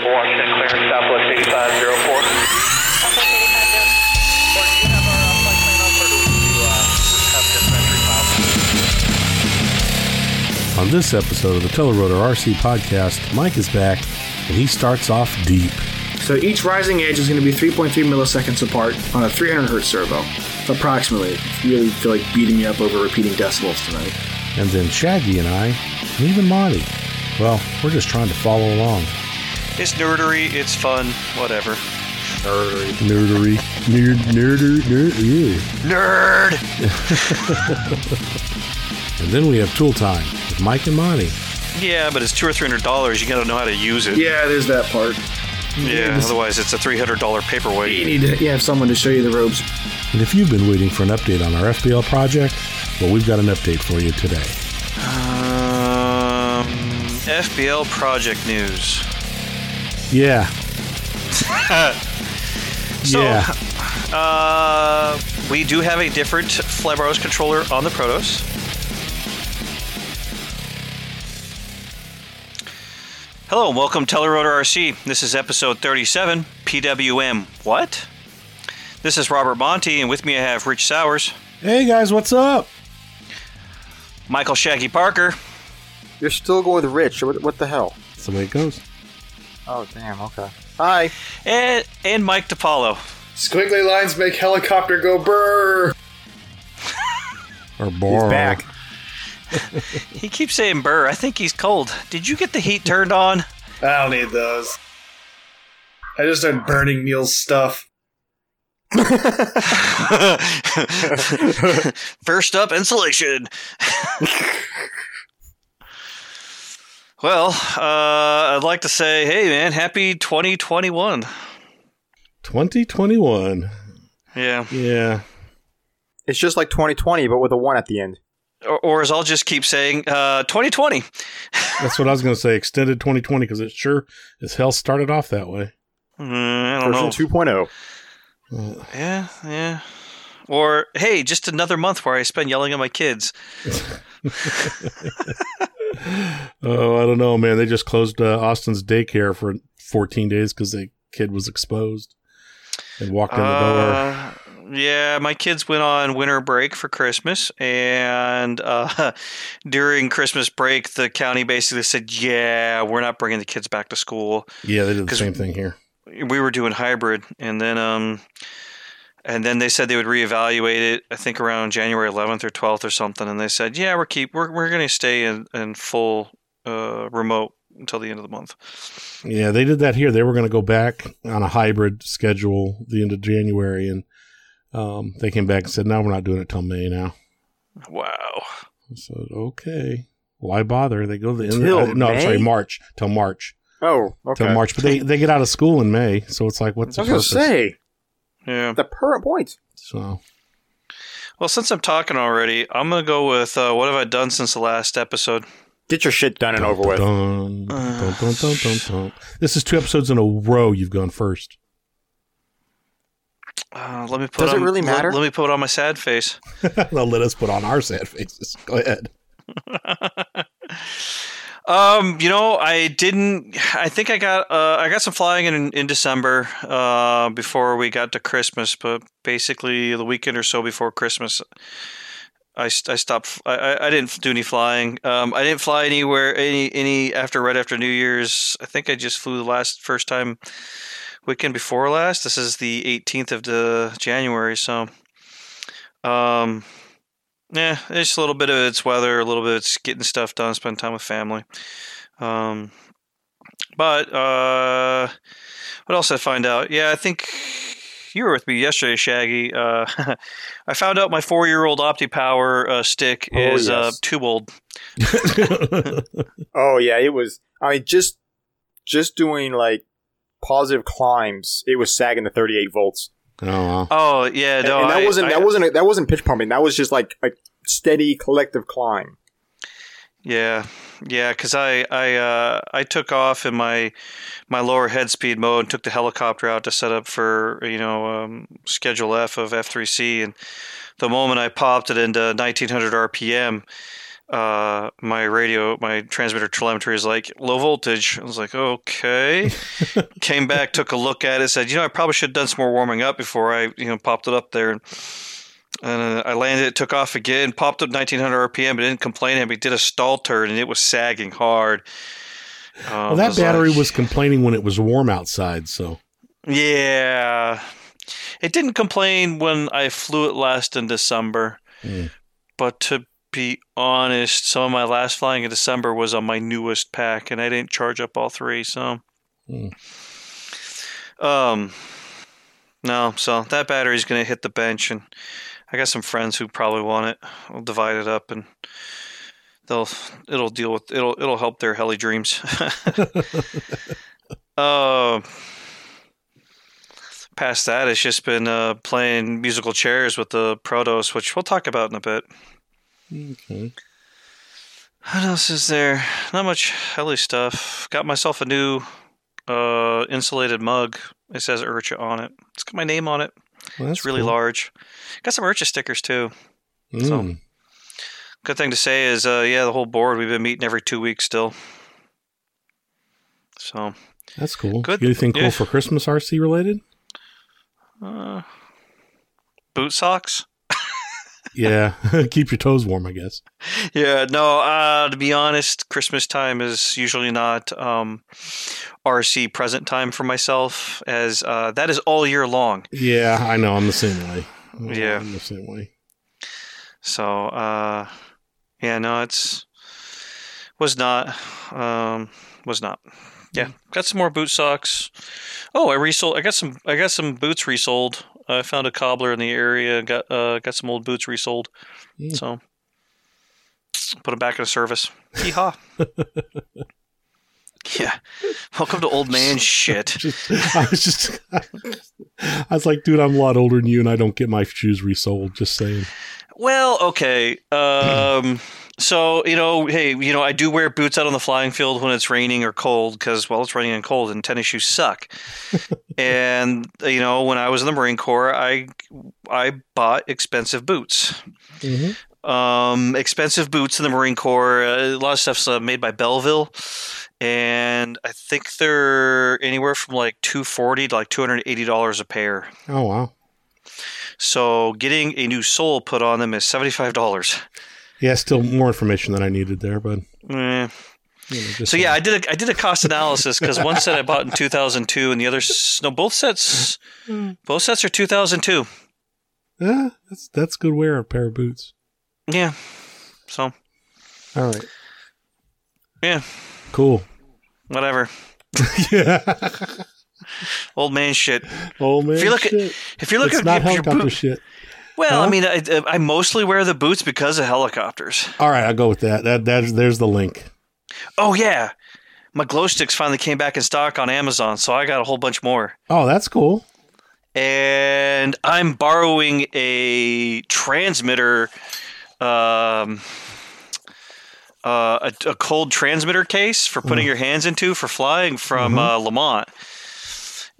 Washington clearance, Southwest 8504. On this episode of the Telerotor RC podcast, Mike is back and he starts off deep. So each rising edge is going to be 3.3 milliseconds apart on a 300 hertz servo, approximately. If you really feel like beating me up over repeating decibels tonight. And then Shaggy and I, and even Monty. Well, we're just trying to follow along. It's nerdery, it's fun, whatever. Nerdery. Nerd, nerder, nerd, yeah. Nerd! And then we have Tool Time with Mike and Monty. Yeah, but it's two or three hundred dollars. You gotta know how to use it. Yeah, there's that part. Yeah, otherwise it's a three hundred dollar paperweight. You paperweight. need to you have someone to show you the ropes. And if you've been waiting for an update on our FBL project, well, we've got an update for you today. Um, FBL project news. Yeah. So, yeah. uh, we do have a different Flybarless controller on the Protos. Hello and welcome Telerotor RC. This is episode 37, PWM. What? This is Robert Monty, and with me I have Rich Sowers, Hey guys, what's up? Michael Shaggy Parker, You're still going with Rich. What, what the hell? That's the way it goes. Oh, damn. Okay. Hi. and, and Mike DiPaolo. Squiggly lines make helicopter go brrr. Or He's back. He keeps saying burr. I think he's cold. Did you get the heat turned on? I don't need those. I just started burning Neil's stuff. First up, insulation. well, uh, I'd like to say, hey man, happy 2021. 2021. Yeah. Yeah. It's just like 2020, but with a one at the end. Or, or as I'll just keep saying, uh, 2020. That's what I was going to say. Extended 2020 because it sure as hell started off that way. Mm, I don't know. Version 2.0. Uh, Yeah, yeah. Or hey, just another month where I spend yelling at my kids. oh, I don't know, man. They just closed uh, Austin's daycare for 14 days because the kid was exposed and walked in the door. Uh, yeah, my kids went on winter break for Christmas, and uh, during Christmas break, the county basically said, "Yeah, we're not bringing the kids back to school." Yeah, they did the same thing here. We were doing hybrid, and then um, and then they said they would reevaluate it. I think around January 11th or 12th or something, and they said, "Yeah, we're keep we're we're going to stay in in full uh, remote until the end of the month." Yeah, they did that here. They were going to go back on a hybrid schedule the end of January, and um, they came back and said, "No, we're not doing it till May now." Wow. I said, "Okay, why bother?" They go to the end. Till uh, no, I'm sorry, March till March Oh, okay. till March. But they they get out of school in May, so it's like, what's I the was purpose? going to say, Yeah. the current point. So Well, since I'm talking already, I'm going to go with uh, what have I done since the last episode? Get your shit done and over with. Dun, dun, dun, dun, dun, dun. This is two episodes in a row. You've gone first. Uh, let me put Does it on, really matter? Let, me put on my sad face. They'll let us put on our sad faces. Go ahead. Um, you know, I didn't. I think I got. Uh, I got some flying in in December. Uh, before we got to Christmas, but basically the weekend or so before Christmas, I, I stopped. I, I didn't do any flying. Um, I didn't fly anywhere. Any any after right after New Year's. I think I just flew the last first time weekend before last. This is the 18th of the January. So, um, yeah, it's just a little bit of it's weather, a little bit of it's getting stuff done, spend time with family. Um, but uh, what else did I find out? Yeah, I think you were with me yesterday, Shaggy. Uh, I found out my four-year-old OptiPower uh, stick Oh, is uh, yes. too old. Oh, yeah, it was. I mean, just just doing like positive climbs, it was sagging to 38 volts. Oh, well. Oh yeah, And, no, and that I- wasn't I- that wasn't that wasn't pitch pumping. That was just like a steady collective climb. Yeah, yeah, because I I uh, I took off in my my lower head speed mode and took the helicopter out to set up for you know um, schedule F of F3C, and the moment I popped it into 1900 RPM, uh, my radio, my transmitter telemetry is like low voltage. I was like, okay. Came back, took a look at it, said, you know, I probably should have done some more warming up before I, you know, popped it up there. And, uh, I landed it, took off again, popped up 1900 RPM, but didn't complain. And we did a stall turn, and it was sagging hard. Um, Well, that was battery like- was complaining when it was warm outside, so Yeah. It didn't complain when I flew it last in December. Mm. But to be honest, some of my last flying in December was on my newest pack and I didn't charge up all three, so Mm. um no, so that battery's gonna hit the bench and I got some friends who probably want it. I'll divide it up and they'll it'll deal with it'll it'll help their heli dreams. Uh, past that, it's just been uh, playing musical chairs with the Protos, which we'll talk about in a bit. Okay. What else is there? Not much heli stuff. Got myself a new uh, insulated mug. It says Urcha on it. It's got my name on it. Well, it's really cool. large. Got some Urcha stickers too. Mm. so- Good thing to say is, uh, yeah, the whole board. We've been meeting every two weeks still. So, That's cool. Good. You anything cool Yeah. for Christmas RC related? uh, boot socks. Yeah, keep your toes warm, I guess. Yeah, no, uh, to be honest, Christmas time is usually not um, RC present time for myself, as uh, that is all year long. Yeah, I know. I'm the same way. Yeah. I'm the same way. So, uh, yeah, no, it's was not, um, was not. Yeah, got some more boot socks. Oh, I resold. I got some. I got some boots resold. I found a cobbler in the area. Got uh, got some old boots resold. Mm. So put them back into service. Yeehaw. yeah. Welcome to old man shit. Just, I was just, I was like, dude, I'm a lot older than you, and I don't get my shoes resold. Just saying. Well, okay. Um, so you know, hey, you know, I do wear boots out on the flying field when it's raining or cold because, well, it's raining and cold, and tennis shoes suck. and you know, when I was in the Marine Corps, I I bought expensive boots. Mm-hmm. Um, expensive boots in the Marine Corps. Uh, a lot of stuff's uh, made by Belleville, and I think they're anywhere from like two forty to like two hundred eighty dollars a pair. Oh wow. So getting a new sole put on them is seventy five dollars. Yeah, still more information than I needed there, but Eh. you know, So yeah, I did a, I did a cost analysis because one set I bought in 2002 and the other no both sets both sets are 2002. yeah, that's that's good wear a pair of boots. Yeah. So All right, yeah, cool. whatever. yeah. Old man shit. Old man, If you look at- shit. If you're looking it's at not your helicopter boot, shit. Well, Huh? I mean, I, I mostly wear the boots because of helicopters. All right, I'll go with that. That that's there's the link. Oh yeah, my glow sticks finally came back in stock on Amazon, so I got a whole bunch more. Oh, that's cool. and I'm borrowing a transmitter, um, uh, a, a cold transmitter case for putting Mm. your hands into for flying from uh, Lamont,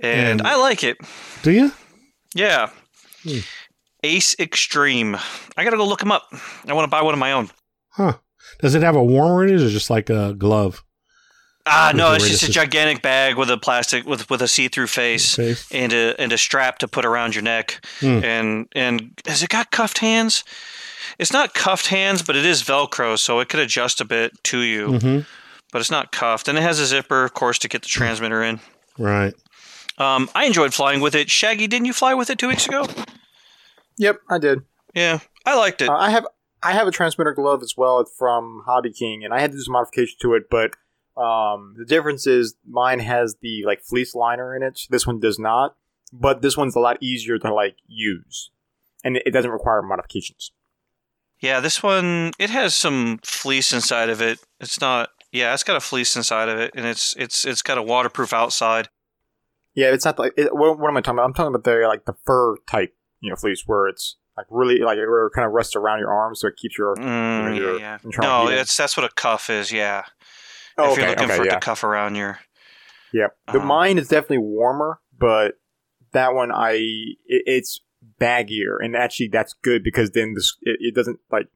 and, And- I like it. Do you? Yeah, Hmm. Ace Extreme. I gotta go look them up. I want to buy one of my own. Huh? Does it have a warmer in it, or just like a glove? Ah, With no, it's just a gigantic bag with a plastic with with a see through face. Face? and a and a strap to put around your neck. Hmm. And and has it got cuffed hands? It's not cuffed hands, but it is Velcro, so it could adjust a bit to you. Mm-hmm. But it's not cuffed, and it has a zipper, of course, to get the transmitter in. Right. Um, I enjoyed flying with it. Shaggy, didn't you fly with it two weeks ago? Yep, I did. Yeah, I liked it. Uh, I have I have a transmitter glove as well from Hobby King, and I had to do some modification to it. But um, the difference is mine has the like fleece liner in it. This one does not. But this one's a lot easier to like use, and it it doesn't require modifications. yeah, this one it has some fleece inside of it. It's not. Yeah, it's got a fleece inside of it, and it's it's it's got a waterproof outside. Yeah, it's not like it, what, what am I talking about? I'm talking about the like the fur type, you know, fleece where it's like really like it kind of rests around your arm, so it keeps your. Mm, your yeah, yeah. No, it's that's what a cuff is. Yeah, Oh, if you're looking okay, for it to cuff around your. Yeah, the Um, mine is definitely warmer, but that one I it, it's baggier, and actually that's good because then this it, it doesn't like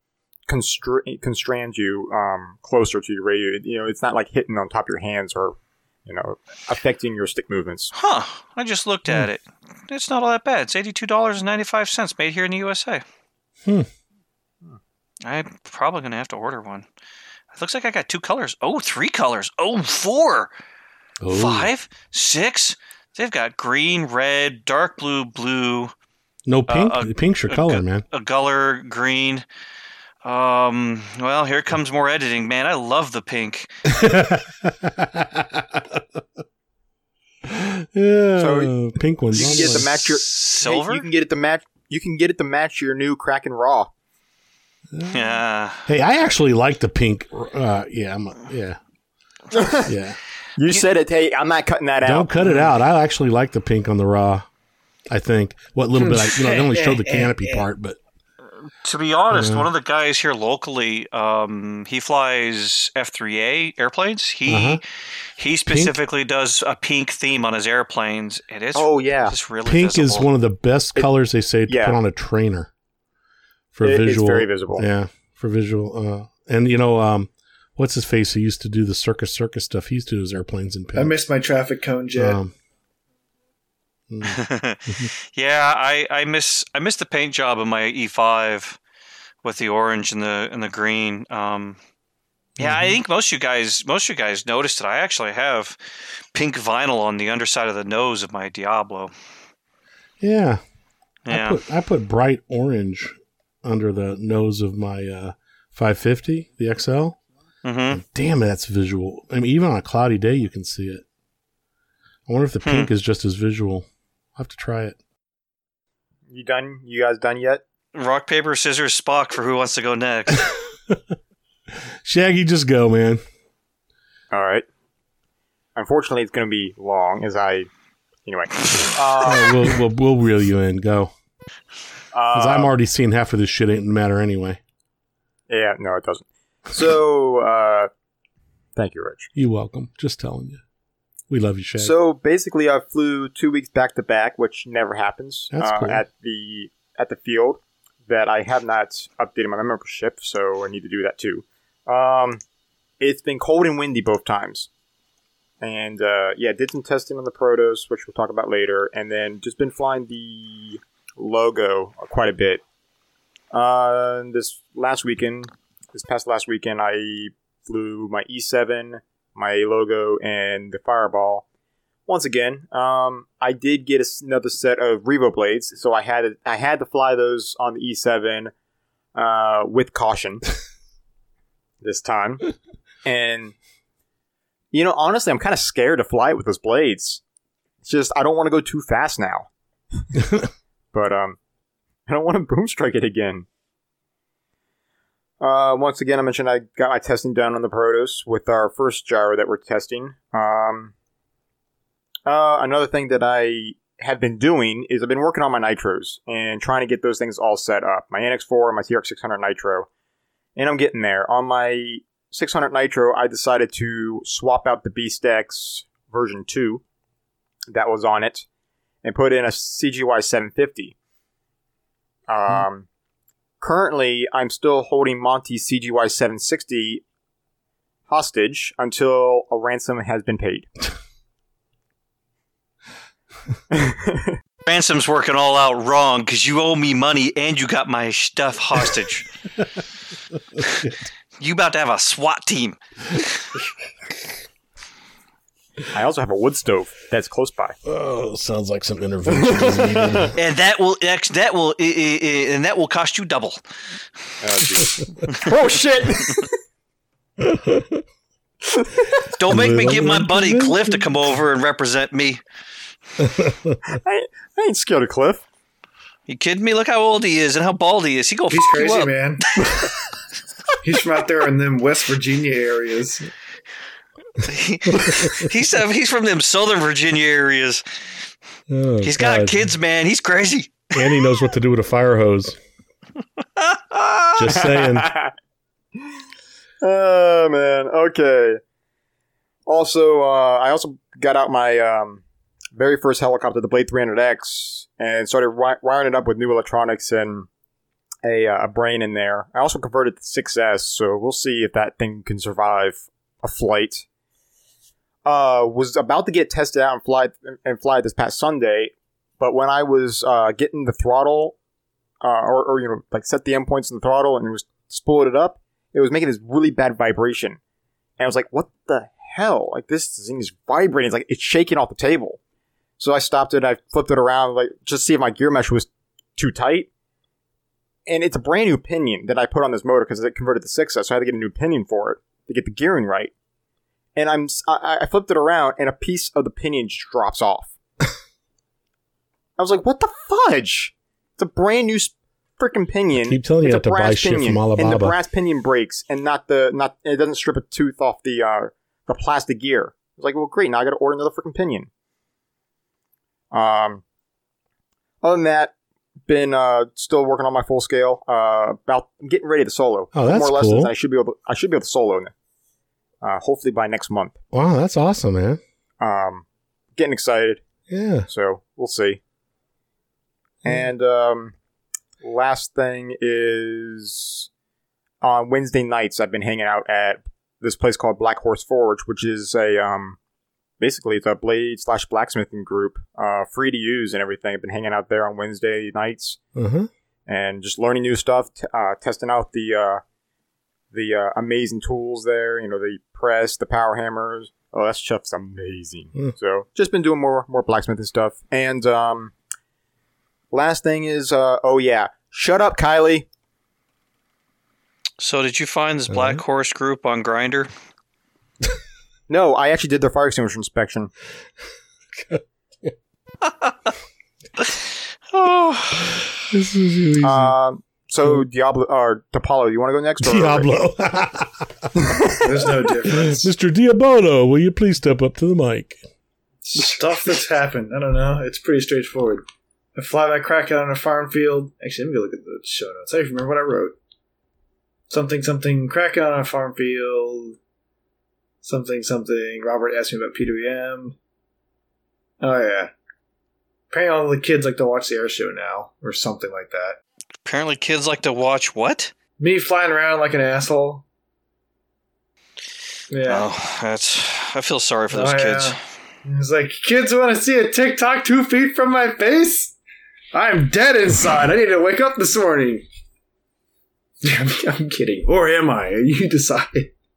constra- constrains you um, closer to your radio. You know, it's not like hitting on top of your hands or you know affecting your stick movements. Huh. I just looked at it. It's not all that bad. It's $82.95 made here in the USA. Hmm. I'm probably going to have to order one. It looks like I got two colors. Oh, three colors. Oh, four. Oh. Five, six. They've got green, red, dark blue, blue, No pink. uh, Pink's your a color, gu- man. a color green. Um, well, here comes more editing, man. I love the pink. yeah, So, pink ones. you can get the only. match your Silver? Hey, you can get it to match. You can get it to match your new Kraken Raw. yeah. Hey, I actually like the pink. Uh, yeah, I'm, yeah, yeah. You said it. Hey, I'm not cutting that out. Don't cut it out. I actually like the pink on the raw. I think what little bit I you know they only showed the canopy part, but To be honest, Yeah. one of the guys here locally, um, he flies F three A airplanes. He Uh-huh. he specifically does a pink theme on his airplanes. It is Oh yeah, just really pink is one of the best It- colors they say to yeah. put on a trainer for It- it's visual. very visible. Yeah, for visual. Uh, and you know, um, what's his face? He used to do the circus circus stuff? He used to do his airplanes in pink. I missed my traffic cone jet. Um, mm. yeah, I, I miss I miss the paint job of my E five with the orange and the and the green. Um, yeah, I Mhm. think most you guys most you guys noticed it. I actually have pink vinyl on the underside of the nose of my Diablo. yeah, Yeah. I put I put bright orange under the nose of my uh, 550, the XL. hmm Damn, that's visual. I mean, even on a cloudy day, you can see it. I wonder if the Hmm. pink is just as visual. I'll have to try it. you done? You guys done yet? Rock paper scissors Spock for who wants to go next. Shaggy, just go, man. All right. Unfortunately, it's going to be long. As I, anyway. Oh, Uh, we'll, we'll we'll reel you in. Go, because uh, I'm already seeing half of this shit. Ain't matter anyway. Yeah, no, it doesn't. So, uh, thank you, Rich. You're welcome. Just telling you. We love you, Shaggy. So basically, I flew two weeks back to back, which never happens uh, cool. at the at the field. That I have not updated my membership, so I need to do that too. Um, it's been cold and windy both times, and uh, yeah, did some testing on the Protos, which we'll talk about later, and then just been flying the logo quite a bit. Uh, this last weekend, this past last weekend, I flew my E7, my logo, and the Fireball. Once again, um, I did get another set of Revo blades, so I had to, I had to fly those on the E7 uh, with caution this time. And you know, honestly, I'm kind of scared to fly it with those blades. It's just I don't want to go too fast now. but um, I don't want to boom strike it again. Uh, once again, I mentioned I got my testing done on the Protos with our first gyro that we're testing. Um, uh, another thing that I have been doing is I've been working on my nitros and trying to get those things all set up. My NX4 and my TRX600 nitro, and I'm getting there. On my 600 nitro, I decided to swap out the BeastX version 2 that was on it and put in a CGY 750. Um, currently, I'm still holding Monty's CGY 760 hostage until a ransom has been paid. Ransom's working all out wrong because you owe me money and you got my stuff hostage. you about to have a SWAT team. I also have a wood stove that's close by. oh, sounds like some intervention. is needed. and that will ex- that will i- i- i- and that will cost you double. oh, oh shit! Don't make me get my buddy. Cliff to come over and represent me. I, I ain't scared of Cliff. You kidding me? Look how old he is and how bald he is. He go He's fuck you crazy, up. man. He's from out there in them West Virginia areas. he's uh, he's from them Southern Virginia areas. Oh, He's got God. kids, man. He's crazy. and he knows what to do with a fire hose. Just saying. oh man. Okay. Also, uh, I also got out my um, very first helicopter, the Blade 300X, and started wi- wiring it up with new electronics and a, uh, a brain in there. I also converted the 6S, so we'll see if that thing can survive a flight. Uh, was about to get tested out and fly and fly this past Sunday, but when I was uh, getting the throttle, uh, or, or you know, like set the endpoints in the throttle and it was spool it up, it was making this really bad vibration, and I was like, "What the hell? Like this thing is vibrating. It's like it's shaking off the table." So I stopped it. I flipped it around, like just see if my gear mesh was too tight. And it's a brand new pinion that I put on this motor because it converted to 6S, so I had to get a new pinion for it to get the gearing right. And I'm I, I flipped it around, and a piece of the pinion just drops off. I was like, "What the fudge?" It's a brand new freaking pinion. keep telling you It's you a have to buy brass pinion, And the brass pinion breaks, and not the not it doesn't strip a tooth off the uh, the plastic gear. I was like, well, great. Now I got to order another freaking pinion. Um, other than that, been uh still working on my full scale. Uh, about I'm getting ready to solo. Oh, that's more lessons. cool. and I should be able. To, I should be able to solo. Uh, hopefully by next month. Wow, that's awesome, man. Um, getting excited. Yeah. So we'll see. And um, last thing is on Wednesday nights, I've been hanging out at this place called Black Horse Forge, which is a um, basically it's a blade slash blacksmithing group, uh, free to use and everything. I've been hanging out there on Wednesday nights huh. and just learning new stuff, t- uh, testing out the uh, the uh, amazing tools there. You know, the press, the power hammers. Oh, that stuff's amazing. Mm. So, just been doing more more blacksmithing stuff. And um, last thing is, uh, oh yeah, shut up, Kylie. So did you find this Black Horse group on Grindr? No, I actually did their fire extinguisher inspection. Oh, This is easy. Um, so mm-hmm. Diablo or Apollo, you want to go next? or- Diablo. There's no difference. Mr. Diabolo, will you please step up to the mic? Stuff that's happened. I don't know. It's pretty straightforward. I fly my crack out on a farm field. Actually, let me go look at the show notes. I remember what I wrote. Something, something, crack out on a farm field. Something, something. Robert asked me about PWM. Oh, yeah. Apparently, all the kids like to watch the air show now, or something like that. Apparently kids like to watch what? Me flying around like an asshole. Yeah. Oh, that's. I feel sorry for those Oh, kids. yeah. It's like, kids want to see a TikTok two feet from my face? I'm dead inside. I need to wake up this morning. I'm, I'm kidding. Or am I? You decide.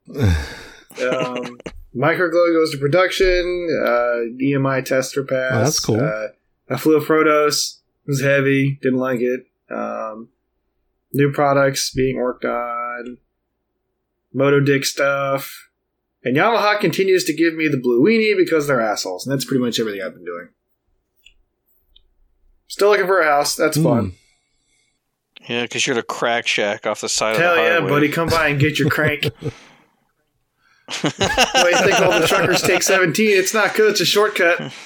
um, Microglow goes to production. Uh, EMI tester pass. Oh, that's cool. Uh, I flew a Protos. It was heavy. Didn't like it. Um, new products being worked on. Moto Dick stuff. And Yamaha continues to give me the blue weenie because they're assholes. And that's pretty much everything I've been doing. Still looking for a house. That's fun. Yeah, because you're at a crack shack off the side Hell of the yeah, buddy. Come by and get your crank. Why you think all the truckers take 17? It's not good. It's a shortcut.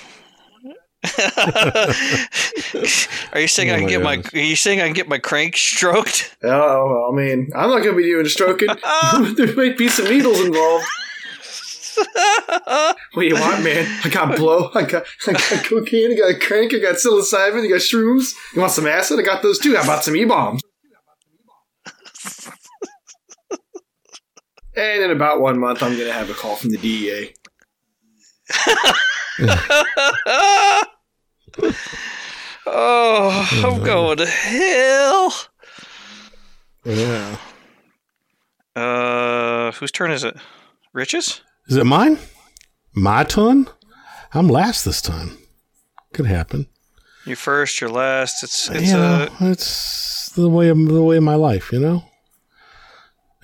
Are you saying Oh I can oh my get my? Are you saying I can get my crank stroked? Oh, I mean, I'm not going to be doing stroking. there might be some needles involved. What do you want, man? I got blow. I got, I got cocaine. I got a crank. I got psilocybin. I got shrooms. You want some acid? I got those too. How about some e-bombs? and in about one month, I'm going to have a call from the E DEA. oh, I'm going to hell. Yeah. Uh, whose turn is it? Rich's? Is it mine? My turn? I'm last this time. Could happen. You first, you're last. It's it's you uh, know, it's the way of the way of my life, you know.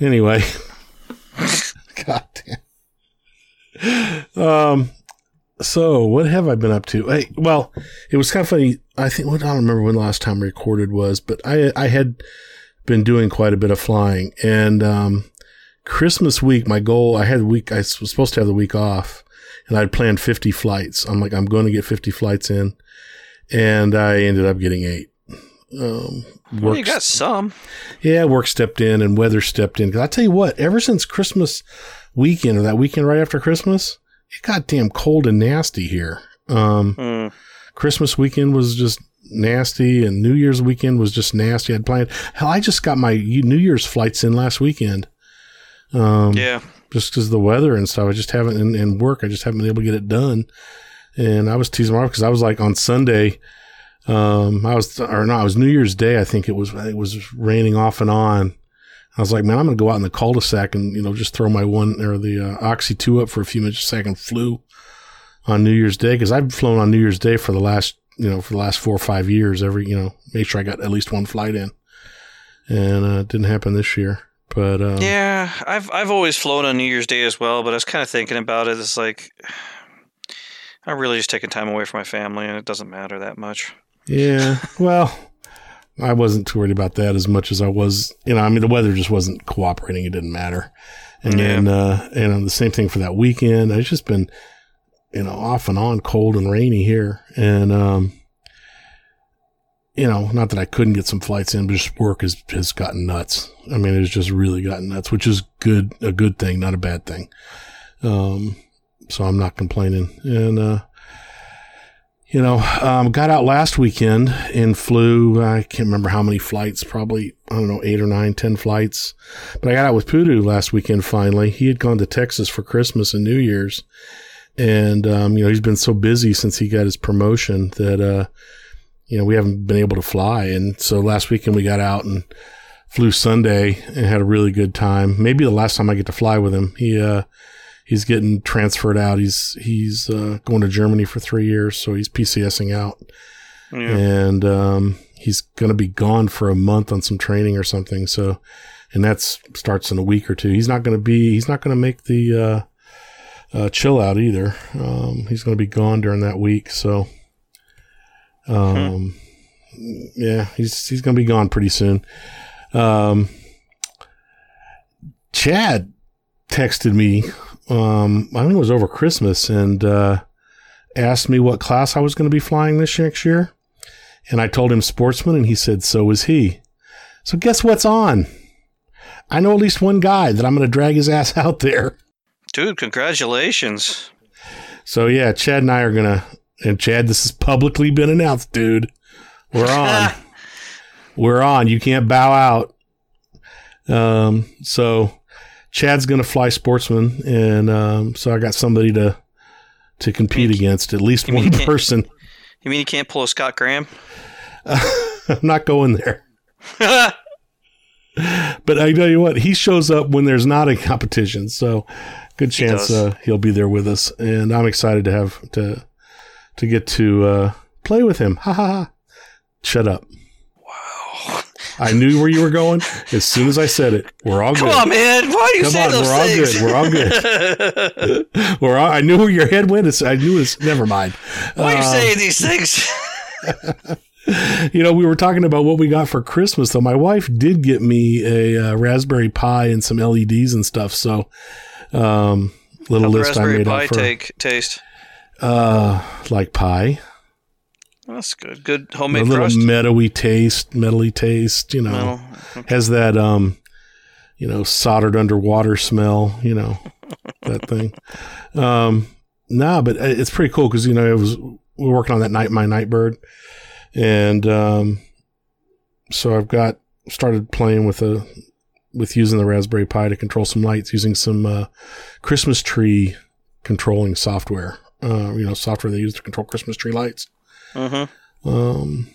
Anyway, God damn. Um. So what have I been up to? Hey, well, it was kind of funny. I think well, I don't remember when the last time I recorded was, but I I had been doing quite a bit of flying, and um, Christmas week, my goal. I had a week. I was supposed to have the week off, and I'd planned fifty flights. I'm like, I'm going to get fifty flights in, and I ended up getting eight. Um, well, you work- got some. yeah, work stepped in and weather stepped in. Because I tell you what, ever since Christmas weekend or that weekend right after Christmas, it got damn cold and nasty here. Um, Hmm. Christmas weekend was just nasty, and New Year's weekend was just nasty. I'd planned. Hell, I just got my New Year's flights in last weekend. Um, Yeah. just because of the weather and stuff. I just haven't, and, and work, I just haven't been able to get it done. And I was teasing my because I was like on Sunday, um, I was, or no, it was New Year's Day. I think it was, it was raining off and on. I was like, man, I'm going to go out in the cul-de-sac and, you know, just throw my one or the uh, Oxy 2 up for a few minutes can flew on New Year's Day. Cause I've flown on New Year's Day for the last, you know, for the last four or five years, every, you know, make sure I got at least one flight in. And, uh, it didn't happen this year. But, um, Yeah, I've I've always flown on New Year's Day as well, but I was kind of thinking about it. It's like I'm really just taking time away from my family, and it doesn't matter that much. Yeah. Well, I wasn't too worried about that as much as I was, you know, I mean, the weather just wasn't cooperating. It didn't matter. And Yeah. then, uh, and the same thing for that weekend. It's just been, you know, off and on cold and rainy here. And, um, you know, not that I couldn't get some flights in, but just work has, has gotten nuts. I mean, it's just really gotten nuts, which is good, a good thing, not a bad thing. Um, so I'm not complaining. And, uh, you know, um, got out last weekend and flew. I can't remember how many flights, probably, I don't know, eight or nine, ten flights. But I got out with Pudu last weekend finally. He had gone to Texas for Christmas and New Year's. And, um, you know, he's been so busy since he got his promotion that, uh, you know, we haven't been able to fly. And so last weekend we got out and flew Sunday and had a really good time. Maybe the last time I get to fly with him. He, uh, he's getting transferred out. He's he's uh, going to Germany for three years, so he's PCSing out, Yeah. and um, he's going to be gone for a month on some training or something. So, and that starts in a week or two. He's not going to be. He's not going to make the uh, uh, chill out either. Um, he's going to be gone during that week. So, um, yeah, he's he's going to be gone pretty soon. Um, Chad texted me um, I think it was over Christmas, and uh, asked me what class I was going to be flying this next year. And I told him sportsman, and he said so was he. So guess what's on? I know at least one guy that I'm going to drag his ass out there. Dude, congratulations. So yeah, Chad and I are gonna. And Chad, this has publicly been announced, dude. We're on. We're on. You can't bow out. Um. So Chad's gonna fly sportsman, and um. So I got somebody to to compete against. At least one you person. You mean you can't pull a Scott Graham? I'm not going there. But I tell you what, he shows up when there's not a competition, so good chance does. uh, he'll be there with us, and I'm excited to have to to get to uh, play with him. Ha ha ha! Shut up. I knew where you were going as soon as I said it. We're all good. Come on, man. Why do you Come say on, those we're all good. We're all good. We're all, I knew where your head went. It's, I knew it's. Never mind. Why are you Um, saying these things? you know, we were talking about what we got for Christmas, though. My wife did get me a uh, Raspberry Pi and some LEDs and stuff. So, um, little the list I Raspberry made Pi up for take taste? uh, like pie, That's good. Good homemade. a little crust. meadowy taste, metally taste. You know, Metal. has that um, you know, soldered underwater smell. You know, that thing. Um, nah, but it's pretty cool because you know it was we were working on that night my nightbird, and um, so I've got started playing with a with using the Raspberry Pi to control some lights using some uh, Christmas tree controlling software. Uh, you know, software they use to control Christmas tree lights. Mm-hmm. Um,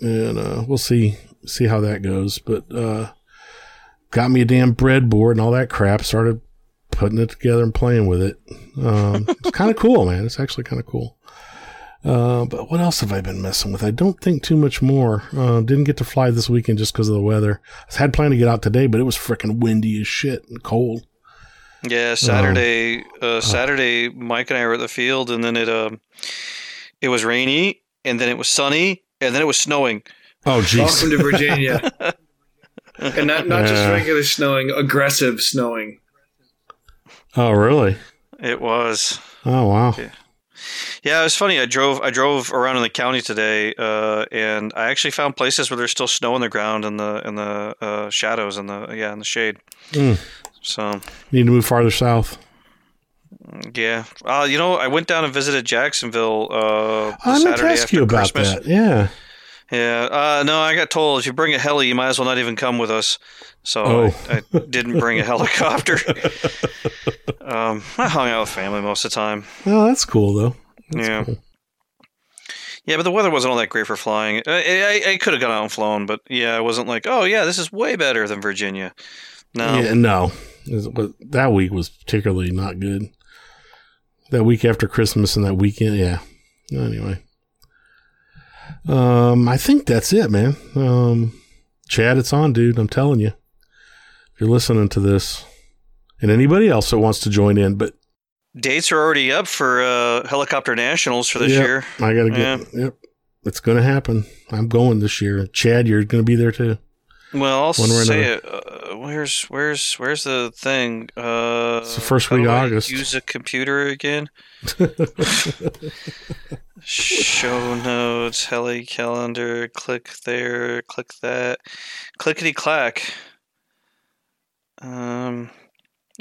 and uh, we'll see see how that goes. But uh, got me a damn breadboard and all that crap. Started putting it together and playing with it. Um, it's kind of cool, man. It's actually kind of cool. Uh, but what else have I been messing with? I don't think too much more. Uh, didn't get to fly this weekend just because of the weather. I had planned to get out today, but it was freaking windy as shit and cold. Yeah, Saturday. uh, Saturday, Mike and I were at the field, and then it um, it was rainy, and then it was sunny, and then it was snowing. Oh, jeez. Welcome to Virginia. and not, not just Yeah. regular snowing, aggressive snowing. Oh, really? It was. Oh, wow. Yeah, it was funny. I drove I drove around in the county today, uh, and I actually found places where there's still snow on the ground in the in the uh, shadows and the yeah in the shade. Mm. So Need to move farther south. Yeah, uh, you know, I went down and visited Jacksonville uh, I meant to Saturday ask after you about Christmas. that. Yeah. Yeah. Uh, no, I got told if you bring a heli, you might as well not even come with us. So Oh. I, I didn't bring a helicopter. um, I hung out with family most of the time. Oh, that's cool though. That's Yeah. cool. Yeah, but the weather wasn't all that great for flying. I, I, I could have gone out and flown, but yeah, I wasn't like, oh yeah, this is way better than Virginia. No. Yeah, no. That week was particularly not good. That week after Christmas and that weekend, yeah. Anyway. Um, I think that's it, man. Um, Chad, it's on, dude. I'm telling you. If you're listening to this, and anybody else that wants to join in, but Dates are already up for uh, helicopter nationals for this Yep. year. I gotta get. Yep, it's gonna happen. I'm going this year. Chad, you're gonna be there too. Well, I'll One way or say it. Uh, where's where's where's the thing? Uh, It's the first week of August. Use a computer again. Show notes, heli calendar. Click there. Click that. Clickety clack. Um,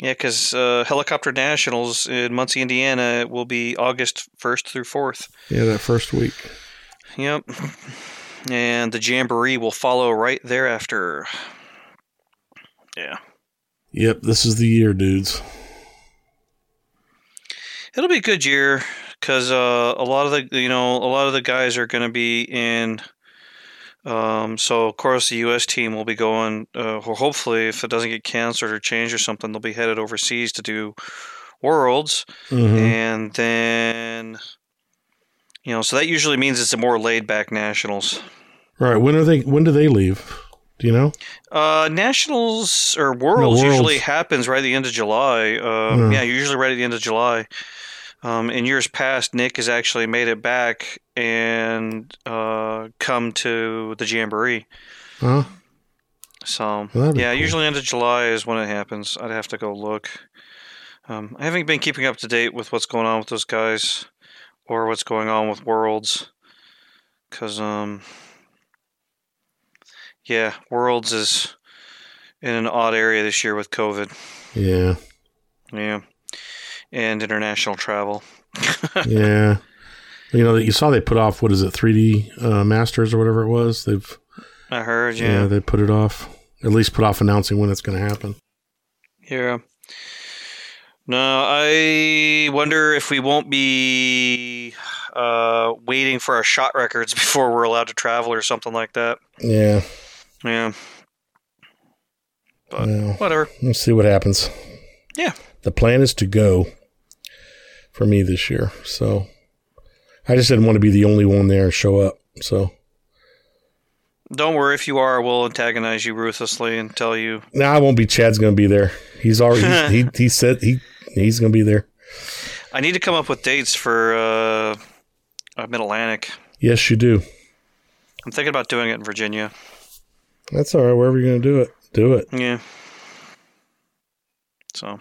yeah, because uh, helicopter nationals in Muncie, Indiana, will be August first through fourth. yeah, that first week. Yep. And the jamboree will follow right thereafter. Yeah. Yep, this is the year, dudes. It'll be a good year because uh, a lot of the you know a lot of the guys are going to be in. Um, so of course the U.S. team will be going. Uh, or hopefully, if it doesn't get canceled or changed or something, they'll be headed overseas to do Worlds, Mhm. and then you know so that usually means it's a more laid back nationals. All right, when are they? When do they leave? Do you know? Uh, nationals or worlds, Worlds. usually happens right at the end of July. Um, Hmm. Yeah, usually right at the end of July. Um, in years past, Nick has actually made it back and uh, come to the jamboree. Huh? So Well, yeah, cool. usually end of July is when it happens. I'd have to go look. Um, I haven't been keeping up to date with what's going on with those guys or what's going on with Worlds, because um, yeah, Worlds is in an odd area this year with COVID. Yeah, Yeah, and international travel. yeah. You know, you saw they put off what is it, 3D uh, Masters or whatever it was. They've I heard. yeah. Yeah, they put it off. At least put off announcing when it's going to happen. yeah. No, I wonder if we won't be uh, waiting for our shot records before we're allowed to travel or something like that. Yeah, Yeah, but well, whatever. we'll see what happens. Yeah. The plan is to go for me this year, so I just didn't want to be the only one there and show up. So Don't worry. If you are, we'll antagonize you ruthlessly and tell you. now I won't be. Chad's going to be there. He's already he, he he said he he's going to be there. I need to come up with dates for uh, Mid Atlantic. Yes, you do. I'm thinking about doing it in Virginia. That's all right. Wherever you're going to do it, do it. Yeah. So.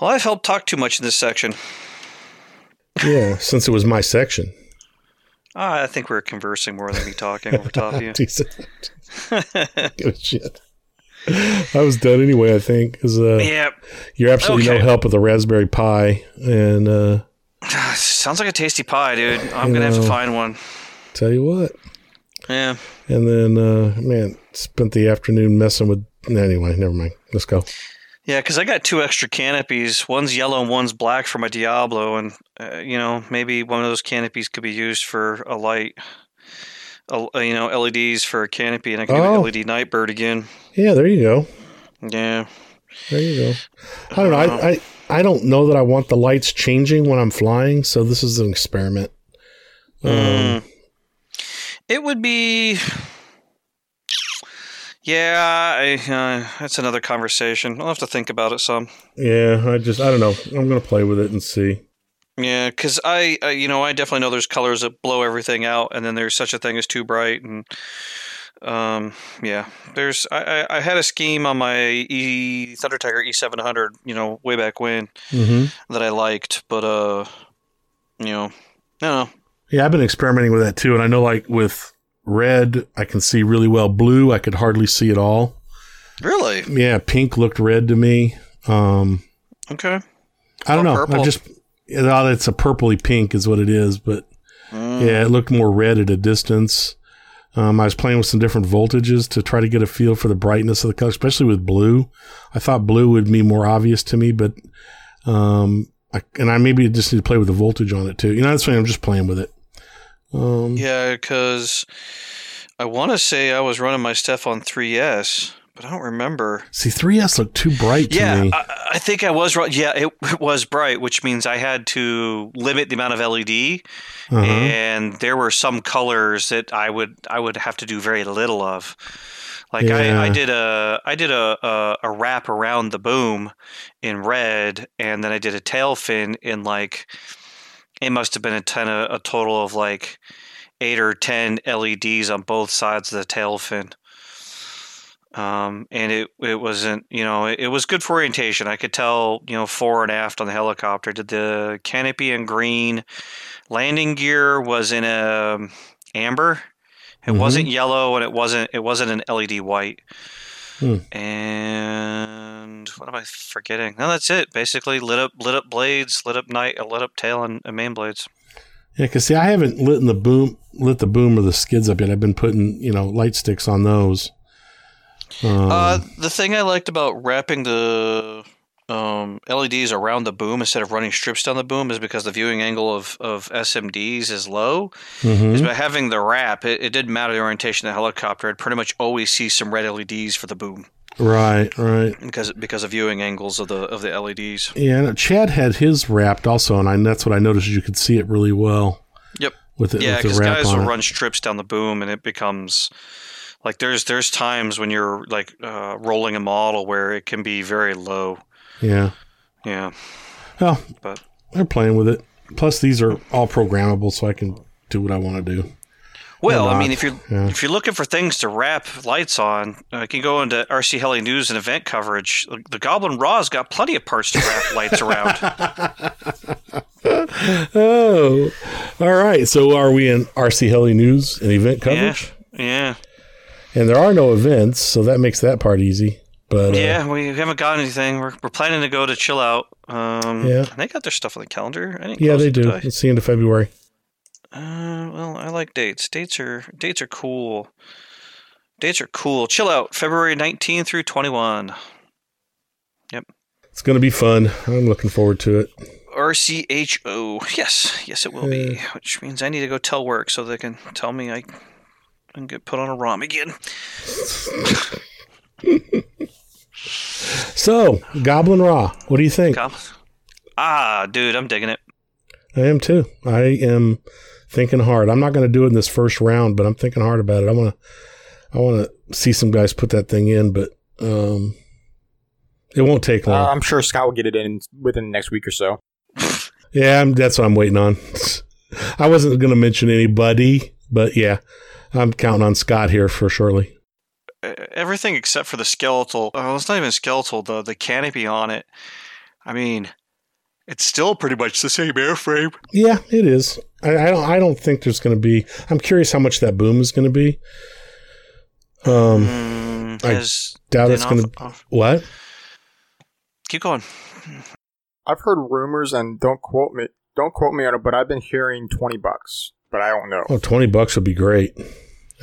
Well, I've helped talk too much in this section. Yeah, since it was my section. Ah, I think we're conversing more than me talking over top of you. Decent. A shit. I was done anyway. I think because uh, yeah. you're absolutely no help with the Raspberry Pi, and uh, Sounds like a tasty pie, dude. I'm going to have to find one. tell you what. Yeah. And then, uh, man, spent the afternoon messing with. Anyway, never mind. Let's go. Yeah, because I got two extra canopies. One's yellow and one's black for my Diablo, and uh, you know maybe one of those canopies could be used for a light. A, you know, LEDs for a canopy, and I could Oh. do an LED Nightbird again. Yeah, there you go. Yeah, There you go. I don't know. I, I I don't know that I want the lights changing when I'm flying, so this is an experiment. Um, Mm. it would be. Yeah, I, uh, that's another conversation. I'll have to think about it some. yeah, I just I don't know. I'm gonna play with it and see. Yeah, because I, I, you know, I definitely know there's colors that blow everything out, and then there's such a thing as too bright, and um, yeah, there's. I, I, I had a scheme on my E Thunder Tiger E700, you know, way back when Mm-hmm. that I liked, but uh, you know, no, Yeah, I've been experimenting with that too, and I know like with red, I can see really well. Blue, I could hardly see at all. really, Yeah, pink looked red to me. Um, okay, I don't Or know. purple. I just know, it's a purpley pink is what it is, but Mm. Yeah, it looked more red at a distance. Um, I was playing with some different voltages to try to get a feel for the brightness of the color, especially with blue. I thought blue would be more obvious to me, but um, I, and I maybe just need to play with the voltage on it too. You know, that's why I'm just playing with it. Um, Yeah, because I want to say I was running my stuff on 3S, but I don't remember. See, 3S looked too bright to Yeah, me. I, I think I was right. Yeah, it, it was bright, which means I had to limit the amount of LED, Uh-huh. and there were some colors that I would I would have to do very little of. Like Yeah. I, I did a I did a, a a wrap around the boom in red, and then I did a tail fin in like it must have been a ten a, a total of like eight or ten LEDs on both sides of the tail fin. Um, and it it wasn't you know it, it was good for orientation. I could tell you know fore and aft on the helicopter. Did the canopy in green, landing gear was in a um, amber. It Mhm. wasn't yellow, and it wasn't it wasn't an LED white. Hmm. And what am I forgetting? No, that's it. Basically, lit up lit up blades, lit up night, lit up tail, and, and main blades. Yeah, because see, I haven't lit in the boom, lit the boom or the skids up yet. I've been putting, you know, light sticks on those. Um, Uh, the thing I liked about wrapping the um, LEDs around the boom instead of running strips down the boom is because the viewing angle of, of SMDs is low. mhm. Is by having the wrap, it, it didn't matter the orientation of the helicopter. I'd pretty much always see some red LEDs for the boom Right, right. because because of viewing angles of the of the LEDs. Yeah, no, Chad had his wrapped also, and I, that's what I noticed. You could see it really well. Yep. With it, Yeah, because guys will run strips down the boom, and it becomes like there's there's times when you're like uh, rolling a model where it can be very low. Yeah. Yeah, Well, but they're playing with it. Plus, these are all programmable, so I can do what I want to do. Well, I mean, if you're Yeah. if you're looking for things to wrap lights on, uh, you can go into RC Heli News and event coverage. The Goblin Raw's got plenty of parts to wrap lights around. Oh, all right. So, are we in RC Heli News and event coverage? Yeah, And there are no events, so that makes that part easy. But uh, yeah. We haven't got anything. We're, we're planning to go to Chill Out. Um, Yeah. they got their stuff on the calendar. Yeah, they it, do. It's the end of February. Uh, well, I like dates. Dates are dates are cool. Dates are cool. Chill Out, February 19 through 21. Yep. It's going to be fun. I'm looking forward to it. RCHO. Yes, yes, it will be. Which means I need to go tell work so they can tell me I can get put on a ROM again. So, Goblin Raw, what do you think? Come. Ah, dude, I'm digging it. I am too. I am thinking hard. I'm not going to do it in this first round, but I'm thinking hard about it. I want to, I want to see some guys put that thing in, but um, it won't take Uh, long. I'm sure Scott will get it in within the next week or so. yeah, I'm, that's what I'm waiting on. I wasn't going to mention anybody, but yeah, I'm counting on Scott here for surely. Uh, Everything except for the skeletal. Oh, it's not even skeletal. The the canopy on it. I mean, it's still pretty much the same airframe. Yeah, it is. I, I don't. I don't think there's going to be. I'm curious how much that boom is going to be. Um, Mm, I doubt it's going to. What? Keep going. I've heard rumors, and don't quote me. Don't quote me on it, but I've been hearing twenty bucks, but I don't know. Oh, 20 bucks would be great.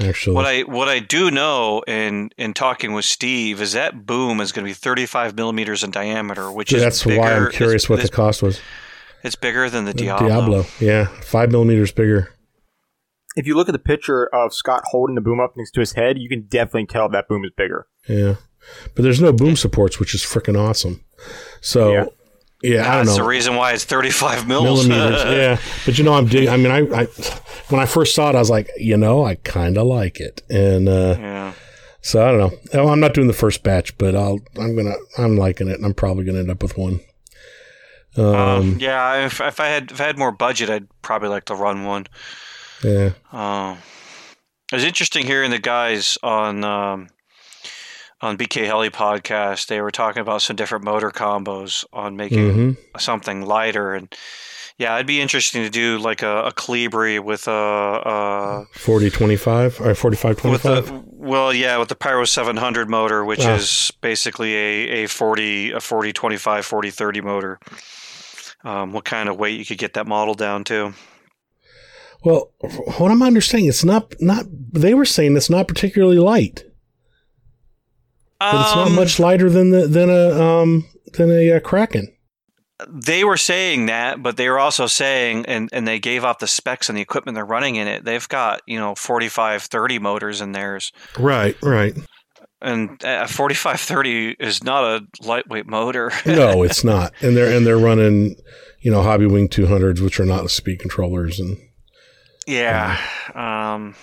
Actually, What I what I do know in in talking with Steve is that boom is going to be 35 millimeters in diameter, which is that's bigger, why I'm curious it's, what the cost was. it's bigger than the The Diablo. Diablo, yeah, five millimeters bigger. If you look at the picture of Scott holding the boom up next to his head, you can definitely tell that boom is bigger. Yeah, but there's no boom supports, which is freaking awesome. So, yeah, Yeah. I don't That's know the reason why it's 35 mils. millimeters. yeah, but you know, I'm dig- I mean, I, I when I first saw it, I was like, you know, I kind of like it, and uh, yeah. so I don't know. I'm not doing the first batch, but I'll. I'm gonna. I'm liking it, and I'm probably gonna end up with one. Um, Um, yeah, if, if I had if I had more budget, I'd probably like to run one. yeah. Um, it was interesting hearing the guys on um, on BK Heli podcast. They were talking about some different motor combos on making hmm something lighter, and yeah, it'd be interesting to do like a, a Calibri with a, a 40 25 or 45 with 25. well, yeah, with the Pyro 700 motor, which Ah. is basically a, a 40 a 40 25 40 30 motor. Um, what kind of weight you could get that model down to? Well, what I'm understanding, it's not not. They were saying it's not particularly light. But it's not Um, much lighter than the than a um than a uh, Kraken. they were saying that, but they were also saying, and, and they gave off the specs and the equipment they're running in it. They've got, you know, 45, 30 motors in theirs. Right, right. And a forty five thirty is not a lightweight motor. No, it's not. And they're and they're running, you know, Hobby Wing 200s, which are not speed controllers, and yeah. Um,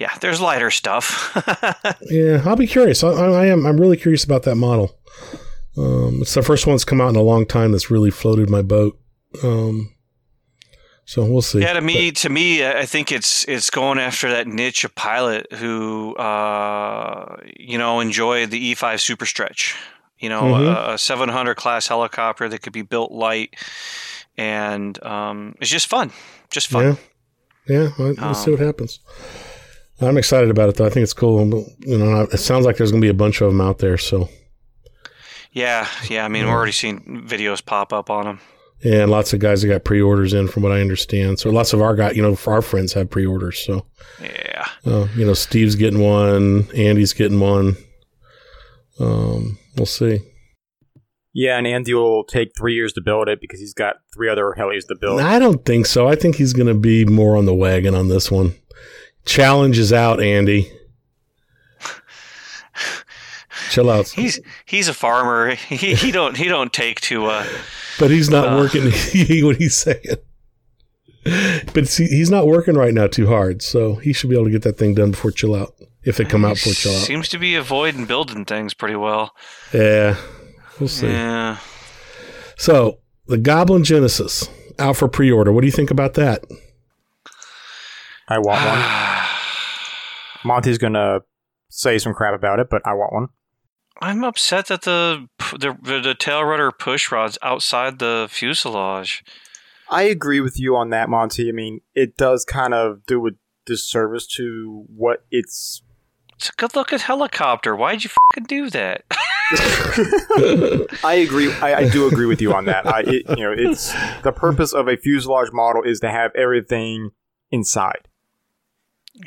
yeah, there's lighter stuff. yeah, I'll be curious. I, I, am. I'm really curious about that model. Um, it's the first one that's come out in a long time that's really floated my boat. Um, so we'll see. yeah, to me, to me, I think it's it's going after that niche of pilot who, uh, you know, enjoy the E5 Super Stretch. You know, Mhm. a, a 700 class helicopter that could be built light, and um, it's just fun, just fun. Yeah, yeah. We'll, we'll see Um, what happens. I'm excited about it though. I think it's cool. You know, it sounds like there's going to be a bunch of them out there. So Yeah, yeah. I mean, we're already seeing videos pop up on them. And lots of guys that got pre-orders in, from what I understand. So lots of our guy, you know, our friends have pre-orders. So Yeah. uh, you know, Steve's getting one, Andy's getting one. Um, we'll see. Yeah, and Andy will take three years to build it because he's got three other helis to build. I don't think so. I think he's going to be more on the wagon on this one. Challenge is out, Andy. Chill out. He's he's a farmer. He he don't he don't take to uh But he's not Uh. working. what he's saying. But see, he's not working right now too hard, so he should be able to get that thing done before chill out. If they come out before chill out, seems to be avoiding building things pretty well. yeah, we'll see. Yeah. So the Goblin Genesis out for pre-order. What do you think about that? I want one. Monty's gonna say some crap about it, but I want one. I'm upset that the the the tail rudder push rod's outside the fuselage. I agree with you on that, Monty. I mean, it does kind of do a disservice to what it's. It's a good looking helicopter. Why'd you fucking do that? I agree. I, I do agree with you on that. I, it, you know, it's the purpose of a fuselage model is to have everything inside.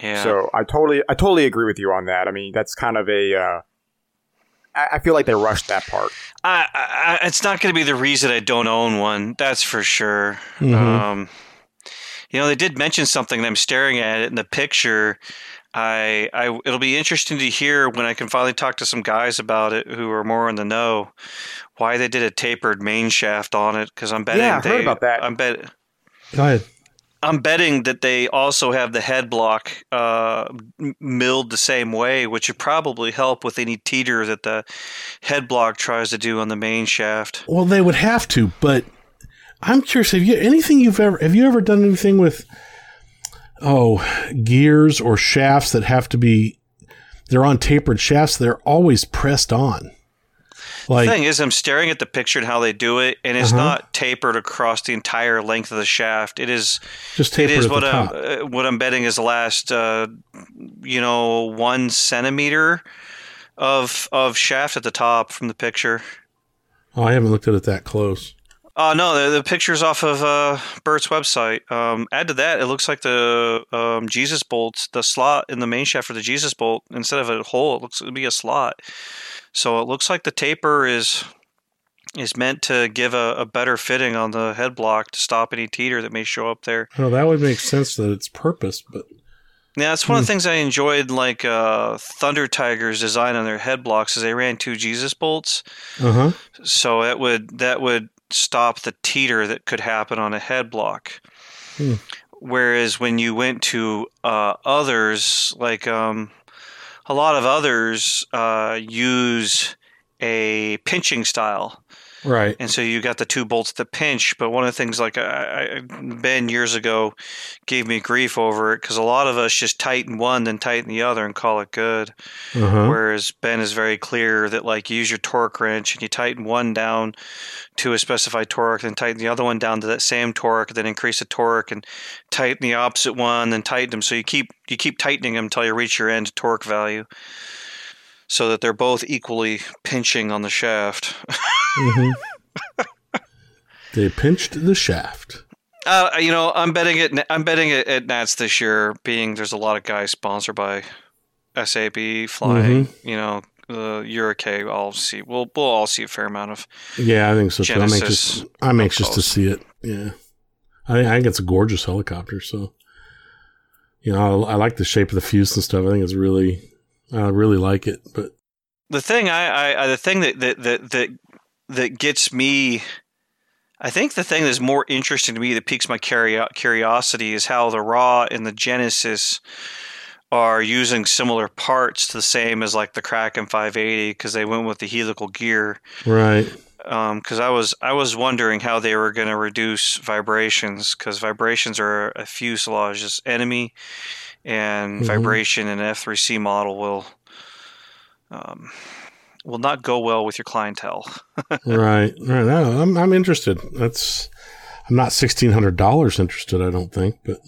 Yeah. So I totally, I totally agree with you on that. I mean, that's kind of a. Uh, I, I feel like they rushed that part. I, I, I- it's not going to be the reason I don't own one. That's for sure. Mhm. Um, you know, they did mention something, and I'm staring at it in the picture. I, I, it'll be interesting to hear when I can finally talk to some guys about it who are more in the know. Why they did a tapered main shaft on it? Because I'm betting Yeah, I they, heard about that. I'm bet, Go ahead. I'm betting that they also have the head block uh, milled the same way, which would probably help with any teeter that the head block tries to do on the main shaft. Well, they would have to, but I'm curious. Have you anything you've ever have you ever done anything with oh gears or shafts that have to be they're on tapered shafts? They're always pressed on. Like thing is, I'm staring at the picture and how they do it, and it's Uh-huh. not tapered across the entire length of the shaft. It is. just tapered is at what the I'm. top. Uh, what I'm betting is the last, uh, you know, one centimeter of of shaft at the top from the picture. Oh, I haven't looked at it that close. Uh, no, the, the picture's off of uh, Bert's website. Um, add to that, it looks like the um, Jesus bolt, the slot in the main shaft for the Jesus bolt, instead of a hole, it looks to be a slot. So it looks like the taper is is meant to give a, a better fitting on the head block to stop any teeter that may show up there. Oh, that would make sense that it's purpose, but Yeah, that's one of the things I enjoyed, like uh, Thunder Tiger's design on their head blocks, is they ran two Jesus bolts. uh huh. so it would that would stop the teeter that could happen on a head block. Hmm. Whereas when you went to uh, others, like um, a lot of others uh, use a pinching style, Right. and so you got the two bolts to pinch. But one of the things, like I, I, Ben years ago, gave me grief over it because a lot of us just tighten one, then tighten the other, and call it good. Uh huh. Whereas Ben is very clear that like you use your torque wrench and you tighten one down to a specified torque, then tighten the other one down to that same torque, then increase the torque and tighten the opposite one, then tighten them. So you keep you keep tightening them until you reach your end torque value, so that they're both equally pinching on the shaft. hmm they pinched the shaft. Uh, you know, I'm betting it. I'm betting it at Nats this year. Being there's a lot of guys sponsored by SAB flying. Mm-hmm. You know, the Urukay. I'll see. We'll we'll all see a fair amount of. Yeah, I think so too. I'm anxious. I'm anxious to see it. Yeah, I think, I think it's a gorgeous helicopter. So, you know, I, I like the shape of the fuse and stuff. I think it's really, I really like it. But The thing I, I, the thing that that that that that gets me. I think the thing that's more interesting to me that piques my curiosity is how the Raw and the Genesis are using similar parts to the same as like the Kraken 580 because they went with the helical gear. right, um, because I was I was wondering how they were going to reduce vibrations because vibrations are a fuselage's enemy, and Mhm. vibration in an F3C model will um, will not go well with your clientele. right, right. No, I'm I'm interested. That's I'm not sixteen hundred dollars interested. I don't think, but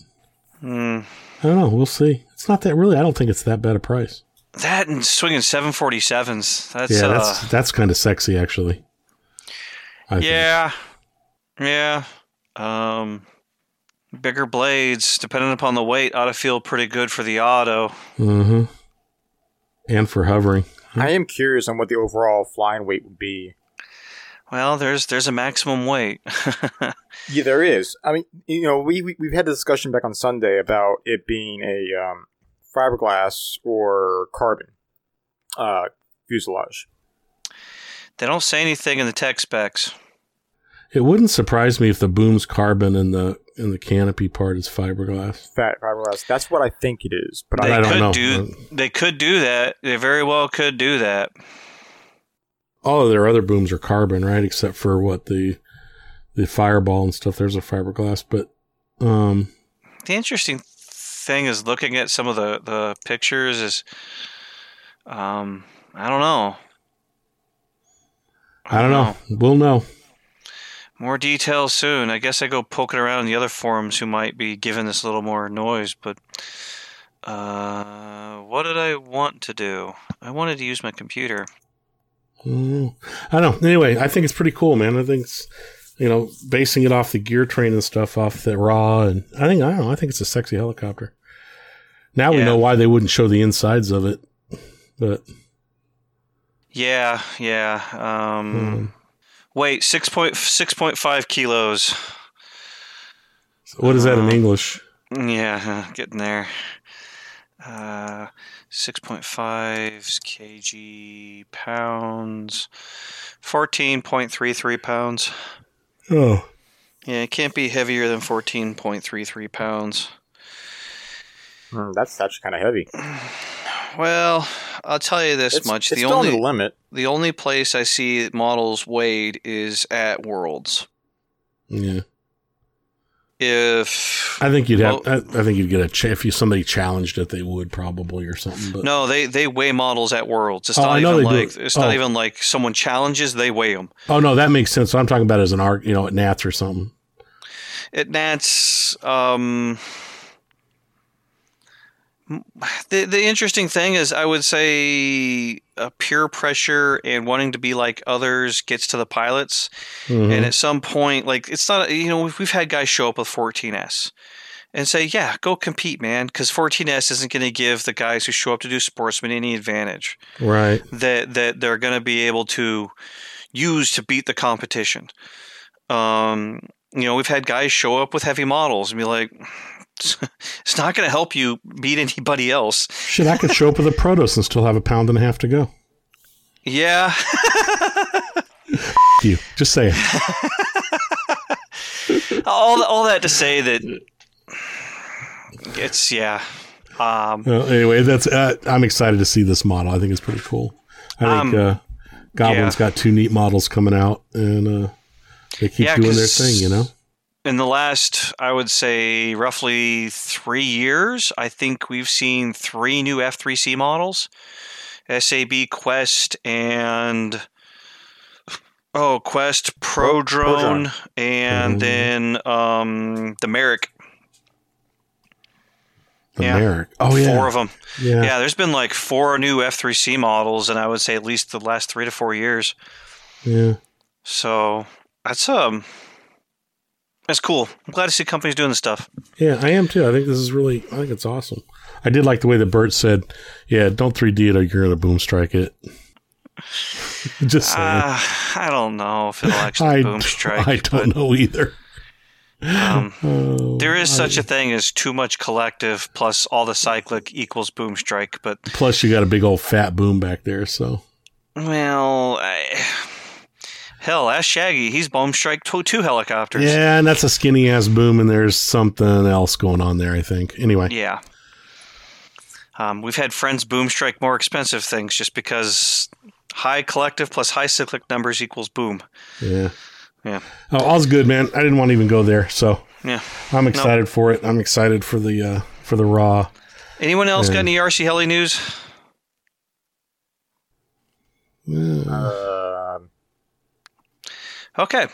Hmm. I don't know. We'll see. It's not that really. I don't think it's that bad a price. That and swinging 747s. That's yeah, uh, that's that's kind of sexy actually. I think. yeah, yeah. Um, bigger blades, depending upon the weight, ought to feel pretty good for the auto. Mm-hmm. And for hovering. I am curious on what the overall flying weight would be. Well, there's there's a maximum weight. Yeah, there is. I mean, you know, we, we we've had the discussion back on Sunday about it being a um, fiberglass or carbon uh, fuselage. They don't say anything in the tech specs. It wouldn't surprise me if the boom's carbon and the and the canopy part is fiberglass. Fat fiberglass. That's what I think it is. But They I I, don't know. do they could do that. They very well could do that. All of their other booms are carbon, right? Except for what the the fireball and stuff. There's a fiberglass, but um, The interesting thing is looking at some of the, the pictures is um I don't know. I don't know. We'll know. More details soon. I guess I go poking around in the other forums who might be giving this a little more noise, but uh, what did I want to do? I wanted to use my computer. Mm, I don't know. Anyway, I think it's pretty cool, man. I think it's you know basing it off the gear train and stuff off the raw, and I think I don't know. I think it's a sexy helicopter. Now we know why they wouldn't show the insides of it, but Yeah, yeah. Um, Hmm. Wait, six point six point five kilos. what is that in Um, English? Yeah, getting there. Uh, six point five kg pounds. Fourteen point three three pounds. Oh, Yeah, it can't be heavier than fourteen point three three pounds. Hmm, that's actually kind of heavy. Well, I'll tell you this It's, much: it's the still only the limit. the only place I see models weighed is at Worlds. yeah. If I think you'd have. Well- I, I think you'd get a ch- if you somebody challenged it, they would probably or something. But no, they they weigh models at Worlds. It's Oh, not I know even like it. it's not Oh. even like someone challenges; they weigh them. oh no, that makes sense. So I'm talking about as an art, you know, at Nats or something. At Nats, um, the the interesting thing is, I would say, uh, peer pressure and wanting to be like others gets to the pilots, Mhm. and at some point, like it's not you know we've, we've had guys show up with 14s. And say, yeah, go compete, man, because 14S isn't going to give the guys who show up to do sportsman any advantage right. that that they're going to be able to use to beat the competition. Um, you know, we've had guys show up with heavy models and be like, "It's not going to help you beat anybody else." Shit, I could show up with a Protos and still have a pound and a half to go. Yeah, You just say it. all all that to say that it's yeah. Um, Well, anyway, that's. Uh, I'm excited to see this model. I think it's pretty cool. I think Um, uh, Goblin's yeah. got two neat models coming out, and uh, they keep Yeah, doing their thing. You know. In the last, I would say, roughly three years, I think we've seen three new F3C models SAB Quest and. Oh, Quest Pro Pro- Drone, and Mhm. then um, the Merrick. The Yeah. Merrick. Oh yeah. Four of them. Yeah. Yeah, there's been like four new F3C models, and I would say at least the last three to four years. Yeah. So that's um, That's cool. I'm glad to see companies doing this stuff. Yeah, I am too. I think this is really. I think it's awesome. I did like the way that Bert said, "Yeah, don't 3D it or you're gonna boom strike it." Just saying. Uh, I don't know if it'll actually I, boom strike. I don't know either. Um, Oh, there is such a thing as too much collective plus all the cyclic equals boom strike, but Plus, you got a big old fat boom back there, so well, I, hell, ask Shaggy. He's boom strike two, two helicopters. yeah, and that's a skinny ass boom, and there's something else going on there. I think. Anyway, Yeah. Um, we've had friends boom strike more expensive things just because high collective plus high cyclic numbers equals boom. yeah, Yeah. Oh, all's good, man. I didn't want to even go there, so Yeah. I'm excited for it. I'm excited for the uh, for the raw. Anyone else got any RC heli news? Uh, Um, Okay.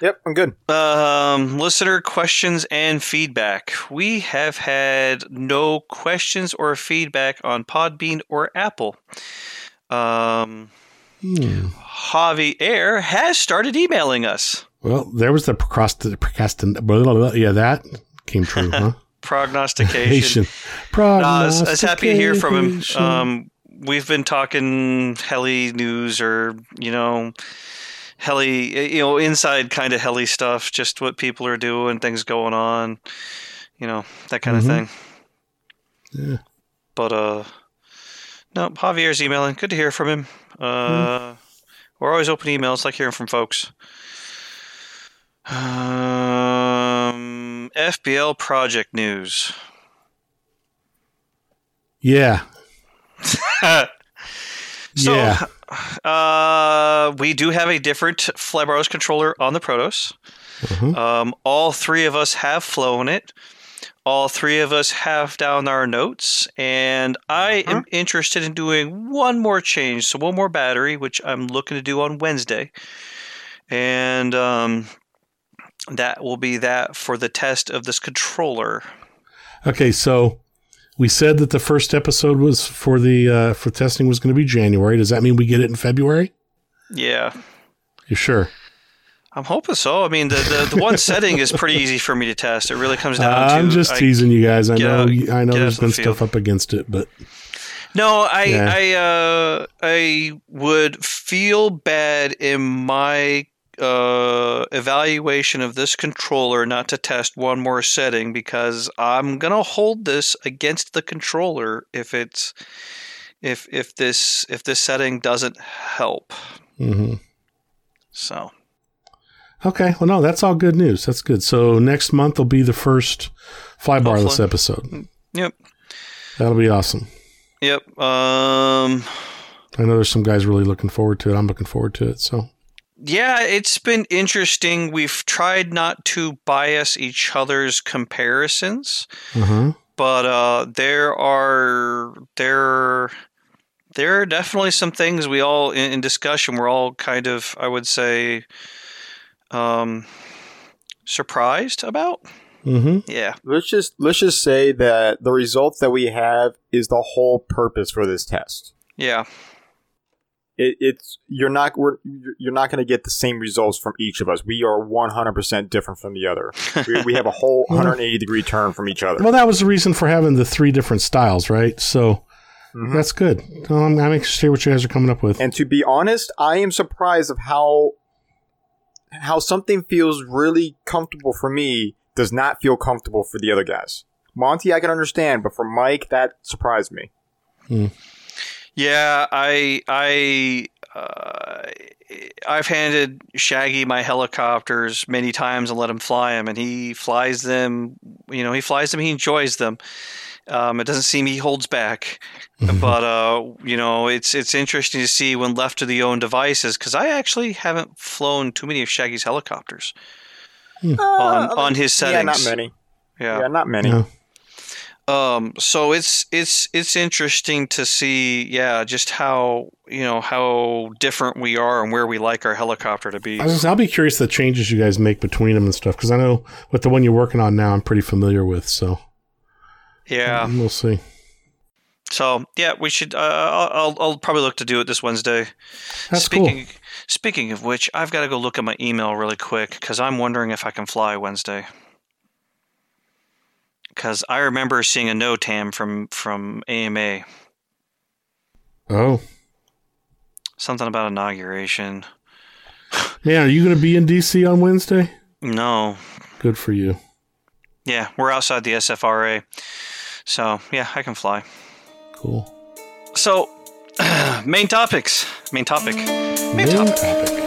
yep, I'm good. Um, listener questions and feedback. We have had no questions or feedback on Podbean or Apple. Um, hmm. Javier has started emailing us. Well, there was the procrastin. procrastin blah, blah, blah. Yeah, that came true, huh? Prognostication. Prognostication. No, I was, happy to hear from him. Um, we've been talking heli news or, you know, heli, you know, inside kind of heli stuff, just what people are doing, things going on, you know, that kind Mhm. of thing. Yeah. But, uh, no, Javier's emailing. Good to hear from him. Uh, We're always open emails, like hearing from folks. Um, FBL project news. yeah, So, Yeah. uh, we do have a different Flybarless controller on the Protos. Mhm. Um, all three of us have flown it. All three of us have down our notes, and I am interested in doing one more change. So, one more battery, which I'm looking to do on Wednesday. And um, that will be that for the test of this controller. Okay, so we said that the first episode was for the uh, for testing was going to be January. Does that mean we get it in February? Yeah. You sure? I'm hoping so. I mean, the, the, the one setting is pretty easy for me to test. It really comes down to. I'm just I- teasing you guys. I know. out- I know. There's been the stuff up against it, but No, I Yeah. I uh I would feel bad in my uh evaluation of this controller not to test one more setting because I'm going to hold this against the controller if it's if if this if this setting doesn't help. Mm-hmm. So, okay. Well, no, that's all good news. That's good. So next month will be the first fly barless Hopefully. episode. yep. That'll be awesome. Yep. Um I know there's some guys really looking forward to it. I'm looking forward to it. So Yeah, it's been interesting. We've tried not to bias each other's comparisons, uh-huh. but uh, there are there there are definitely some things we all in, in discussion. We're all kind of, I would say, um, surprised about. Mm-hmm. Yeah, Let's just let's just say that the results that we have is the whole purpose for this test. yeah, It, it's you're not we're, you're not going to get the same results from each of us. We are 100% different from the other. We, we have a whole 180 degree turn from each other. Well, that was the reason for having the three different styles, right? So Mhm. that's good. Well, I'm, I'm to hear what you guys are coming up with. And to be honest, I am surprised of how how something feels really comfortable for me does not feel comfortable for the other guys. Monty, I can understand, but for Mike, that surprised me. Yeah. I I. Uh, I've handed Shaggy my helicopters many times and let him fly them, and he flies them. You know, he flies them. He enjoys them. Um, it doesn't seem he holds back, but uh, you know, it's it's interesting to see when left to the own devices because I actually haven't flown too many of Shaggy's helicopters on on his Uh, Yeah, not many. Yeah. Yeah, not many. Yeah. Um, so it's it's it's interesting to see, yeah, just how you know how different we are and where we like our helicopter to be. I was, I'll be curious the changes you guys make between them and stuff because I know with the one you're working on now, I'm pretty familiar with. So Yeah. we'll see. So yeah, we should. Uh, I'll I'll- probably look to do it this Wednesday. That's speaking Speaking of which, I've got to go look at my email really quick because I'm wondering if I can fly Wednesday. Because I remember seeing a NOTAM from from AMA, Oh, something about inauguration. man, are you going to be in DC on Wednesday? No, Good for you. yeah, we're outside the SFRA, so yeah, I can fly. Cool. So, main topics. Main topic. Main Main topic. topic.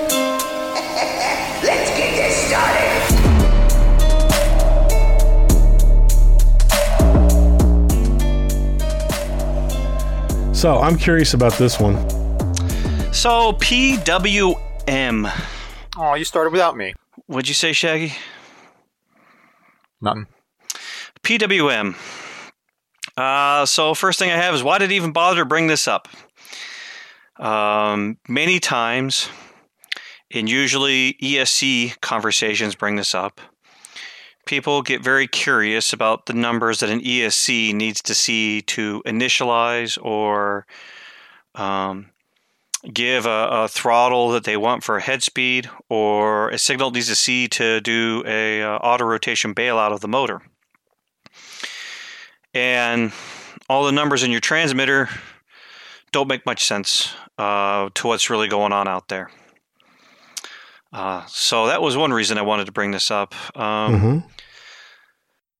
So I'm curious about this one. So PWM. Oh, you started without me. What'd you say, Shaggy? Nothing. PWM. Uh, so first thing I have is why did it even bother to bring this up? Um, many times, and usually ESC conversations bring this up. People get very curious about the numbers that an ESC needs to see to initialize or um, give a, a throttle that they want for a head speed or a signal needs to see to do a uh, auto rotation bailout of the motor and all the numbers in your transmitter don't make much sense uh, to what's really going on out there. Uh, so that was one reason I wanted to bring this up. Um, hmm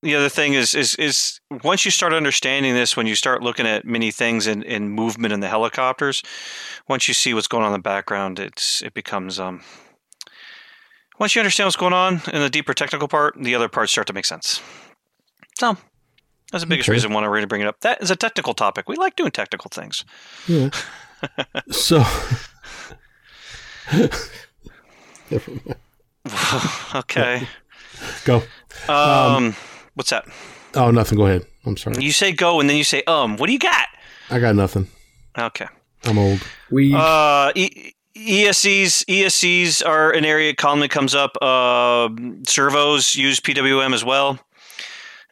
The other thing is, is, is once you start understanding this, when you start looking at many things in, in movement in the helicopters, once you see what's going on in the background, it's it becomes um. Once you understand what's going on in the deeper technical part, the other parts start to make sense. So that's the biggest Okay. reason why I wanted to bring it up. That is a technical topic. We like doing technical things. Yeah. so. Never mind. okay. Go. Um, what's that? Oh, nothing. Go ahead. I'm sorry. You say go and then you say um. What do you got? I got nothing. Okay. I'm old. We Uh, e- ESCs ESCs are an area commonly comes up. Uh, servos use PWM as well.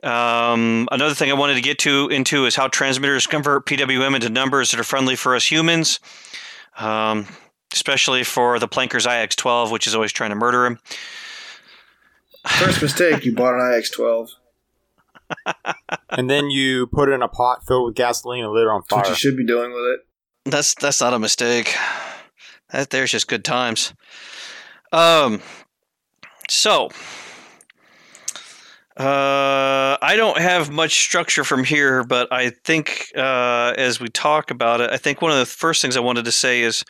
Um, another thing I wanted to get to into is how transmitters convert PWM into numbers that are friendly for us humans, um, especially for the Planker's IX12, which is always trying to murder him. first mistake, you bought an IX12. And then you put it in a pot filled with gasoline and lit it on That's what fire. you should be doing with it. That's that's not a mistake. That there's just good times. Um. So. Uh, I don't have much structure from here, but I think uh, as we talk about it, I think one of the first things I wanted to say is,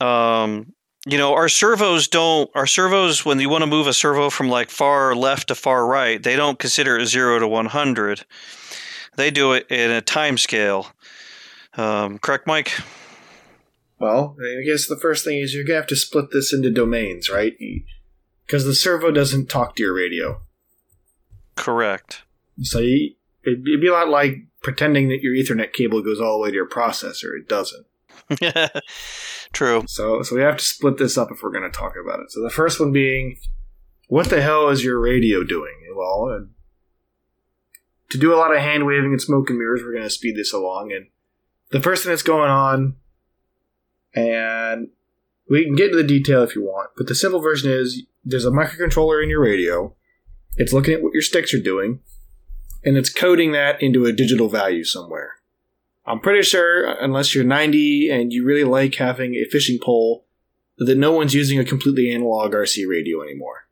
um, you know, our servos don't. Our servos, when you want to move a servo from like far left to far right, they don't consider it zero to one hundred. They do it in a time scale. Um, correct, Mike? Well, I guess the first thing is you're gonna have to split this into domains, right? Because the servo doesn't talk to your radio, Correct. so you, it'd be a lot like pretending that your Ethernet cable goes all the way to your processor. It doesn't. True. So, so we have to split this up if we're going to talk about it. So the first one being, what the hell is your radio doing? Well, uh, to do a lot of hand waving and smoke and mirrors, we're going to speed this along. And the first thing that's going on, and we can get into the detail if you want, but the simple version is there's a microcontroller in your radio. It's looking at what your sticks are doing, and it's coding that into a digital value somewhere. I'm pretty sure, unless you're 90 and you really like having a fishing pole, that no one's using a completely analog RC radio anymore.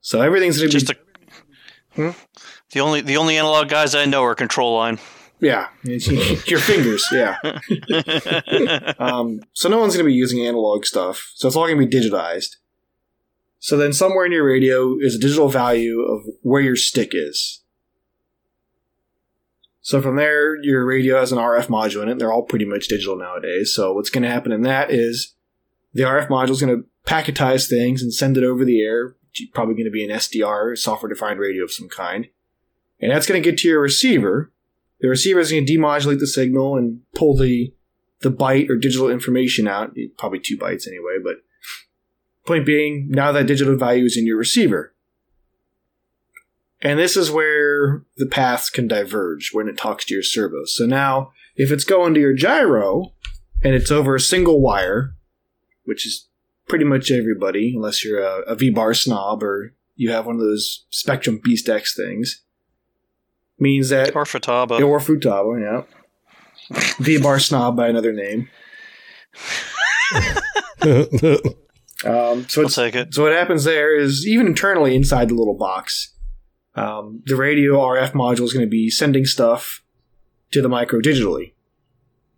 So everything's going to Just be. a, the only the only analog guys I know are control line. yeah, your fingers, yeah. Um, so no one's going to be using analog stuff. So it's all going to be digitized. So then somewhere in your radio is a digital value of where your stick is. So from there, your radio has an RF module in it. They're all pretty much digital nowadays. So what's going to happen in that is the RF module is going to packetize things and send it over the air. Probably going to be an SDR, software defined radio of some kind. And that's going to get to your receiver. The receiver is going to demodulate the signal and pull the the byte or digital information out. Probably two bytes anyway, but point being, now that digital value is in your receiver. And this is where the paths can diverge when it talks to your servos. So now, if it's going to your gyro and it's over a single wire, which is pretty much everybody, unless you're a, a V bar snob or you have one of those Spektrum Beast X things. Means that Or Futaba. or Futaba, yeah. V bar snob by another name. Um, so I'll take it. so what happens there is even internally inside the little box, um, the radio RF module is going to be sending stuff to the micro digitally.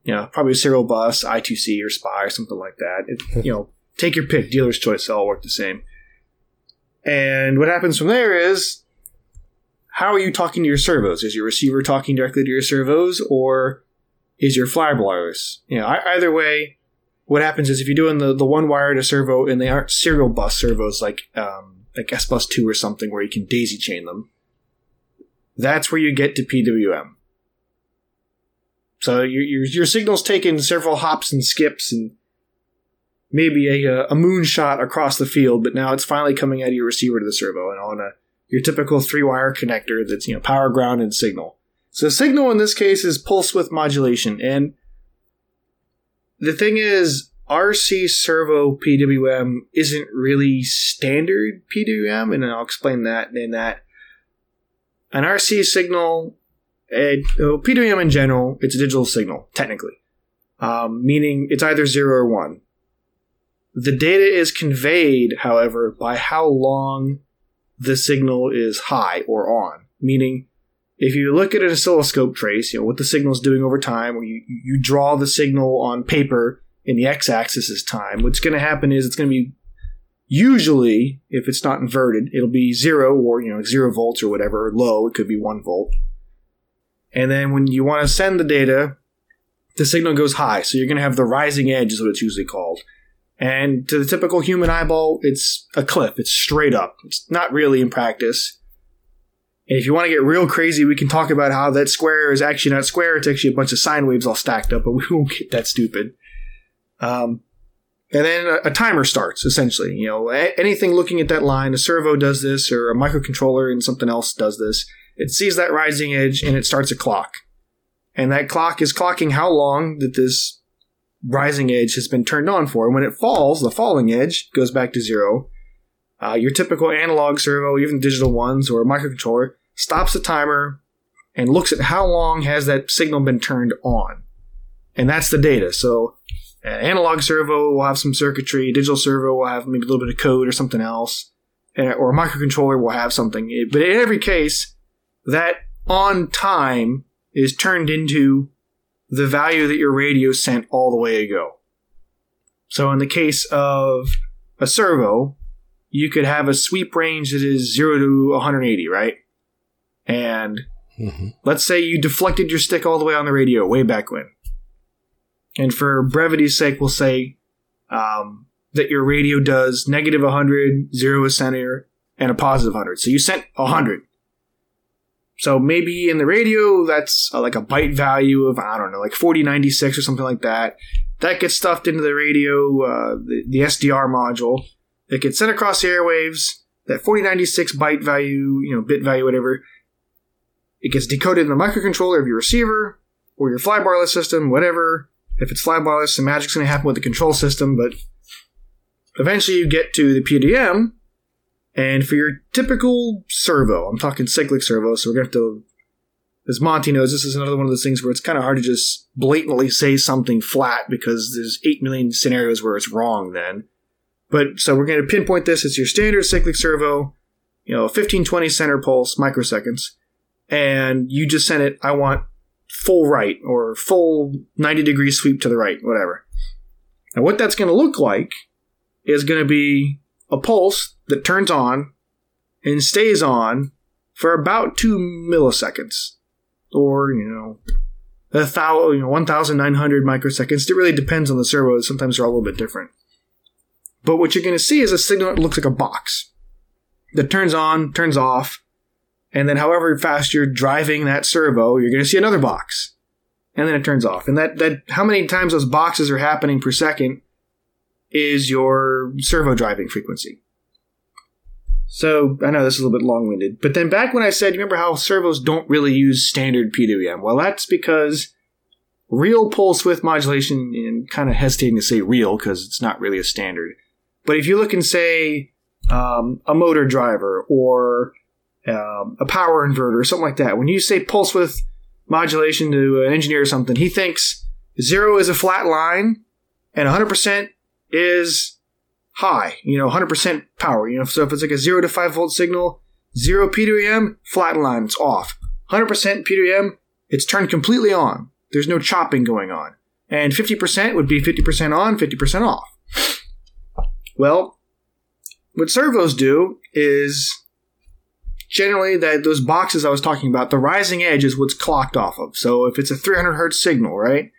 You know, probably a serial bus, I2C or SPI or something like that. It, you know, take your pick, dealer's choice, they all work the same. And what happens from there is, how are you talking to your servos? Is your receiver talking directly to your servos, or is your flybarless? You know, ei- either way, what happens is if you're doing the, the one wire to servo and they aren't serial bus servos like um, like S two or something where you can daisy chain them, that's where you get to PWM. So your your, your signal's taken several hops and skips and maybe a uh, a moonshot across the field, but now it's finally coming out of your receiver to the servo and on a your typical three wire connector that's you know power ground and signal. So signal in this case is pulse width modulation and the thing is, RC servo PWM isn't really standard PWM, and I'll explain that in that. An RC signal, it, well, PWM in general, it's a digital signal, technically, um, meaning it's either zero or one. The data is conveyed, however, by how long the signal is high or on, meaning if you look at an oscilloscope trace, you know what the signal is doing over time, or you you draw the signal on paper and the x-axis is time. What's going to happen is it's going to be usually, if it's not inverted, it'll be zero or you know zero volts or whatever. Or low, it could be one volt. And then when you want to send the data, the signal goes high, so you're going to have the rising edge, is what it's usually called. And to the typical human eyeball, it's a cliff. It's straight up. It's not really in practice. And if you want to get real crazy, we can talk about how that square is actually not square. It's actually a bunch of sine waves all stacked up, but we won't get that stupid. Um, and then a, a timer starts, essentially. You know, a- anything looking at that line, a servo does this, or a microcontroller and something else does this. It sees that rising edge and it starts a clock. And that clock is clocking how long that this rising edge has been turned on for. And when it falls, the falling edge goes back to zero. Uh, your typical analog servo, even digital ones, or a microcontroller, stops the timer and looks at how long has that signal been turned on. And that's the data. So analog servo will have some circuitry, digital servo will have maybe a little bit of code or something else, and- or a microcontroller will have something. But in every case, that on time is turned into the value that your radio sent all the way ago. So in the case of a servo, you could have a sweep range that is 0 to 180, right? And Mhm. let's say you deflected your stick all the way on the radio way back when. And for brevity's sake, we'll say um, that your radio does negative 100, 0 is center, and a positive 100. So you sent 100. So maybe in the radio, that's uh, like a byte value of, I don't know, like 4096 or something like that. That gets stuffed into the radio, uh, the, the SDR module. It gets sent across the airwaves. That 4096 byte value, you know, bit value, whatever, it gets decoded in the microcontroller of your receiver or your flybarless system, whatever. If it's flybarless, some magic's going to happen with the control system, but eventually you get to the PDM, and for your typical servo, I'm talking cyclic servo, so we're going to have to, as Monty knows, this is another one of those things where it's kind of hard to just blatantly say something flat because there's 8 million scenarios where it's wrong then. But so we're going to pinpoint this as your standard cyclic servo, you know, 1520 center pulse microseconds, and you just send it, I want full right or full 90 degree sweep to the right, whatever. And what that's going to look like is going to be a pulse that turns on and stays on for about two milliseconds, or you know, a thousand, you know, one thousand nine hundred microseconds. It really depends on the servo. Sometimes they're all a little bit different. But what you're going to see is a signal that looks like a box that turns on, turns off, and then however fast you're driving that servo, you're going to see another box, and then it turns off. And that that how many times those boxes are happening per second is your servo driving frequency. So I know this is a little bit long winded, but then back when I said, you remember how servos don't really use standard PWM? Well, that's because real pulse width modulation, and kind of hesitating to say real because it's not really a standard. But if you look and say um, a motor driver or um, a power inverter or something like that, when you say pulse width modulation to an engineer or something, he thinks zero is a flat line and 100% is high, you know, 100% power. You know, so if it's like a 0 to 5 volt signal, 0 PWM, flat line, it's off. 100% PWM, it's turned completely on. There's no chopping going on. And 50% would be 50% on, 50% off. Well, what servos do is generally that those boxes I was talking about, the rising edge is what's clocked off of. So if it's a 300 hertz signal, right?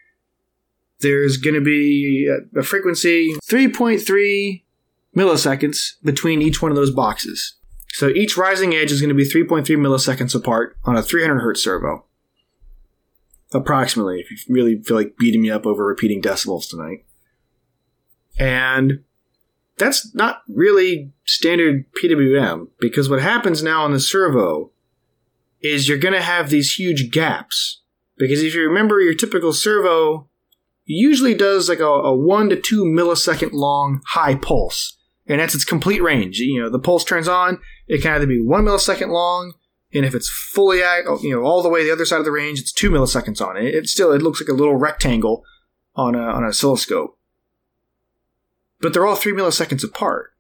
There's going to be a, a frequency 3.3 milliseconds between each one of those boxes. So each rising edge is going to be 3.3 milliseconds apart on a 300 hertz servo. Approximately, if you really feel like beating me up over repeating decimals tonight. And that's not really standard PWM because what happens now on the servo is you're going to have these huge gaps. Because if you remember your typical servo usually does like a, a one to two millisecond long high pulse. And that's its complete range. You know, the pulse turns on, it can either be one millisecond long, and if it's fully, oh, you know, all the way the other side of the range, it's two milliseconds on it. It still, it looks like a little rectangle on a, on an oscilloscope but they're all three milliseconds apart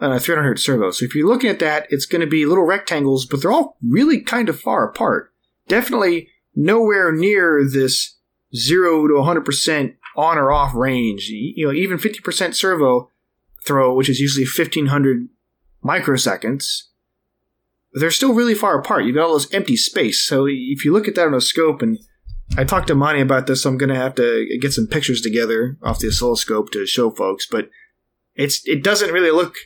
uh, on a 300 hertz servo. So if you're looking at that, it's going to be little rectangles, but they're all really kind of far apart. Definitely nowhere near this zero to 100% on or off range. You know, even 50% servo throw, which is usually 1500 microseconds, they're still really far apart. You've got all this empty space. So if you look at that on a scope and I talked to Monty about this, so I'm going to have to get some pictures together off the oscilloscope to show folks. But it's it doesn't really look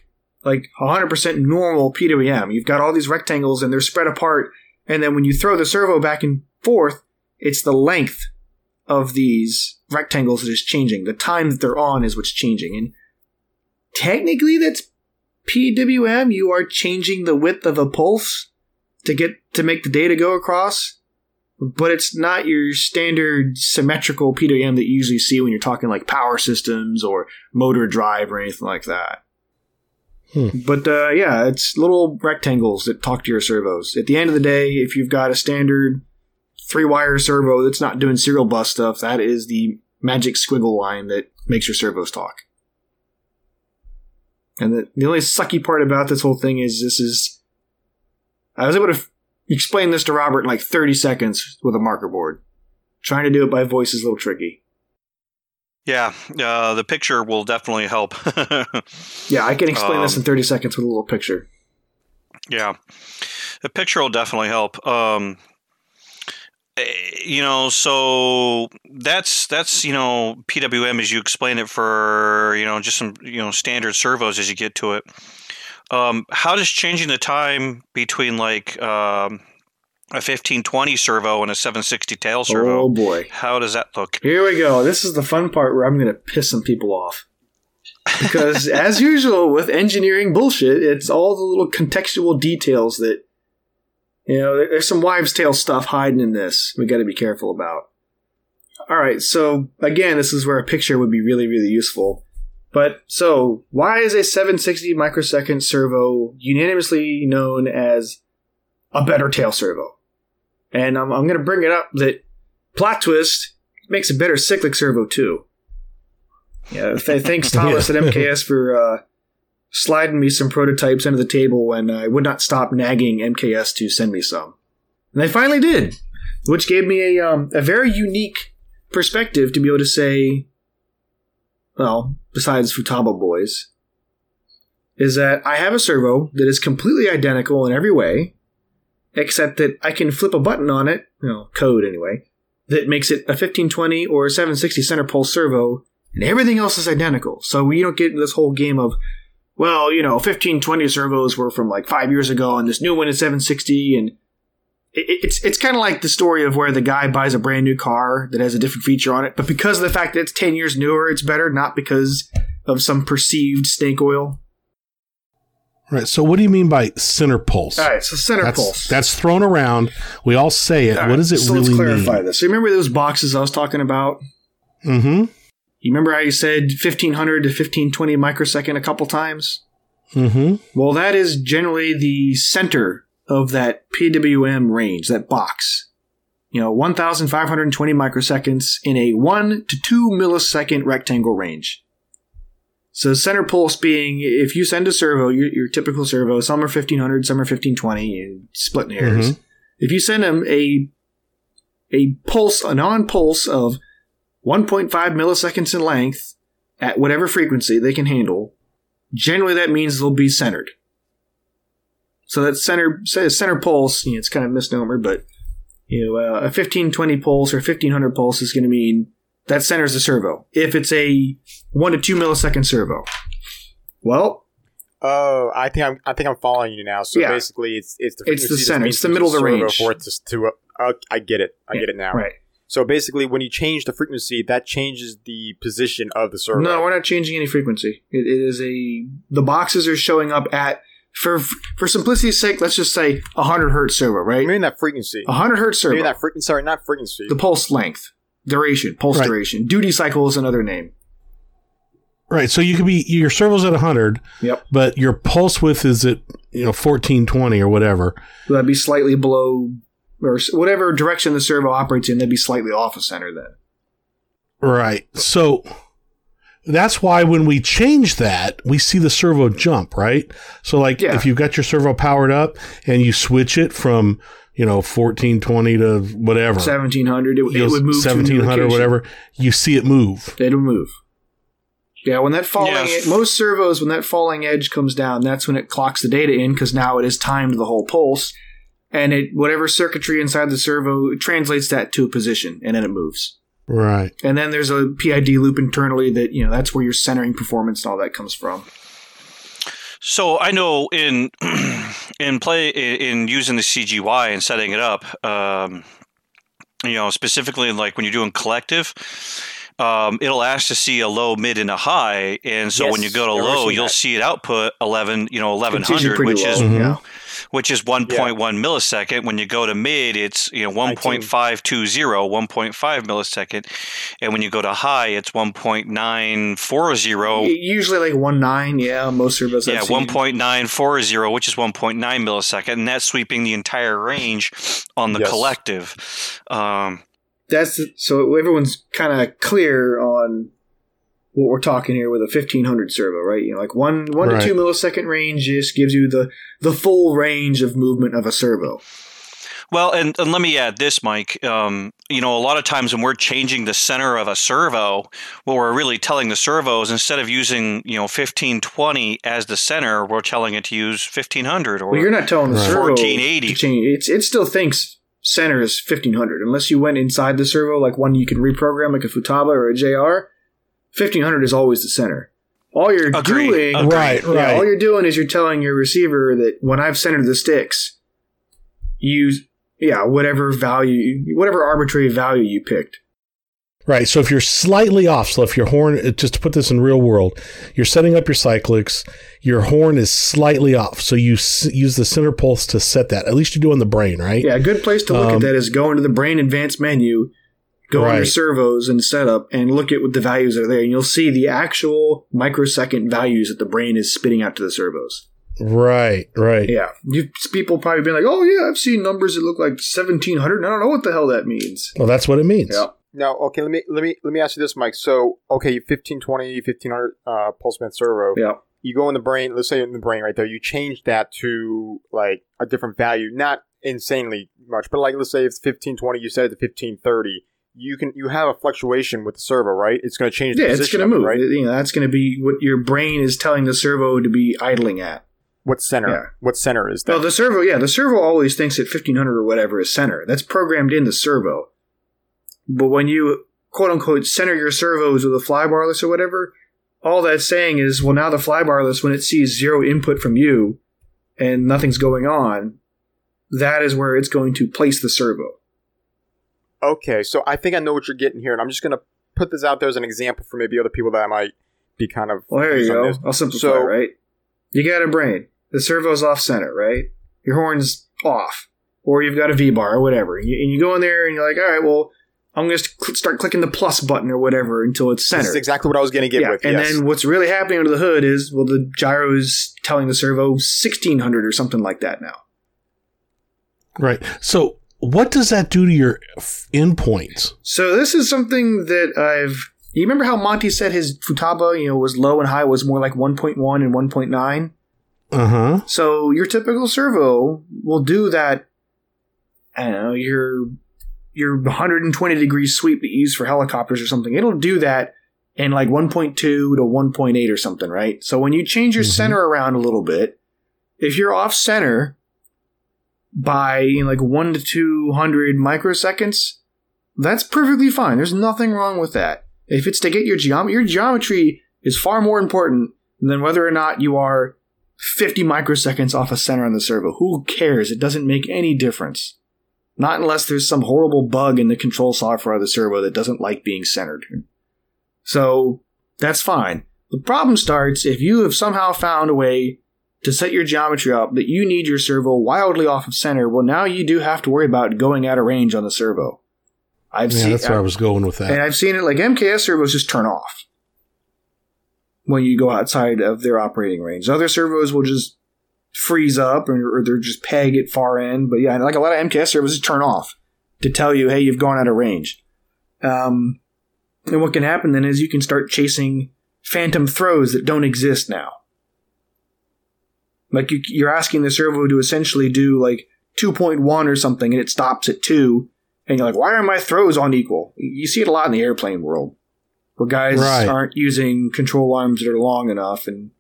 like 100% normal PWM. You've got all these rectangles and they're spread apart, and then when you throw the servo back and forth, it's the length of these rectangles that is changing. The time that they're on is what's changing, and technically that's PWM. You are changing the width of a pulse to get to make the data go across but it's not your standard symmetrical PWM that you usually see when you're talking like power systems or motor drive or anything like that. Hmm. But uh, yeah, it's little rectangles that talk to your servos. At the end of the day, if you've got a standard three wire servo that's not doing serial bus stuff, that is the magic squiggle line that makes your servos talk. And the, the only sucky part about this whole thing is this is. I was able to explain this to Robert in like 30 seconds with a marker board. Trying to do it by voice is a little tricky. Yeah, uh, the picture will definitely help. yeah, I can explain um, this in 30 seconds with a little picture. Yeah, the picture will definitely help. Um, eh, you know, so that's that's you know PWM as you explain it for you know just some you know standard servos as you get to it. Um, how does changing the time between like um, a 1520 servo and a 760 tail servo? Oh boy, how does that look? Here we go. This is the fun part where I'm going to piss some people off. Because as usual with engineering bullshit, it's all the little contextual details that you know. There's some wives' tale stuff hiding in this. We got to be careful about. All right, so again, this is where a picture would be really, really useful. But so, why is a 760 microsecond servo unanimously known as a better tail servo? And I'm, I'm going to bring it up that Plot Twist makes a better cyclic servo too. Yeah, th- thanks Thomas at MKS for uh, sliding me some prototypes under the table when I would not stop nagging MKS to send me some. And they finally did, which gave me a, um, a very unique perspective to be able to say, well, besides Futaba Boys, is that I have a servo that is completely identical in every way, except that I can flip a button on it, you know, code anyway, that makes it a 1520 or a 760 center pulse servo, and everything else is identical. So we don't get this whole game of, well, you know, 1520 servos were from like five years ago, and this new one is 760, and it's it's kind of like the story of where the guy buys a brand new car that has a different feature on it, but because of the fact that it's ten years newer, it's better, not because of some perceived snake oil. Right. So what do you mean by center pulse? All right, so center that's, pulse. That's thrown around. We all say it. All what right, does it so really let's clarify mean? this. So you remember those boxes I was talking about? Mm-hmm. You remember how you said 1500 to 1520 microsecond a couple times? Mm-hmm. Well, that is generally the center of that PWM range, that box. You know, 1520 microseconds in a 1 to 2 millisecond rectangle range. So center pulse being, if you send a servo, your, your typical servo, some are 1500, some are 1520, and splitting hairs. Mhm. If you send them a a pulse, a non-pulse of 1.5 milliseconds in length at whatever frequency they can handle, generally that means they'll be centered. So that center center pulse, you know, it's kind of a misnomer, but you know, uh, a 1520 pulse or 1500 pulse is going to mean that centers the servo. If it's a one to two millisecond servo, well, Oh, I think I'm. I think I'm following you now. So Yeah. basically, it's it's the It's the center. It's the middle of the range. For it to, to uh, I get it. I Yeah, get it now. right? So basically, when you change the frequency, that changes the position of the servo. No, we're not changing any frequency. It, it is a the boxes are showing up at for for simplicity's sake. Let's just say a hundred hertz servo, right? maybe that frequency. A hundred hertz servo. Maybe that frequency. Sorry, not frequency. the pulse length, duration, pulse Right. duration, duty cycle is another name. Right. So you could be your servo's at 100, Yep. but your pulse width is at you know 1420 or whatever. So that'd be slightly below or whatever direction the servo operates in. That'd be slightly off of center then. Right. So that's why when we change that, we see the servo jump, right? So like Yeah. if you've got your servo powered up and you switch it from, you know, 1420 to whatever. Seventeen hundred, it, it would move to a new 1700 or whatever, you see it move. It'll move. Yeah, when that falling Yes. most servos when that falling edge comes down, that's when it clocks the data in because now it has timed the whole pulse, and it whatever circuitry inside the servo it translates that to a position, and then it moves. Right. And then there's a PID loop internally that you know that's where your centering performance and all that comes from. So I know in in play in using the CGY and setting it up, um, you know, specifically like when you're doing collective, um, it'll ask to see a low, mid, and a high, and so when you go to low, you'll that. see it output eleven, you know, eleven It's usually hundred, pretty which low, is Mhm. yeah. which is 1.1 millisecond. When you go to mid, it's you know 1.520, 1.5 millisecond, and when you go to high, it's 1.940. Usually like one nine, yeah. Most servos, I've Yeah, one point nine four zero, which is one point nine millisecond, and that's sweeping the entire range on the Yes. collective. Um, That's so everyone's kind of clear on what we're talking here with a 1500 servo, right? You know, like one one Right. to two millisecond range just gives you the the full range of movement of a servo. well, and, and let me add this, Mike. Um, you know, a lot of times when we're changing the center of a servo, what we're really telling the servo is instead of using you know fifteen twenty as the center, we're telling it to use fifteen hundred or Well, you're not telling the Right. servo 1480. to change. It's it still thinks center is 1500 unless you went inside the servo like one you can reprogram like a Futaba or a JR. 1500 is always the center. All you're Agreed. doing, Agreed. Right, Yeah, right. all you're doing is you're telling your receiver that when I've centered the sticks, use yeah whatever value, whatever arbitrary value you picked. Right. So if you're slightly off, so if your horn, uh, just to put this in real world, you're setting up your cyclics, your horn is slightly off. So you s- use the center pulse to set that. At least you do on the brain, right? Yeah, a good place to look Um, at that is go into the brain advanced menu, go under Right. servos and setup, and look at what the values are there, and you'll see the actual microsecond values that the brain is spitting out to the servos. Right. Right. Yeah, you people probably been like, "Oh yeah, I've seen numbers that look like seventeen hundred. I don't know what the hell that means." Well, that's what it means. Yeah. Now, okay, let me let me let me ask you this, Mike. So, okay, 1520, 1500 uh, pulse width servo. Yeah. You go in the brain. Let's say in the brain right there. You change that to like a different value, not insanely much, but like let's say it's 1520. You set it to 1530. You can you have a fluctuation with the servo, right? It's going to change. The Yeah, it's going to of it, move. right? You know, that's going to be what your brain is telling the servo to be idling at. What center? Yeah. What center is that? Well, the servo, yeah, the servo always thinks that 1500 or whatever is center. That's programmed in the servo. But when you quote unquote center your servos with a flybarless or whatever, all that's saying is, well, now the flybarless, when it sees zero input from you and nothing's going on, that is where it's going to place the servo. Okay, so I think I know what you're getting here, and I'm just going to put this out there as an example for maybe other people that might be kind of. Well, there you go. this. I'll simplify, So- right? You got a brain. the servo's off center, right? Your horn's off, or you've got a V bar or whatever, and you, and you go in there and you're like, all right, well, I'm going to cl- start clicking the plus button or whatever until it's This centered. is exactly what I was going to get yeah, with. and yes. then what's really happening under the hood is, well, the gyro is telling the servo 1600 or something like that now. Right. So, what does that do to your f- endpoints? So this is something that I've. You remember how Monty said his Futaba, you know, was low and high was more like 1.1 and 1.9? Uh huh. So your typical servo will do that. I don't know your your 120 degree sweep that you use for helicopters or something. It'll do that in like 1.2 to 1.8 or something, right? So when you change your Mhm. center around a little bit, if you're off center by you know, like one to 200 microseconds, that's perfectly fine. There's nothing wrong with that. If it's to get your geometry, your geometry is far more important than whether or not you are 50 microseconds off a center on the servo. Who cares? It doesn't make any difference. Not unless there's some horrible bug in the control software of the servo that doesn't like being centered. So that's fine. The problem starts if you have somehow found a way to set your geometry up that you need your servo wildly off of center. Well, now you do have to worry about going out of range on the servo. I've Yeah, seen that's where I was going with that, and. I've seen it like MKS servos just turn off when you go outside of their operating range. Other servos will just freeze up or, or they're just peg at far end. But yeah, like a lot of MKS servos just turn off to tell you, hey, you've gone out of range. Um, and what can happen then is you can start chasing phantom throws that don't exist now. Like you, you're asking the servo to essentially do like 2.1 or something and it stops at 2 and you're like, why are my throws unequal? You see it a lot in the airplane world, where guys Right. aren't using control arms that are long enough, and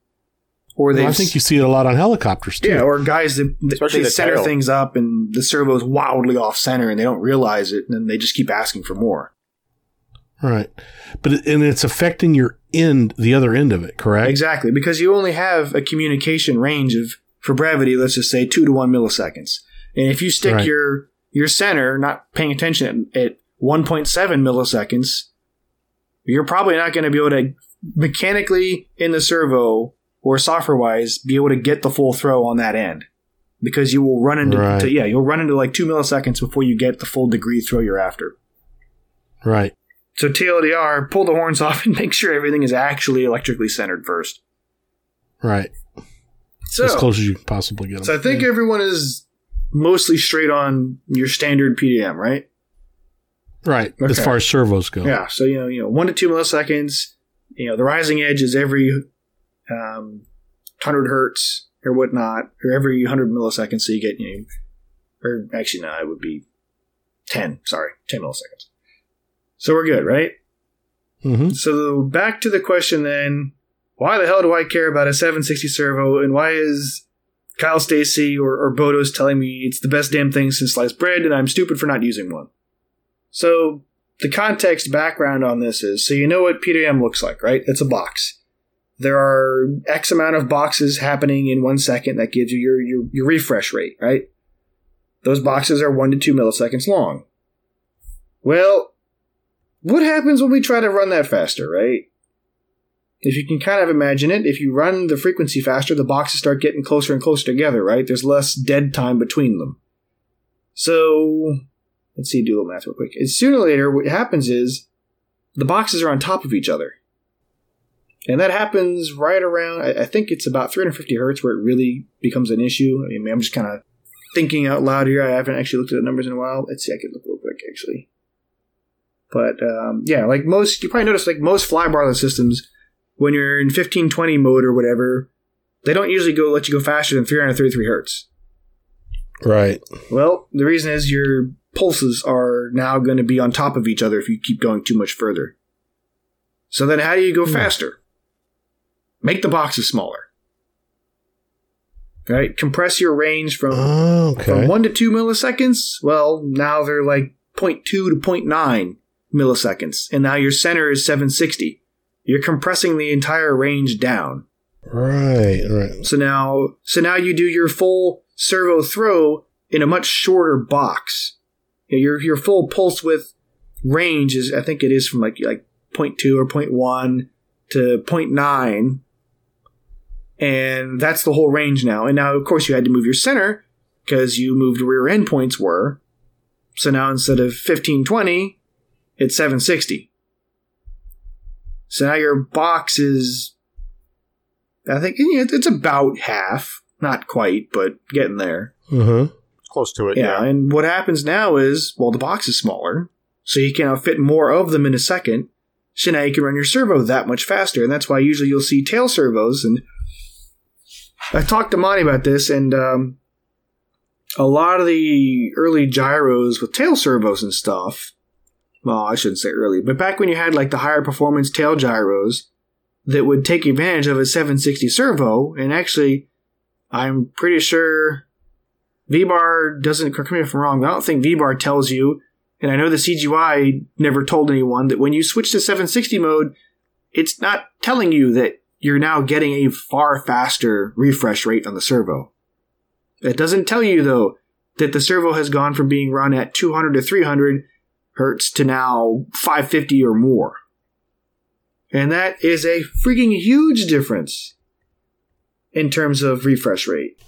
or they Well, I think you see it a lot on helicopters too. yeah, or guys that, that Especially they the center tail. things up, and the servo's wildly off center, and they don't realize it, and then they just keep asking for more. Right. But and it's affecting your end, the other end of it, correct? Exactly, because you only have a communication range of, for brevity, let's just say two to one milliseconds, and if you stick Right. your your center, not paying attention at, at 1.7 milliseconds, you're probably not going to be able to mechanically in the servo or software wise be able to get the full throw on that end because you will run into Right. to- yeah you'll run into like two milliseconds before you get the full degree throw you're after. Right. So TLDR, pull the horns off and make sure everything is actually electrically centered first. Right. So, as close as you can possibly get them. so I think everyone is mostly straight on your standard PDM, right? right. As far as servos go. Yeah. So you know, you know, one to two milliseconds. You know, the rising edge is every um, hundred hertz or whatnot, or every hundred milliseconds. So you get you know, or actually no, it would be ten. Sorry, ten milliseconds. So we're good, right? hmm So back to the question then: Why the hell do I care about a 760 servo, and why is Kyle Stacy or, or Bodo's telling me it's the best damn thing since sliced bread, and I'm stupid for not using one? So the context background on this is: so you know what PDM looks like, right? It's a box. There are X amount of boxes happening in one second that gives you your your, your refresh rate, right? Those boxes are one to two milliseconds long. Well, what happens when we try to run that faster, right? If you can kind of imagine it, if you run the frequency faster, the boxes start getting closer and closer together, right? There's less dead time between them. So, let's see, do a little math real quick. And sooner or later, what happens is the boxes are on top of each other. And that happens right around, I I think it's about 350 hertz where it really becomes an issue. I mean, I'm just kind of thinking out loud here. I haven't actually looked at the numbers in a while. Let's see, I could look real quick, actually. But um, yeah, like most, you probably notice like most flybarless systems, when you're in 1520 mode or whatever, they don't usually go let you go faster than 333 hertz. Right. Well, the reason is your pulses are now going to be on top of each other if you keep going too much further. So then, how do you go Hmm. faster? Make the boxes smaller. Right? Compress your range from Oh, okay. from 1 to 2 milliseconds, well, now they're like 0.2 to 0.9 milliseconds. And now your center is 760. You're compressing the entire range down. right. Right. So now so now you do your full servo throw in a much shorter box. Your your full pulse width range is I think it is from like like 0.2 or 0.1 to 0.9 And that's the whole range now. And now, of course, you had to move your center because you moved rear end points were. So now instead of 1520, it's 760. So now your box is, I think it's about half. Not quite, but getting there. Huh. Close to it. Yeah, Yeah. and what happens now is, well, the box is smaller, so you can fit more of them in a second. So now you can run your servo that much faster, and that's why usually you'll see tail servos. And I talked to Monty about this, and um, a lot of the early gyros with tail servos and stuff. Well, I shouldn't say early, but back when you had like the higher performance tail gyros that would take advantage of a 760 servo, and actually, I'm pretty sure VBAR doesn't correct me if I'm wrong. I don't think VBAR tells you, and I know the CGY never told anyone that when you switch to 760 mode, it's not telling you that you're now getting a far faster refresh rate on the servo. It doesn't tell you though that the servo has gone from being run at 200 to 300 hertz to now 550 or more. And that is a freaking huge difference in terms of refresh rate.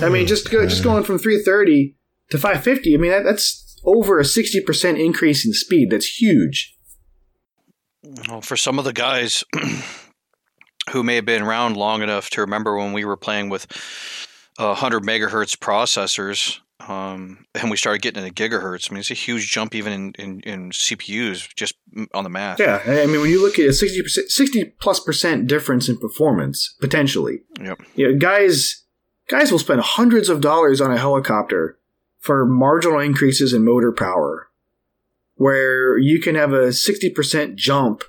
I mean, just go, just going from 330 to 550. I mean, that, that's over a 60% increase in speed. That's huge. Well, for some of the guys who may have been around long enough to remember when we were playing with uh, 100 megahertz processors, um, and we started getting into gigahertz. I mean, it's a huge jump even in, in, in CPUs just on the math. Yeah, I mean, when you look at a 60 percent, 60 plus percent difference in performance potentially, Yep. you know, guys, guys will spend hundreds of dollars on a helicopter for marginal increases in motor power, where you can have a 60 percent jump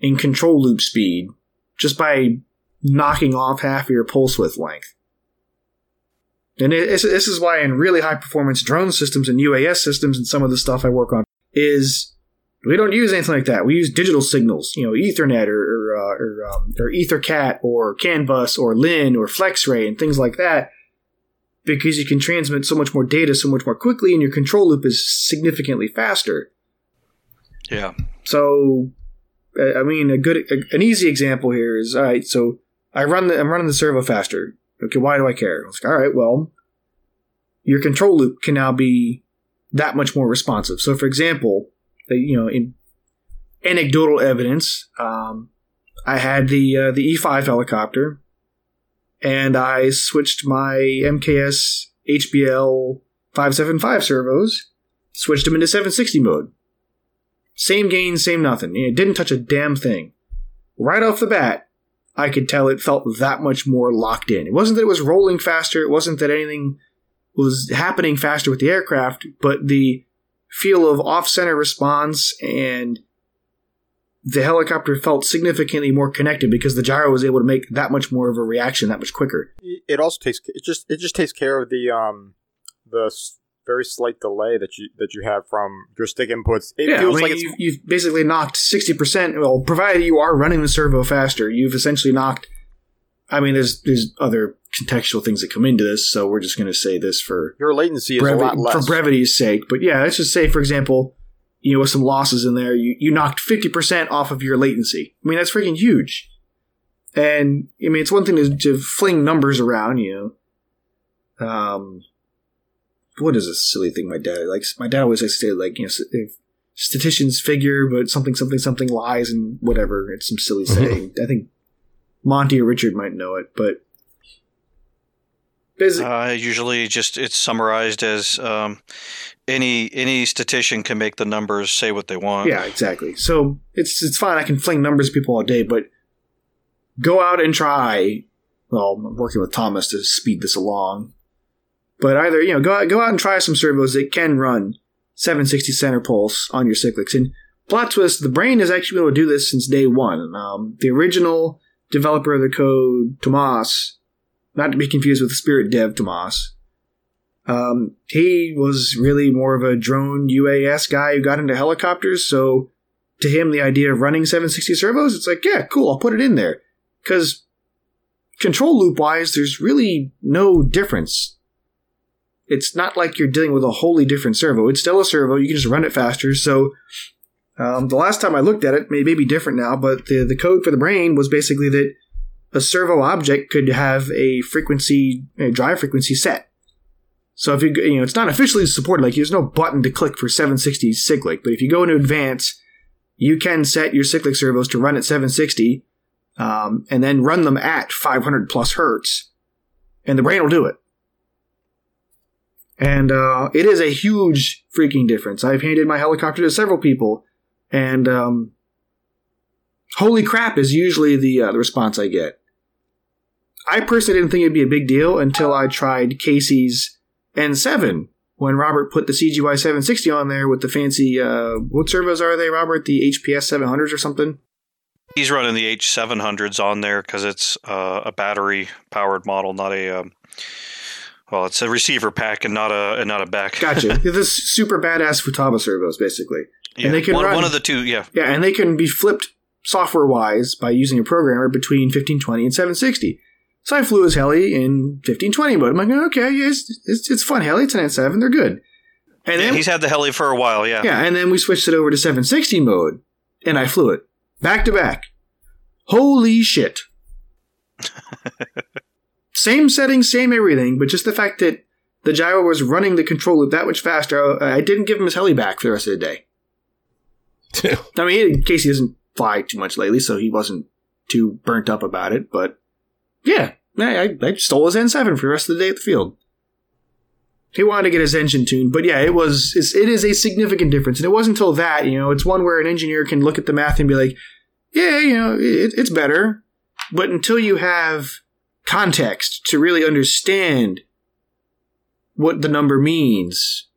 in control loop speed just by knocking off half of your pulse width length. And it, it's- this is why in really high performance drone systems and UAS systems and some of the stuff I work on is we don't use anything like that. We use digital signals, you know, Ethernet or or, uh, or, um, or EtherCAT or CAN bus or LIN or FlexRay and things like that, because you can transmit so much more data so much more quickly, and your control loop is significantly faster. Yeah. So, I mean, a good, a, an easy example here is all right. So, I run the, I'm running the servo faster. Okay, why do I care? It's like, all right, well, your control loop can now be that much more responsive. So, for example, uh, you know, in anecdotal evidence, um, I had the uh, the E5 helicopter, and I switched my MKS HBL 575 servos, switched them into 760 mode. Same gain, same nothing. It didn't touch a damn thing. Right off the bat, I could tell it felt that much more locked in. It wasn't that it was rolling faster, it wasn't that anything was happening faster with the aircraft, but the feel of off center response and the helicopter felt significantly more connected because the gyro was able to make that much more of a reaction that much quicker. It also takes it just it just takes care of the um the very slight delay that you that you have from your stick inputs. It yeah, feels I mean, like it's you've, you've basically knocked 60%. Well, provided you are running the servo faster, you've essentially knocked. I mean, there's there's other contextual things that come into this, so we're just going to say this for your latency is brevi- a lot less. for brevity's sake. But yeah, let's just say, for example, you know, with some losses in there, you, you knocked 50% off of your latency. I mean, that's freaking huge. And, I mean, it's one thing to, to fling numbers around, you know. Um, what is a silly thing my dad likes? My dad always likes to say, like, you know, if statisticians figure, but something, something, something lies and whatever. It's some silly saying. I think Monty or Richard might know it, but. Basi- Uh, usually, just it's summarized as um, any any statistician can make the numbers say what they want. Yeah, exactly. So it's it's fine. I can fling numbers at people all day, but go out and try. Well, I'm working with Thomas to speed this along. But either you know, go out, go out and try some servos that can run 760 center pulse on your cyclics. And plot twist: the brain has actually been able to do this since day one. Um, the original developer of the code, Tomas, not to be confused with the Spirit Dev Tomas. Um, he was really more of a drone UAS guy who got into helicopters. So to him, the idea of running 760 servos, it's like, yeah, cool, I'll put it in there. Because control loop wise, there's really no difference. It's not like you're dealing with a wholly different servo. It's still a servo. You can just run it faster. So um, the last time I looked at it, may, may be different now, but the, the code for the brain was basically that a servo object could have a frequency, a drive frequency set. So if you, you know, it's not officially supported, like there's no button to click for 760 cyclic, but if you go into advanced, you can set your cyclic servos to run at 760, um, and then run them at 500 plus hertz, and the brain will do it. And uh, it is a huge freaking difference. I've handed my helicopter to several people, and um, holy crap is usually the, uh, the response I get. I personally didn't think it'd be a big deal until I tried Casey's N7 when Robert put the CGY 760 on there with the fancy, uh, what servos are they, Robert? The HPS 700s or something? He's running the H700s on there because it's uh, a battery powered model, not a. Um, well, it's a receiver pack and not a and not a back. Gotcha. this super badass Futaba servos, basically. yeah. they can one, run- one of the two. Yeah, Yeah, and they can be flipped software wise by using a programmer between 1520 and 760. So I flew his heli in 1520 mode. I'm like, okay, yeah, it's, it's, it's fun heli. It's an N7. They're good. And yeah then, he's had the heli for a while. Yeah, yeah, and then we switched it over to 760 mode, and I flew it back to back. Holy shit! same settings, same everything, but just the fact that the gyro was running the control loop that much faster, I I didn't give him his heli back for the rest of the day. I mean, Casey doesn't fly too much lately, so he wasn't too burnt up about it. But yeah, I, I, I stole his N7 for the rest of the day at the field. He wanted to get his engine tuned, but yeah, it was it's, it is a significant difference, and it wasn't until that you know it's one where an engineer can look at the math and be like, yeah, you know, it, it's better, but until you have context to really understand what the number means,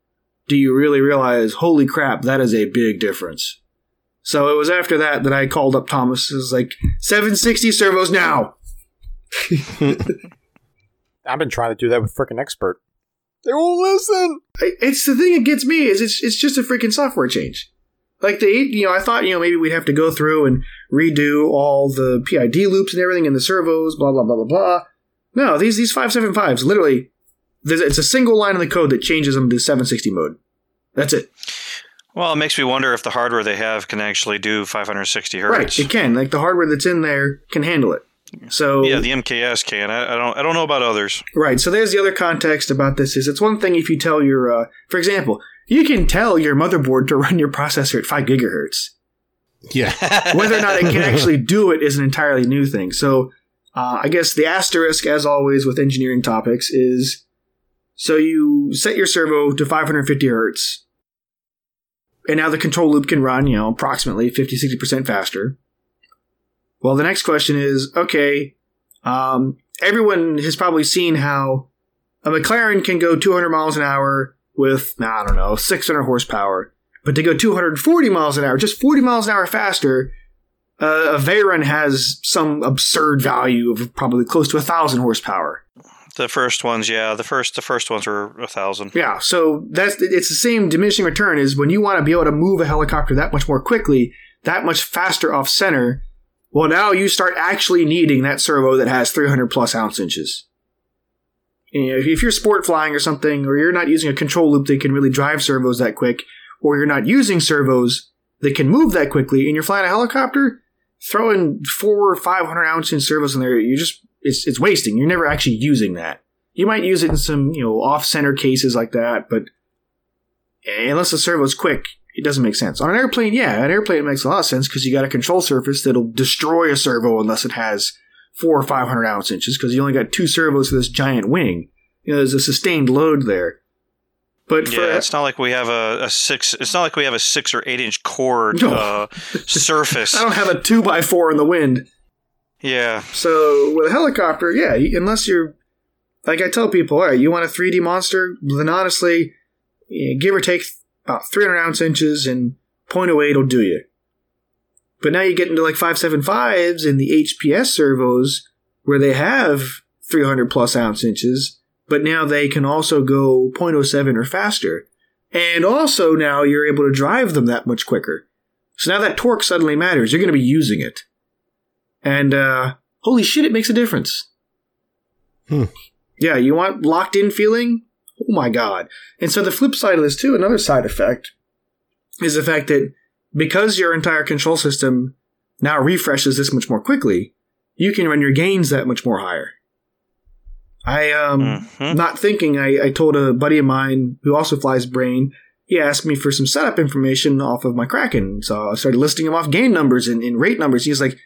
do you really realize, holy crap, that is a big difference. So it was after that that I called up Thomas. It was like 760 servos now. I've been trying to do that with freaking Xpert. They won't listen. It's the thing that gets me is it's it's just a freaking software change. Like they, you know, I thought you know maybe we'd have to go through and redo all the PID loops and everything in the servos, blah blah blah blah blah. No, these these five seven fives literally, it's a single line in the code that changes them to 760 mode. That's it. Well, it makes me wonder if the hardware they have can actually do 560 hertz. Right, it can. Like the hardware that's in there can handle it. So Yeah, the MKS can. I, I don't. I don't know about others. Right. So there's the other context about this is it's one thing if you tell your, uh, for example, you can tell your motherboard to run your processor at five gigahertz. yeah. Whether or not it can actually do it is an entirely new thing. So uh, I guess the asterisk, as always with engineering topics, is so you set your servo to 550 hertz, and now the control loop can run, you know, approximately 50, 60% faster. Well, the next question is okay, um, everyone has probably seen how a McLaren can go 200 miles an hour with, I don't know, 600 horsepower. But to go 240 miles an hour, just 40 miles an hour faster, uh, a Veyron has some absurd value of probably close to a thousand horsepower. The first ones, yeah. The first. The first ones were a thousand. Yeah, so that's it's the same diminishing return is when you want to be able to move a helicopter that much more quickly, that much faster off center. Well, now you start actually needing that servo that has 300 plus ounce inches. You know, if you're sport flying or something, or you're not using a control loop that can really drive servos that quick, or you're not using servos that can move that quickly, and you're flying a helicopter, throwing four or 500 ounce inch servos in there, you just it's it's wasting. You're never actually using that. You might use it in some, you know, off center cases like that, but eh, unless the servo's quick, it doesn't make sense. On an airplane, yeah, an airplane makes a lot of sense because you got a control surface that'll destroy a servo unless it has four or five hundred ounce inches because you only got two servos for this giant wing. You know, there's a sustained load there. But for Yeah, it's not like we have a, a six. It's not like we have a six or eight inch cord No. uh, surface. I don't have a two by four in the wind. Yeah, So with a helicopter, yeah, unless you're like I tell people, all right, you want a 3D monster, then honestly, yeah, give or take about 300 ounce inches and 0.08 will do you. But now you get into like 575s and the HPS servos where they have 300 plus ounce inches, but now they can also go 0.07 or faster. And also now you're able to drive them that much quicker. So now that torque suddenly matters. You're going to be using it. And uh, holy shit, it makes a difference. Hmm. Yeah, you want locked in feeling? Oh my god. And so the flip side of this, too, another side effect, is the fact that because your entire control system now refreshes this much more quickly, you can run your gains that much more higher. I um Mhm. not thinking I, I told a buddy of mine who also flies brain he asked me for some setup information off of my kraken. So i started listing him off gain numbers and, and rate numbers. He's like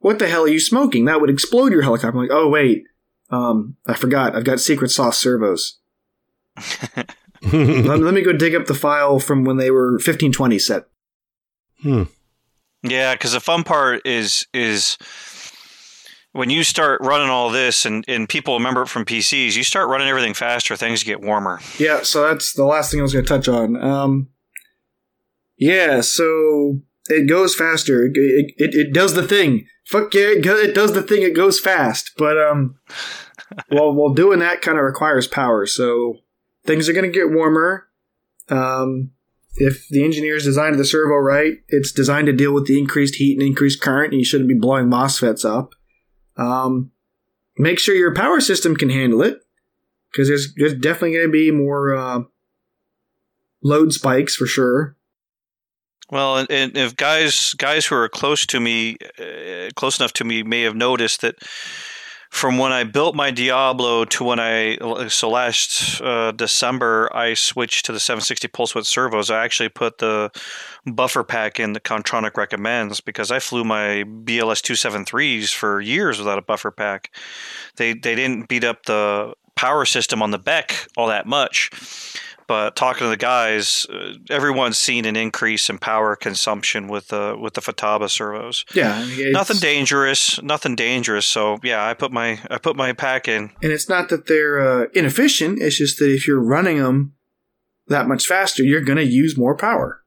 what the hell are you smoking? That would explode your helicopter. I'm like oh wait. Um i forgot. I've got secret sauce servos. Let, let me go dig up the file from when they were 1520 set Hmm. Yeah, because the fun part is is when you start running all this, and and people remember it from PCs. You start running everything faster, things get warmer. Yeah, so that's the last thing I was going to touch on. Um, yeah, so it goes faster. It, it, it, it does the thing. Fuck yeah, it, go, it does the thing. It goes fast. But um, well, well, doing that kind of requires power. So things are going to get warmer. Um, if the engineers designed the servo right, it's designed to deal with the increased heat and increased current, and you shouldn't be blowing MOSFETs up. Um, make sure your power system can handle it because there's, there's definitely going to be more uh, load spikes for sure. Well, and, and if guys guys who are close to me, uh, close enough to me, may have noticed that from when I built my Diablo to when I so last uh, December I switched to the 760 pulse width servos. I actually put the buffer pack in the Kontronik recommends because I flew my BLS 273s for years without a buffer pack. They they didn't beat up the power system on the BEC all that much. But talking to the guys, uh, everyone's seen an increase in power consumption with the with the Futaba servos. Yeah, Nothing dangerous, nothing dangerous. So yeah, I put my I put my pack in. And it's not that they're uh, inefficient. It's just that if you're running them that much faster, you're going to use more power.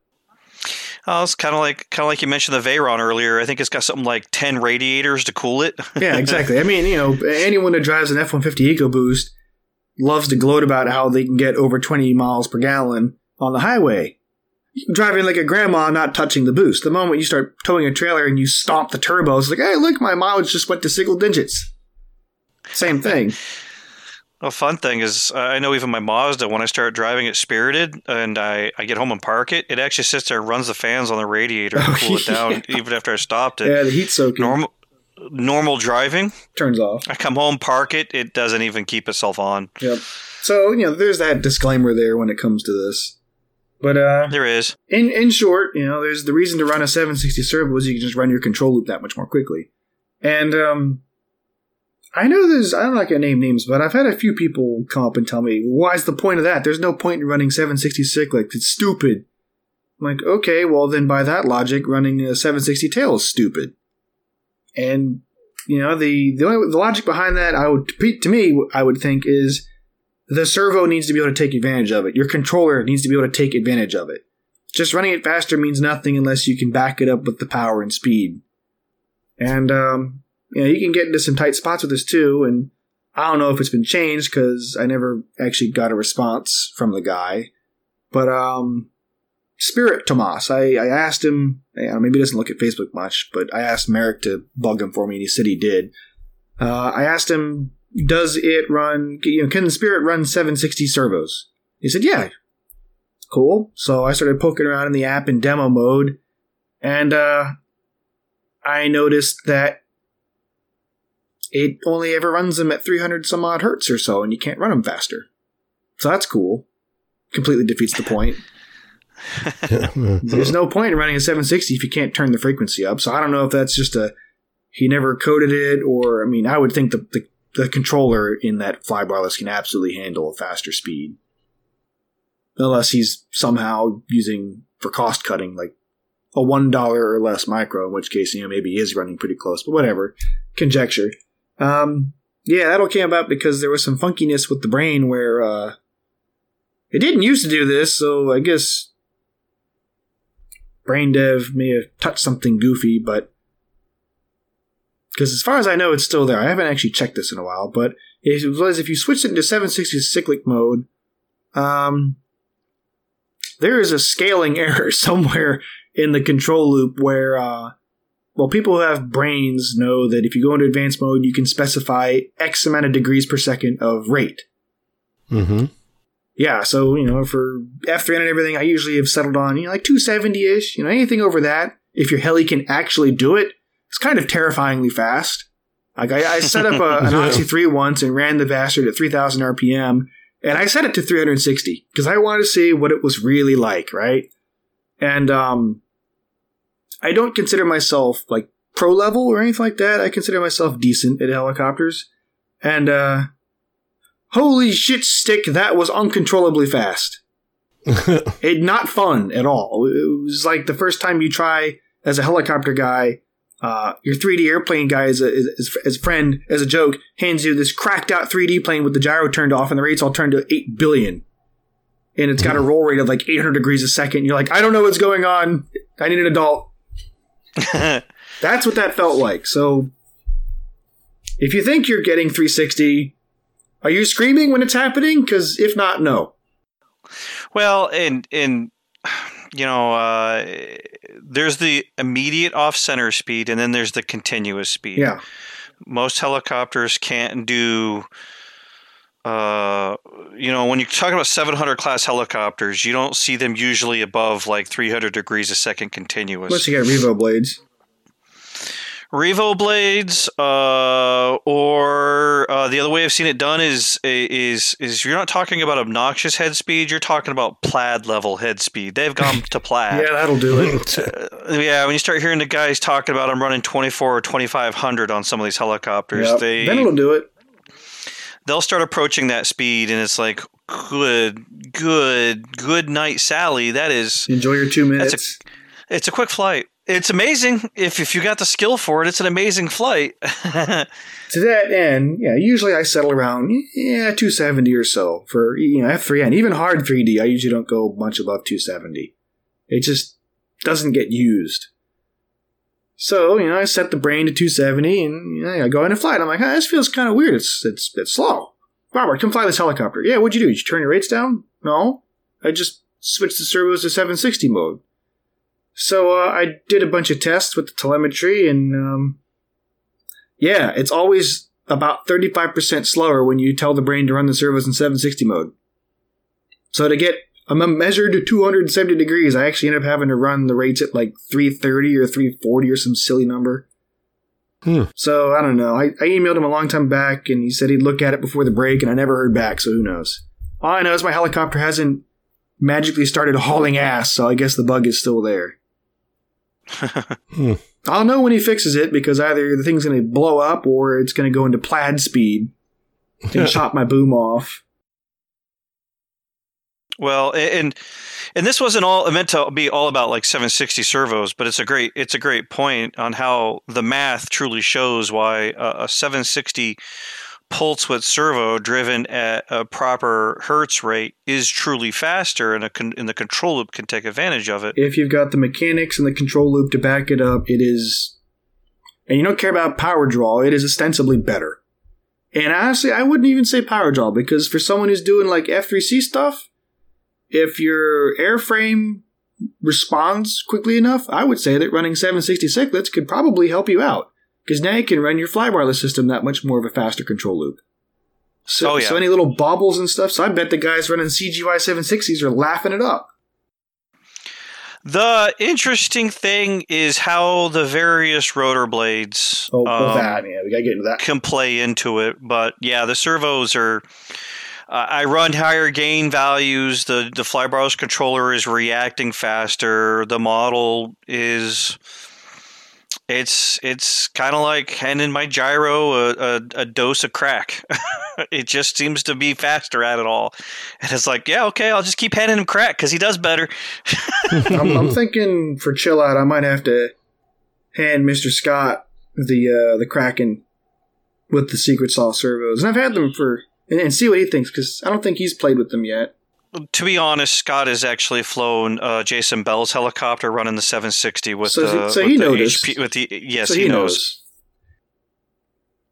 Oh, it's kind of like kind of like you mentioned the Veyron earlier. I think it's got something like ten radiators to cool it. Yeah, exactly. I mean, you know, anyone that drives an F one fifty EcoBoost loves to gloat about how they can get over twenty miles per gallon on the highway. You can drive in like a grandma, not touching the boost. The moment you start towing a trailer and you stomp the turbos, it's like, hey, look, my mileage just went to single digits. Same thing. A fun thing is, uh, I know even my Mazda, when I start driving it spirited and I, I get home and park it, it actually sits there and runs the fans on the radiator to Oh, cool it down, even after I stopped it. Yeah, the heat soaking Normal normal driving, turns off. I come home, park it, it doesn't even keep itself on. Yep. So you know, there's that disclaimer there when it comes to this. But uh, There is. in in short, you know, there's the reason to run a 760 servo is you can just run your control loop that much more quickly. And um, I know there's I'm not gonna name names, but I've had a few people come up and tell me, "Why's the point of that? There's no point in running 760 cyclic. It's stupid." I'm like, okay, well then by that logic, running a 760 tail is stupid. And you know the the only the logic behind that, I would to me, I would think is the servo needs to be able to take advantage of it. Your controller needs to be able to take advantage of it. Just running it faster means nothing unless you can back it up with the power and speed. And um, you know, you can get into some tight spots with this too. And I don't know if it's been changed because I never actually got a response from the guy. But um, Spirit Tomas, I, I asked him. Know, maybe he doesn't look at Facebook much, but I asked Merrick to bug him for me, and he said he did. Uh, I asked him, "Does it run? You know, can the Spirit run 760 servos?" He said, "Yeah." Cool. So I started poking around in the app in demo mode, and uh, I noticed that it only ever runs them at 300 some odd hertz or so, and you can't run them faster. So that's cool. Completely defeats the point. There's no point in running a 760 if you can't turn the frequency up. So I don't know if that's just a he never coded it, or I mean, I would think the the, the controller in that flybarless can absolutely handle a faster speed, unless he's somehow using for cost cutting like a one dollar or less micro, in which case you know maybe he is running pretty close, but whatever, conjecture. Um, yeah, that all came about because there was some funkiness with the brain where uh, it didn't used to do this, so I guess brain dev may have touched something goofy, but because as far as I know, it's still there. I haven't actually checked this in a while, but it was if you switch it into 760 cyclic mode, um, there is a scaling error somewhere in the control loop where, uh, well, people who have brains know that if you go into advanced mode, you can specify X amount of degrees per second of rate. mm-hmm. Yeah, so you know, for F3 and everything, I usually have settled on you know like 270 ish. You know, anything over that, if your heli can actually do it, it's kind of terrifyingly fast. Like I, I set up a, an Oxy 3 once and ran the bastard at 3000 RPM, and I set it to 360 because I wanted to see what it was really like, right? And um, I don't consider myself like pro level or anything like that. I consider myself decent at helicopters. And uh, holy shit, stick, that was uncontrollably fast. it not fun at all. It was like the first time you try as a helicopter guy. Uh, your 3D airplane guy, as a, as, as a friend, as a joke, hands you this cracked out 3D plane with the gyro turned off and the rates all turned to 8 billion. And it's got a roll rate of like 800 degrees a second. You're like, I don't know what's going on. I need an adult. That's what that felt like. So, if you think you're getting 360, are you screaming when it's happening? Because if not, no. Well, and and you know, uh, there's the immediate off center speed, and then there's the continuous speed. Yeah. Most helicopters can't do. Uh, you know, when you're talking about 700 class helicopters, you don't see them usually above like 300 degrees a second continuous. Unless you got Revo blades. Revo blades, uh, or uh, the other way I've seen it done is is is you're not talking about obnoxious head speed. You're talking about plaid level head speed. They've gone to plaid. Yeah, that'll do it. Uh, yeah, when you start hearing the guys talking about I'm running 24 or 2500 on some of these helicopters, Yep. they then it'll do it. they'll start approaching that speed, and it's like good, good, good night, Sally. That is Enjoy your two minutes. it's a quick flight. It's amazing if if you got the skill for it. It's an amazing flight. to that end, yeah, usually I settle around yeah 270 or so for you know F3 and even hard 3D. I usually don't go much above 270. It just doesn't get used. So you know, I set the brain to 270 and you know, I go in and fly it. I'm like, "Huh, this feels kind of weird. It's it's it's slow. Robert, come fly this helicopter. Yeah, what'd you do? Did you turn your rates down? No, I just switched the servos to 760 mode. So uh, I did a bunch of tests with the telemetry and. Um, yeah, it's always about 35% slower when you tell the brain to run the servos in 760 mode. So to get a measured 270 degrees, I actually end up having to run the rates at like 330 or 340 or some silly number. Hmm. So I don't know. I, I emailed him a long time back and he said he'd look at it before the break and I never heard back, so who knows. All I know is my helicopter hasn't magically started hauling ass, so I guess the bug is still there. Hmm. I'll know when he fixes it because either the thing's going to blow up or it's going to go into plaid speed and chop my boom off. well, and and this wasn't all meant to be all about like 760 servos, but it's a great it's a great point on how the math truly shows why a, a 760 pulse width servo driven at a proper hertz rate is truly faster, and con- and the control loop can take advantage of it. If you've got the mechanics and the control loop to back it up, it is. And you don't care about power draw, it is ostensibly better. And honestly, I wouldn't even say power draw because for someone who's doing like F3C stuff, if your airframe responds quickly enough, I would say that running 760 cyclics could probably help you out because now you can run your flybarless system that much more of a faster control loop. So, Oh, yeah. so any little bobbles and stuff. So I bet the guys running CGY 760s are laughing it up. The interesting thing is how the various rotor blades Oh, um, that yeah, we gotta get into that. can play into it. But yeah, the servos are. Uh, I run higher gain values. The the Flybarless controller is reacting faster. The model is. It's it's kind of like handing my gyro a, a, a dose of crack. it just seems to be faster at it all, and it's like, yeah, okay, I'll just keep handing him crack because he does better. I'm, I'm thinking for chill out, I might have to hand Mr. Scott the uh, the Kraken with the secret sauce servos, and I've had them for and, and see what he thinks because I don't think he's played with them yet. To be honest, Scott has actually flown uh, Jason Bell's helicopter running the 760 with So- the so with he the noticed. HP, with the yes so he, knows.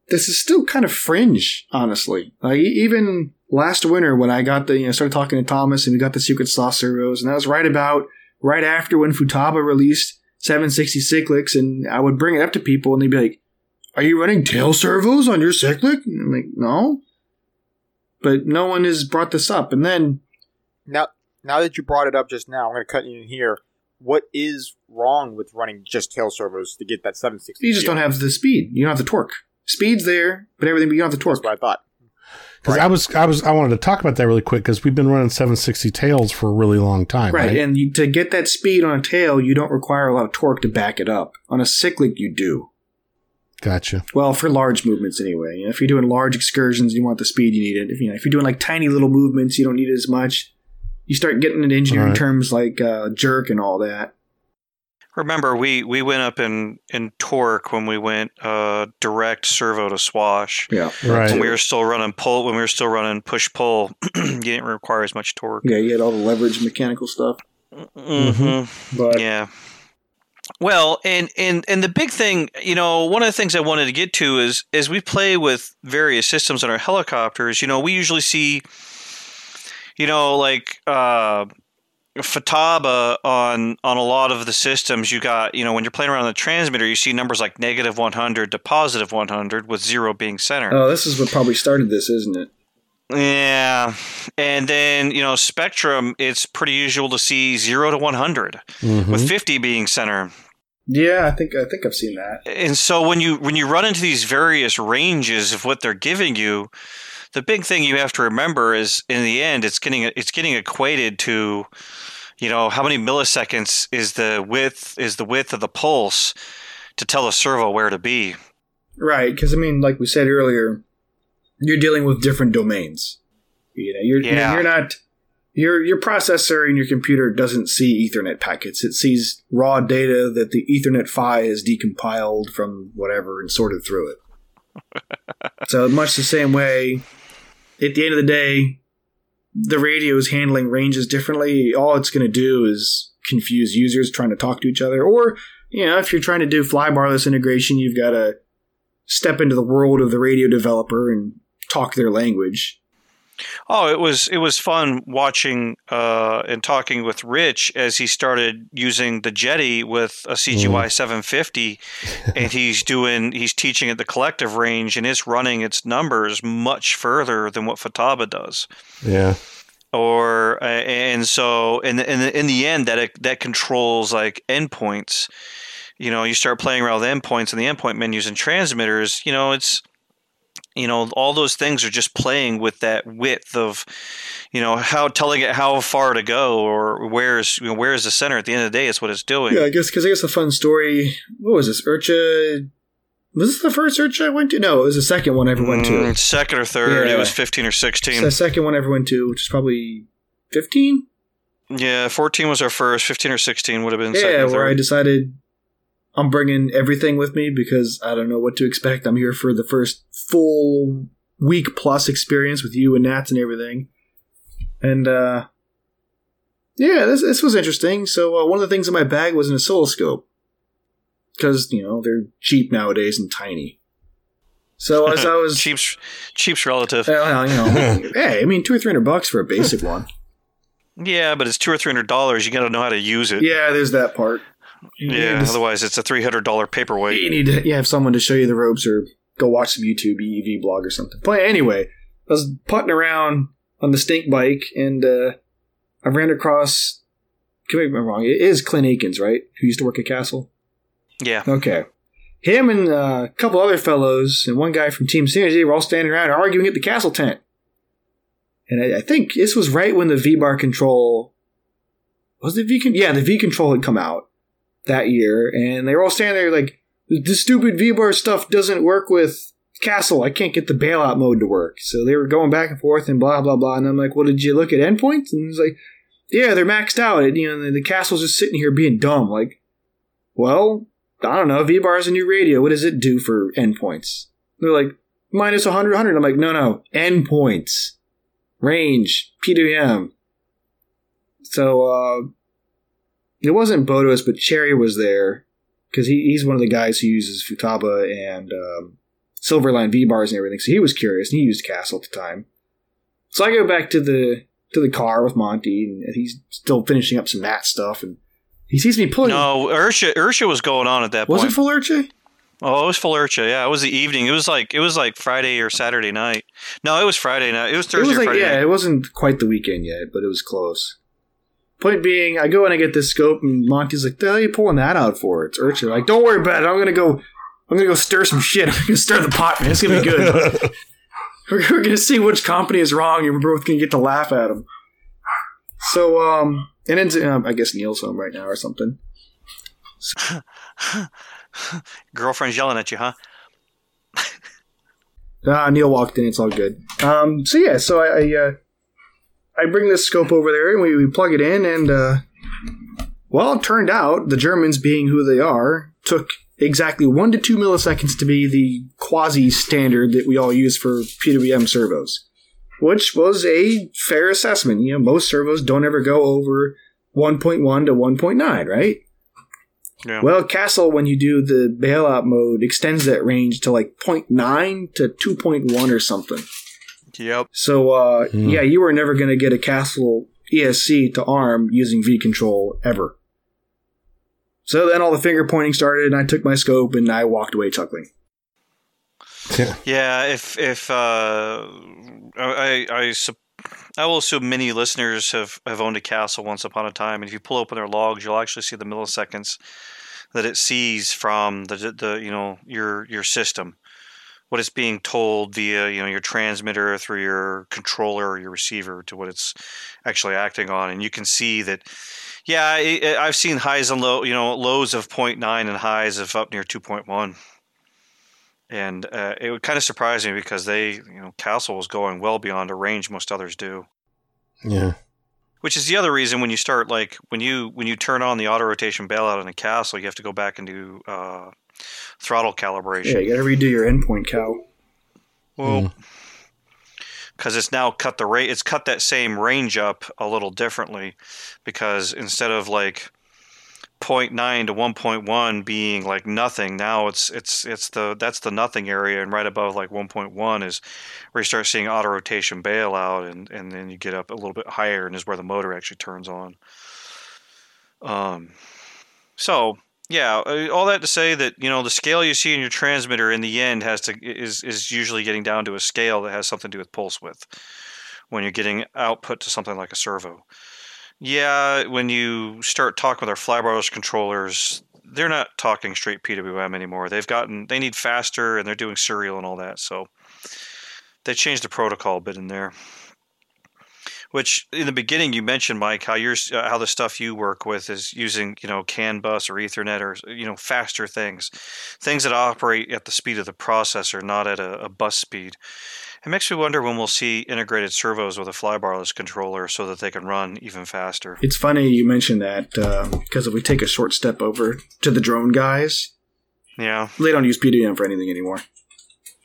This is still kind of fringe, honestly. Like even last winter when I got the you know started talking to Thomas and we got the secret sauce servos, and that was right about right after when Futaba released 760 cyclics, and I would bring it up to people and they'd be like, "Are you running tail servos on your cyclic?" And I'm like, "No." But no one has brought this up, and then Now, now that you brought it up just now, I'm going to cut you in here. What is wrong with running just tail servos to get that 760? you just don't have the speed. You don't have the torque. Speed's there, but everything but you don't have the torque. That's what I thought. Because I was, I was, I wanted to talk about that really quick because we've been running 760 tails for a really long time, Right, right? and you, to get that speed on a tail, you don't require a lot of torque to back it up. On a cyclic, you do. Gotcha. Well, for large movements anyway. You know, if you're doing large excursions, you want the speed you need it. If you know, if you're doing like tiny little movements, you don't need it as much. You start getting into engineering Right. terms like uh, jerk and all that. Remember, we, we went up in, in torque when we went uh, direct servo to swash. Yeah, Right. When we were still running pull, when we were still running push pull, you didn't require as much torque. yeah, you had all the leverage mechanical stuff. Mm-hmm. But Yeah. Well, and, and and the big thing, you know, one of the things I wanted to get to is as we play with various systems on our helicopters, you know, we usually see, you know, like uh, Futaba on on a lot of the systems. You got, you know, when you're playing around the transmitter, you see numbers like negative 100 to positive 100, with zero being center. oh, this is what probably started this, isn't it? Yeah, and then you know, Spektrum, it's pretty usual to see zero to 100, Mhm. with 50 being center. Yeah, I think I think I've seen that. and so when you when you run into these various ranges of what they're giving you the big thing you have to remember is in the end it's getting it's getting equated to you know how many milliseconds is the width is the width of the pulse to tell the servo where to be Right, because I mean, like we said earlier, you're dealing with different domains. You know, you're Yeah. you're not your your processor in your computer doesn't see Ethernet packets. It sees raw data that the Ethernet PHY has decompiled from whatever and sorted through it. so much the same way, at the end of the day, the radio is handling ranges differently. All it's going to do is confuse users trying to talk to each other, or you know, if you're trying to do flybarless integration, you've got to step into the world of the radio developer and talk their language. Oh it was it was fun watching uh, and talking with rich as he started using the Jeti with a cgy 750 and he's doing he's teaching at the collective range and it's running its numbers much further than what Futaba does. Yeah. Or uh, and so in the, in the, in the end that that controls like endpoints. You know, you start playing around with endpoints and the endpoint menus and transmitters. You know, it's you know all those things are just playing with that width of you know how telling it how far to go or where's you know, where's the center at the end of the day is what it's doing Yeah, I guess because I guess a fun story. What was this? IRCHA. Was this the first IRCHA I went to? No, it was the second one I ever went to. Mm, second or third, Yeah. it was 15 or It's 16. the second one I ever went to, which is probably fifteen. Yeah, 14 was our first. 15 or 16 would have been Yeah, second or where I decided I'm bringing everything with me because I don't know what to expect. I'm here for the first full week plus experience with you and Nats and everything. And uh yeah, this this was interesting. So uh, one of the things in my bag was an oscilloscope because you know they're cheap nowadays and tiny. So as I was, cheap's, cheap's relative. well, you know, hey, I mean two or three hundred bucks for a basic one. Yeah, but it's two or three hundred dollars. You got to know how to use it. Yeah, there's that part. Yeah, This- otherwise it's a three hundred dollar paperweight. you need to you have someone to show you the ropes or go watch some YouTube EEVblog or something. But anyway, I was putting around on the stink bike and uh, I ran across. Correct me if I'm wrong. It is Clint Aikens, right? Who used to work at Castle. Yeah, Okay. Him and uh, a couple other fellows and one guy from Team Synergy were all standing around arguing at the Castle tent. And I, I think this was right when the V bar control was the V con- yeah the V control had come out that year, and they were all standing there like the stupid V bar stuff doesn't work with Castle. I can't get the bailout mode to work. So they were going back and forth and blah blah blah. And I'm like, well, did you look at endpoints? And he's like, yeah, they're maxed out. And, you know, the, the Castle's just sitting here being dumb. Like, well, I don't know. V bar is a new radio. What does it do for endpoints? They're like minus 100, 100. I'm like, no, no, endpoints, range, PWM. So uh, it wasn't Bodos, but Cherry was there because he, he's one of the guys who uses Futaba and um, Silverline V bars and everything. So he was curious, and he used Castle at the time. So I go back to the to the car with Monty, and he's still finishing up some Nat stuff, and he sees me pulling. no, IRCHA IRCHA was going on at that was point. Was it full IRCHA? oh, it was full IRCHA. Yeah, it was the evening. It was like it was like Friday or Saturday night. No, it was Friday night. It was It Thursday was or like yeah, night. it wasn't quite the weekend yet, but it was close. Point being, I go and I get this scope, and Monty's like, "The hell are you pulling that out for?" It's IRCHA. Like, don't worry about it. I'm gonna go I'm gonna go stir some shit. I'm gonna stir the pot, man. It's gonna be good. we're, we're gonna see which company is wrong, and we're both gonna get to laugh at them. So, um, and then um, I guess Neil's home right now or something. Girlfriend's yelling at you, huh? Ah, Neil walked in. It's all good. Um, so yeah, so I I, uh, I bring this scope over there and we, we plug it in, and uh, well, it turned out the Germans, being who they are, took exactly one to two milliseconds to be the quasi standard that we all use for PWM servos, which was a fair assessment. You know, most servos don't ever go over 1.1 to 1.9, right? Yeah. Well, Castle, when you do the bailout mode, extends that range to like 0.9 to 2.1 or something. Yep. So, uh, Hmm. yeah, you were never going to get a Castle ESC to ARM using V control ever. So then all the finger pointing started, and I took my scope and I walked away chuckling. Yeah. Yeah, if if uh, I I I, sup- I will assume many listeners have have owned a castle once upon a time, and if you pull open their logs, you'll actually see the milliseconds that it sees from the the you know your your system, what it's being told via you know your transmitter through your controller or your receiver to what it's actually acting on, and you can see that. Yeah, I, I- I've seen highs and low, you know, lows of 0.9 and highs of up near 2.1 and uh, it would kind of surprise me because they, you know, Castle was going well beyond a range most others do. Yeah. Which is the other reason when you start like when you when you turn on the auto rotation bailout on a Castle, you have to go back and do uh, throttle calibration. Yeah, you got to redo your endpoint cow. Well, because it's now cut the rate, it's cut that same range up a little differently, because instead of like 0.9 to 1.1 being like nothing, now it's it's it's the that's the nothing area, and right above like 1.1 is where you start seeing auto rotation bailout, and and then you get up a little bit higher, and is where the motor actually turns on. Um, so yeah, uh, all that to say that you know the scale you see in your transmitter in the end has to is is usually getting down to a scale that has something to do with pulse width when you're getting output to something like a servo. Yeah, when you start talking with our flybarless controllers, they're not talking straight PWM anymore. They've gotten they need faster and they're doing serial and all that. So they changed the protocol a bit in there. Which in the beginning you mentioned, Mike, how yours, uh, how the stuff you work with is using you know CAN bus or Ethernet or you know faster things, things that operate at the speed of the processor, not at a, a bus speed. It makes me wonder when we'll see integrated servos with a flybarless controller so that they can run even faster. It's funny you mentioned that uh, because if we take a short step over to the drone guys, Yeah, they don't use PWM for anything anymore.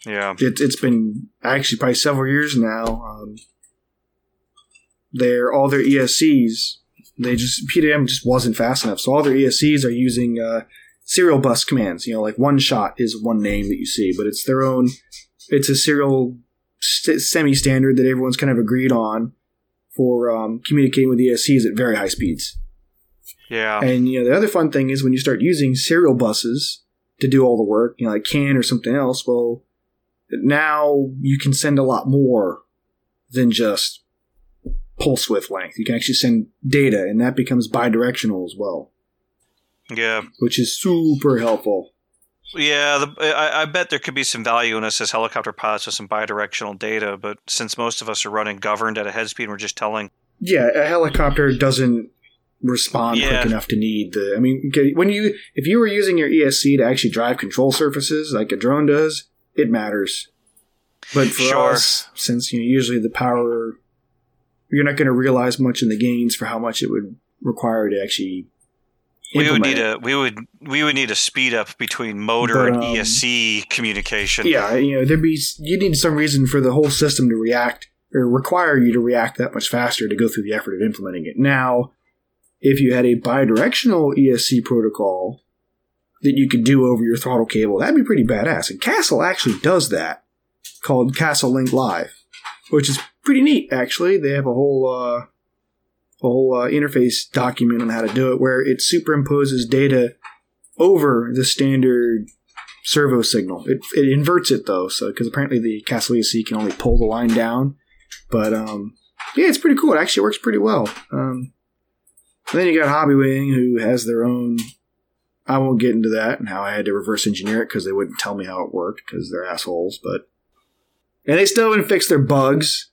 yeah, It, it's been actually probably several years now. Um, their all their ESCs, they just PWM just wasn't fast enough. So all their ESCs are using uh, serial bus commands. You know, like one shot is one name that you see, but it's their own. It's a serial st- semi-standard that everyone's kind of agreed on for um, communicating with ESCs at very high speeds. yeah, And you know, the other fun thing is when you start using serial buses to do all the work, you know, like CAN or something else. Well, now you can send a lot more than just pulse width length. You can actually send data, and that becomes bidirectional as well, yeah. which is super helpful. Yeah, the, I, I bet there could be some value in us as helicopter pilots with some bidirectional data, but since most of us are running governed at a head speed, we're just telling. Yeah, a helicopter doesn't respond Yeah. quick enough to need the. I mean, when you if you were using your ESC to actually drive control surfaces like a drone does, it matters. But for Sure. us, since you know, usually the power, you're not going to realize much in the gains for how much it would require to actually. We would need it. a we would we would need a speed up between motor But, and um, ESC communication. Yeah, you know, there'd be you need some reason for the whole system to react or require you to react that much faster to go through the effort of implementing it. Now, if you had a bidirectional ESC protocol that you could do over your throttle cable, that'd be pretty badass. And Castle actually does that, called Castle Link Live, which is pretty neat. Actually, they have a whole uh, whole uh, interface document on how to do it, where it superimposes data over the standard servo signal. It, it inverts it though, so because apparently the Castle ESC can only pull the line down. But um, yeah, it's pretty cool. It actually works pretty well. Um, then you got Hobbywing, who has their own I won't get into that and how I had to reverse engineer it because they wouldn't tell me how it worked because they're assholes. But and they still haven't fixed their bugs.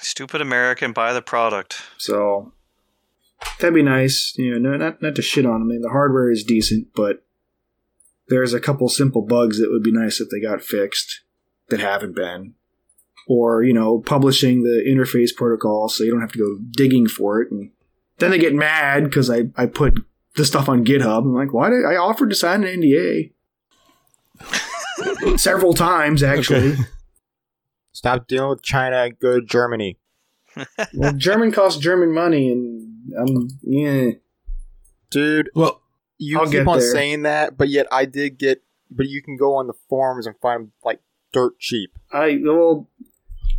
Stupid American, buy the product. So that'd be nice. You know, not not to shit on them. I mean, the hardware is decent, but there's a couple simple bugs that would be nice if they got fixed that haven't been. Or you know, publishing the interface protocol so you don't have to go digging for it, and then they get mad because I I put the stuff on GitHub. I'm like, why did I offered to sign an NDA? Several times actually. Okay. Stop dealing with China. Go to Germany. Well, German costs German money, and um, yeah. Dude, Well, you I'll keep get on there. saying that, but yet I did get. But you can go on the forums and find like dirt cheap. I well,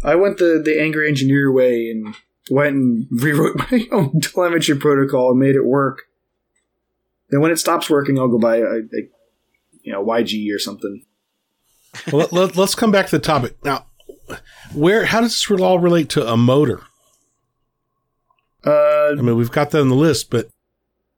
I went the the angry engineer way and went and rewrote my own telemetry protocol and made it work. Then when it stops working, I'll go buy a, a you know YG or something. well let, let, let's come back to the topic now. Where? How does this all relate to a motor? Uh, I mean, we've got that on the list, but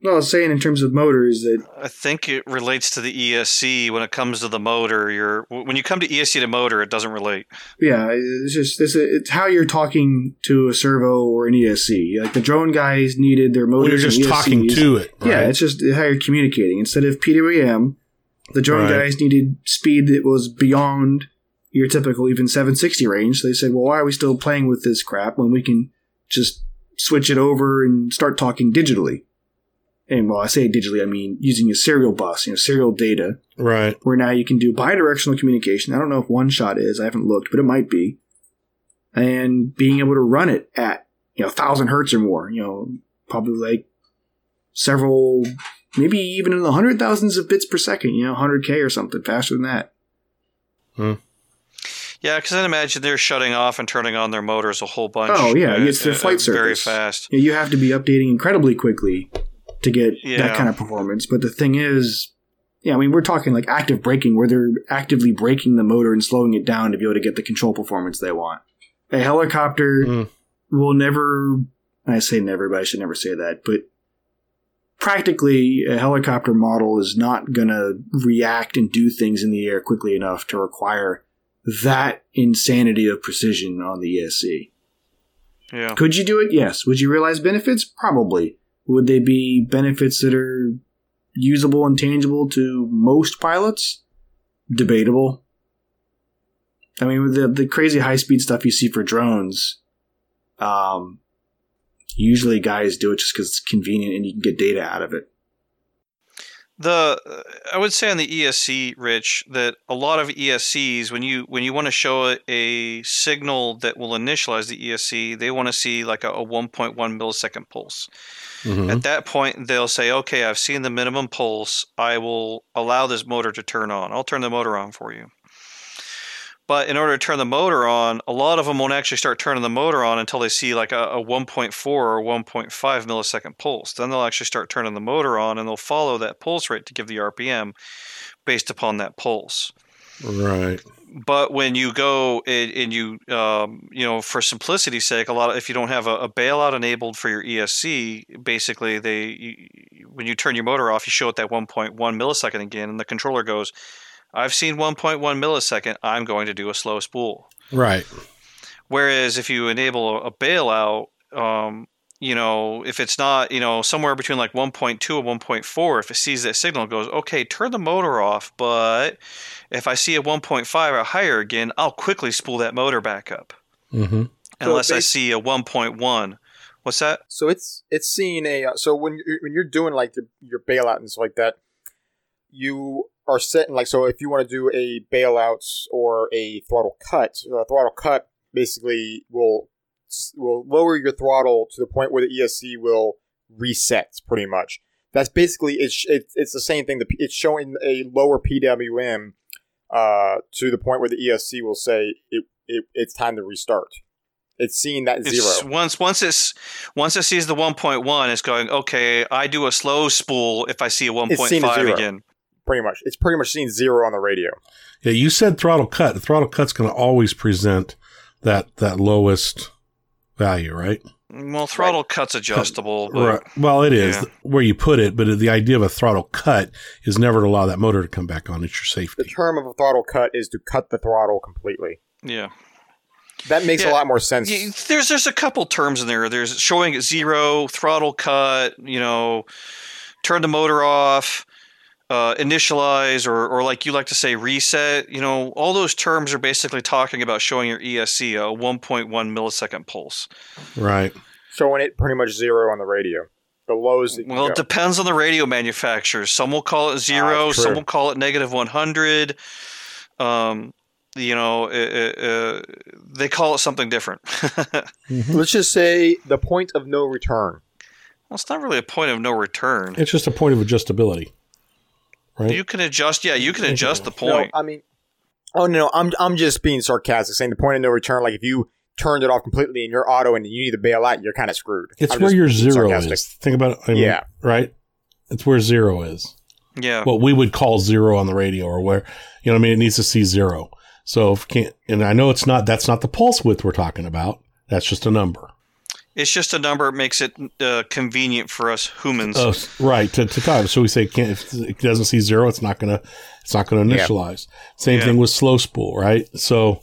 no, I was saying in terms of motors that I think it relates to the ESC when it comes to the motor. You're when you come to ESC to motor, it doesn't relate. yeah, it's just it's, it's how you're talking to a servo or an ESC. Like the drone guys needed their well, motors. you're just and talking to it. Yeah, it's just how you're communicating. Instead of PWM, the drone Right. guys needed speed that was beyond your typical even 760 range. So they said, well, why are we still playing with this crap when we can just switch it over and start talking digitally? And while I say digitally, I mean using a serial bus, you know, serial data, right. where now you can do bidirectional communication. I don't know if one shot is, I haven't looked, but it might be. And being able to run it at, you know, 1,000 hertz or more, you know, probably like several, maybe even in the hundred thousands of bits per second, you know, 100K or something faster than that. Hmm. Yeah, because I imagine they're shutting off and turning on their motors a whole bunch. Oh, yeah, uh, it's their flight very fast. You You have to be updating incredibly quickly to get Yeah. that kind of performance. But the thing is, yeah, I mean, we're talking like active braking where they're actively braking the motor and slowing it down to be able to get the control performance they want. A helicopter Mm. will never, I say never, but I should never say that, but practically a helicopter model is not going to react and do things in the air quickly enough to require that insanity of precision on the ESC. Yeah. Could you do it? Yes. Would you realize benefits? Probably. Would they be benefits that are usable and tangible to most pilots? Debatable. I mean, with the, the crazy high speed stuff you see for drones, um, usually guys do it just because it's convenient and you can get data out of it. The I would say on the ESC, Rich, that a lot of ESCs, when you when you want to show a, a signal that will initialize the ESC, they want to see like a, a 1.1 millisecond pulse. Mhm. At that point, they'll say, "Okay, I've seen the minimum pulse. I will allow this motor to turn on. I'll turn the motor on for you." But in order to turn the motor on, a lot of them won't actually start turning the motor on until they see like a, a 1.4 or 1.5 millisecond pulse. Then they'll actually start turning the motor on and they'll follow that pulse rate to give the RPM based upon that pulse. Right. But when you go and, and you, um, you know, for simplicity's sake, a lot of, if you don't have a, a bailout enabled for your ESC, basically they, you, when you turn your motor off, you show it that 1.1 millisecond again, and the controller goes, "I've seen 1.1 millisecond. I'm going to do a slow spool." Right. Whereas if you enable a bailout, um, you know, if it's not, you know, somewhere between like 1.2 and 1.4, if it sees that signal, it goes, okay, turn the motor off. But if I see a 1.5 or higher again, I'll quickly spool that motor back up. hmm Unless I see a 1.1. What's that? So it's it's seeing a uh, so when you're, when you're doing like your, your bailout and stuff like that, you are set setting like so if you want to do a bailouts or a throttle cut, a throttle cut basically will will lower your throttle to the point where the ESC will reset pretty much. That's basically it's it's, it's the same thing. The, it's showing a lower PWM uh, to the point where the ESC will say it, it it's time to restart. It's seeing that It's zero. once once it's once it sees the 1.1, it's going, okay, I do a slow spool if I see a It's seen as 1.5 again. Pretty much. It's pretty much seeing zero on the radio. Yeah, you said throttle cut. The throttle cut's going to always present that that lowest value, right? Well, throttle cut's adjustable, but Right. Well, it is Yeah. where you put it, but the idea of a throttle cut is never to allow that motor to come back on. It's your safety. The term of a throttle cut is to cut the throttle completely. yeah. That makes Yeah. a lot more sense. There's there's a couple terms in there. There's showing at zero, throttle cut, you know, turn the motor off, uh, initialize, or or like you like to say, reset. You know, all those terms are basically talking about showing your ESC a 1.1 millisecond pulse. Right. Showing it pretty much zero on the radio. The lows. That Well, go. it depends on the radio manufacturer. Some will call it zero. Ah, some will call it negative 100. Um, you know, uh, uh, uh, they call it something different. well, Let's just say the point of no return. well, it's not really a point of no return. It's just a point of adjustability. Right. You can adjust. Yeah, you can adjust the point. No, I mean, oh no, I'm I'm just being sarcastic, saying the point of no return. Like if you turned it off completely in your auto and you need to bail out, you're kind of screwed. it's I'm where just your zero sarcastic. is. Think about it. I mean, Yeah. Right. It's where zero is. yeah. What we would call zero on the radio, or where you know, what I mean, it needs to see zero. So if can't, and I know it's not. That's not the pulse width we're talking about. That's just a number. It's just a number. It makes it uh, convenient for us humans. Oh, right. To, to talk. So we say can't, if it doesn't see zero, it's not gonna it's not gonna Yeah. initialize. Same Yeah. thing with slow spool, right? So,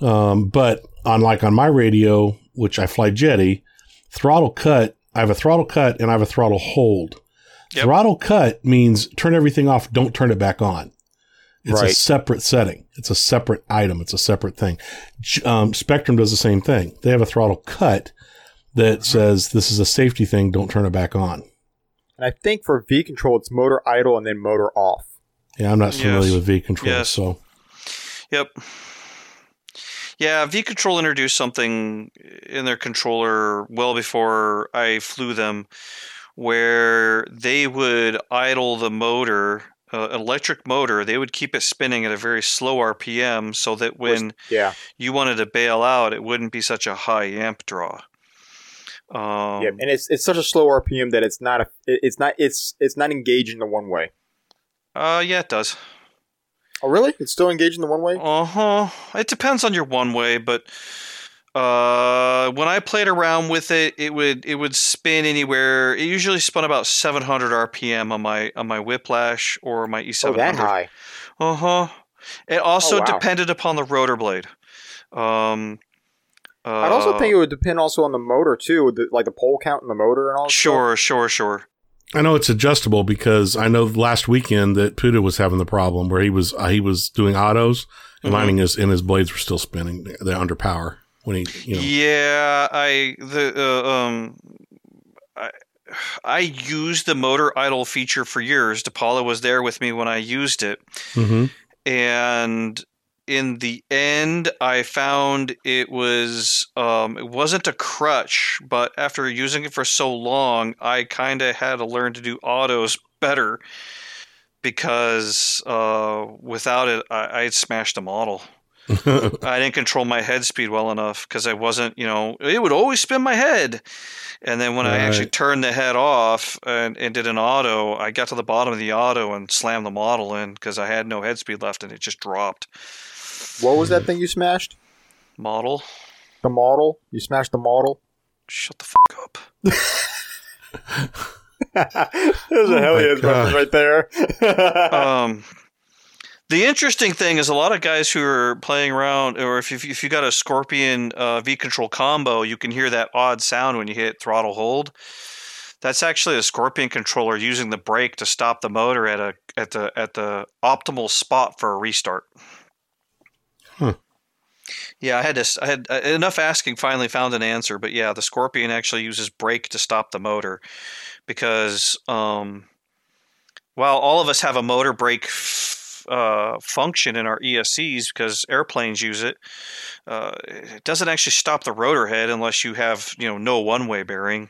um, but unlike on my radio, which I fly Jeti, throttle cut. I have a throttle cut and I have a throttle hold. Yep. Throttle cut means turn everything off. Don't turn it back on. It's a separate setting. It's a separate item. It's a separate thing. Um, Spektrum does the same thing. They have a throttle cut that says this is a safety thing. Don't turn it back on. And I think for V control, it's motor idle and then motor off. Yeah, I'm not familiar Yes. with V control, Yes. so Yep. Yeah, V Control introduced something in their controller well before I flew them, where they would idle the motor, uh, electric motor. They would keep it spinning at a very slow RPM, so that when Yeah, you wanted to bail out, it wouldn't be such a high amp draw. Um, yeah, and it's it's such a slow RPM that it's not a it's not it's it's not engaging the one way. uh, yeah, it does. Oh, really? It's still engaging the one way? Uh huh. It depends on your one way, but uh, when I played around with it, it would it would spin anywhere. It usually spun about 700 RPM on my on my Whiplash or my E700. Oh, that high. Uh huh. It also Oh, wow. depended upon the rotor blade. Um, uh, I'd also think it would depend also on the motor too, the, like the pole count in the motor and all. that stuff. Sure, sure, sure. I know it's adjustable because I know last weekend that Puda was having the problem where he was uh, he was doing autos and Mhm. lining his and his blades were still spinning. They're under power when he you know. Yeah, I the uh, um I I used the motor idle feature for years. DePaula was there with me when I used it, hmm and in the end, I found it was um, it wasn't a crutch, but after using it for so long, I kind of had to learn to do autos better because uh, without it, I, I'd smashed a model. I didn't control my head speed well enough because I wasn't, you know, it would always spin my head. And then when I actually turned the head off and, and did an auto, I got to the bottom of the auto and slammed the model in because I had no head speed left and it just dropped. What was that thing you smashed? Model? The model? You smashed the model? Shut the fuck up. There's a hell my yes God. reference right there. um, the interesting thing is a lot of guys who are playing around, or if you, if you got a Scorpion uh, V control combo, you can hear that odd sound when you hit throttle hold. That's actually a Scorpion controller using the brake to stop the motor at a at the at the optimal spot for a restart. Huh. Yeah, I had to. I had uh, enough asking. Finally, found an answer. But yeah, the Scorpion actually uses brake to stop the motor because um, while all of us have a motor brake f- uh, function in our ESCs because airplanes use it, uh, it doesn't actually stop the rotor head unless you have you know no one way bearing,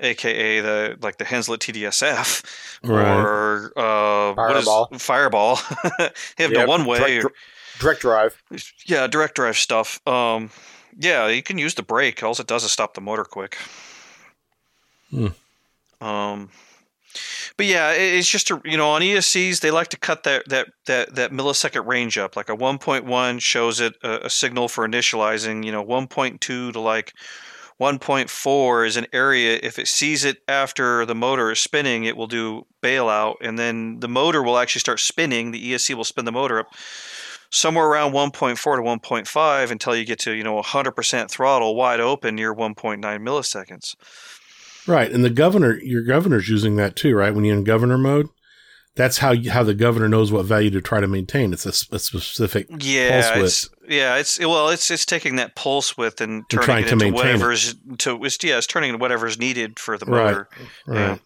aka the like the Henseleit TDSF Right. or uh, what is- Fireball. Fireball. they have no one way. Dr- direct drive. Yeah, direct drive stuff. Um, yeah, you can use the brake. All it does is stop the motor quick. Hmm. Um, but yeah, it, it's just a, you know on ESCs they like to cut that that that that millisecond range up. Like a 1.1 shows it a, a signal for initializing. You know, 1.2 to like 1.4 is an area. If it sees it after the motor is spinning, it will do bailout, and then the motor will actually start spinning. The ESC will spin the motor up somewhere around 1.4 to 1.5 until you get to you know 100% throttle wide open near 1.9 milliseconds. Right, and the governor, your governor's using that too, right? When you're in governor mode, that's how you, how the governor knows what value to try to maintain. It's a specific Yeah, pulse width. it's yeah, it's well, it's it's taking that pulse width and turning trying it to into maintain it. whatever's to it's yeah, it's turning into whatever's needed for the Right. motor. right. Yeah.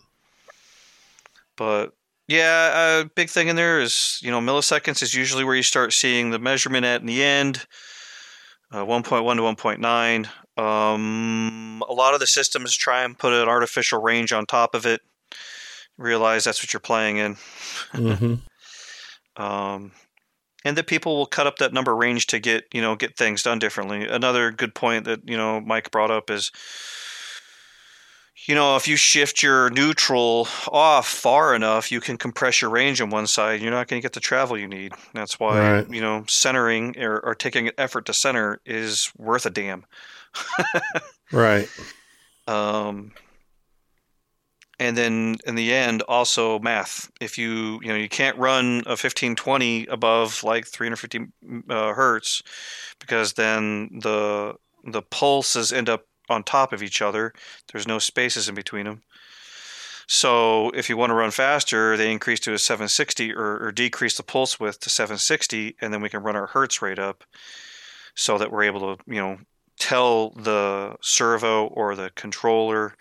But yeah, a big thing in there is you know milliseconds is usually where you start seeing the measurement at in the end. Uh, 1.1 to 1.9. Um, a lot of the systems try and put an artificial range on top of it. Realize that's what you're playing in. hmm um, and that people will cut up that number range to get you know get things done differently. Another good point that you know Mike brought up is you know if you shift your neutral off far enough, you can compress your range on one side. You're not going to get the travel you need. That's why Right. you know centering or, or taking an effort to center is worth a damn. Right. Um, and then in the end, also math. If you you know you can't run a fifteen twenty above like three hundred fifty uh, hertz, because then the the pulses end up on top of each other. There's no spaces in between them. So if you want to run faster, they increase to a 760 or, or decrease the pulse width to 760, and then we can run our hertz rate up, so that we're able to you know tell the servo or the controller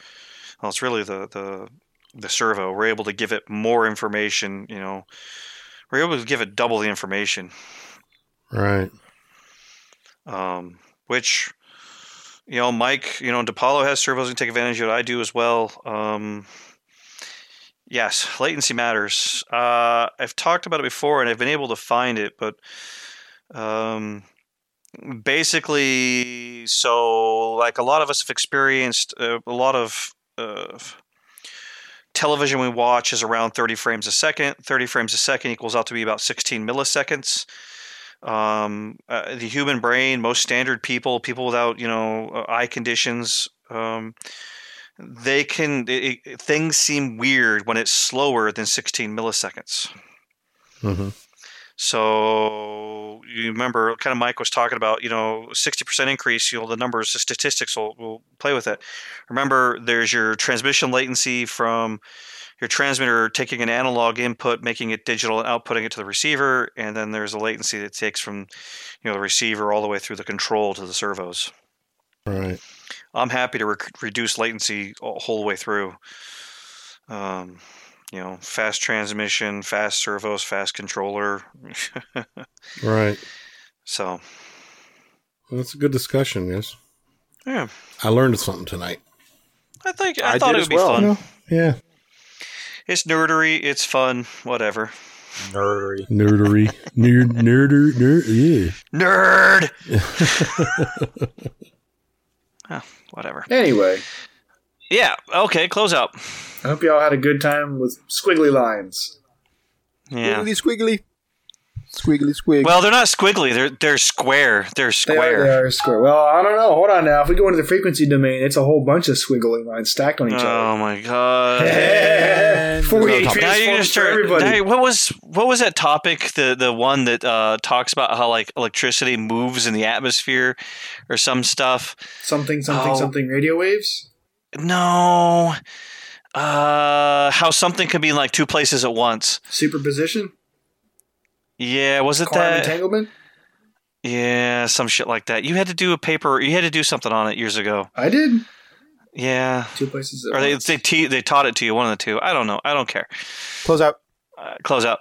well it's really the the the servo we're able to give it more information you know we're able to give it double the information Right. um, which you know mike you know DePaulo has servos and take advantage of it. I do as well. Um, yes latency matters. Uh, i've talked about it before and i've been able to find it but um, basically so like a lot of us have experienced uh, a lot of uh, television we watch is around 30 frames a second. 30 frames a second equals out to be about 16 milliseconds um, uh, the human brain most standard people people without you know uh, eye conditions um, they can it, it- things seem weird when it's slower than 16 milliseconds Mm-hmm. so you remember, kind of Mike was talking about, you know, sixty percent increase. You know, the numbers, the statistics will, will play with it. Remember, there's your transmission latency from your transmitter taking an analog input, making it digital, and outputting it to the receiver, and then there's a latency that takes from, you know, the receiver all the way through the control to the servos. Right. I'm happy to rec- reduce latency a whole way through. Um, you know, fast transmission, fast servos, fast controller. Right. so. That's a good discussion, yes. Yeah, I learned something tonight. I think I, I thought it as would be well. fun. No. Yeah. It's nerdery, it's fun, whatever. Nerdery. Nerdery. Nerd. Nerder. Nerd. Yeah. Nerd. Huh, whatever. Anyway, Yeah. Okay. Close out. I hope y'all had a good time with squiggly lines. Yeah. Squiggly squiggly. Squiggly squig. Well, they're not squiggly. They're they're square. They're They are, square. they are square. Well, I don't know. Hold on now. If we go into the frequency domain, it's a whole bunch of squiggly lines stacked on each other. Oh my god. other. Forty-eight now you transforms just for start. everybody. now what was what was that topic? The the one that uh, talks about how like electricity moves in the atmosphere, or some stuff. something, something, Oh. something. Radio waves. No. Uh, how something could be in like two places at once. Superposition. Yeah, was it Quantum that? entanglement. Yeah, some shit like that. You had to do a paper. You had to do something on it years ago. I did. Yeah, Two places. At or they once. they te- they taught it to you. One of the two. I don't know. I don't care. Close out. Uh, close out.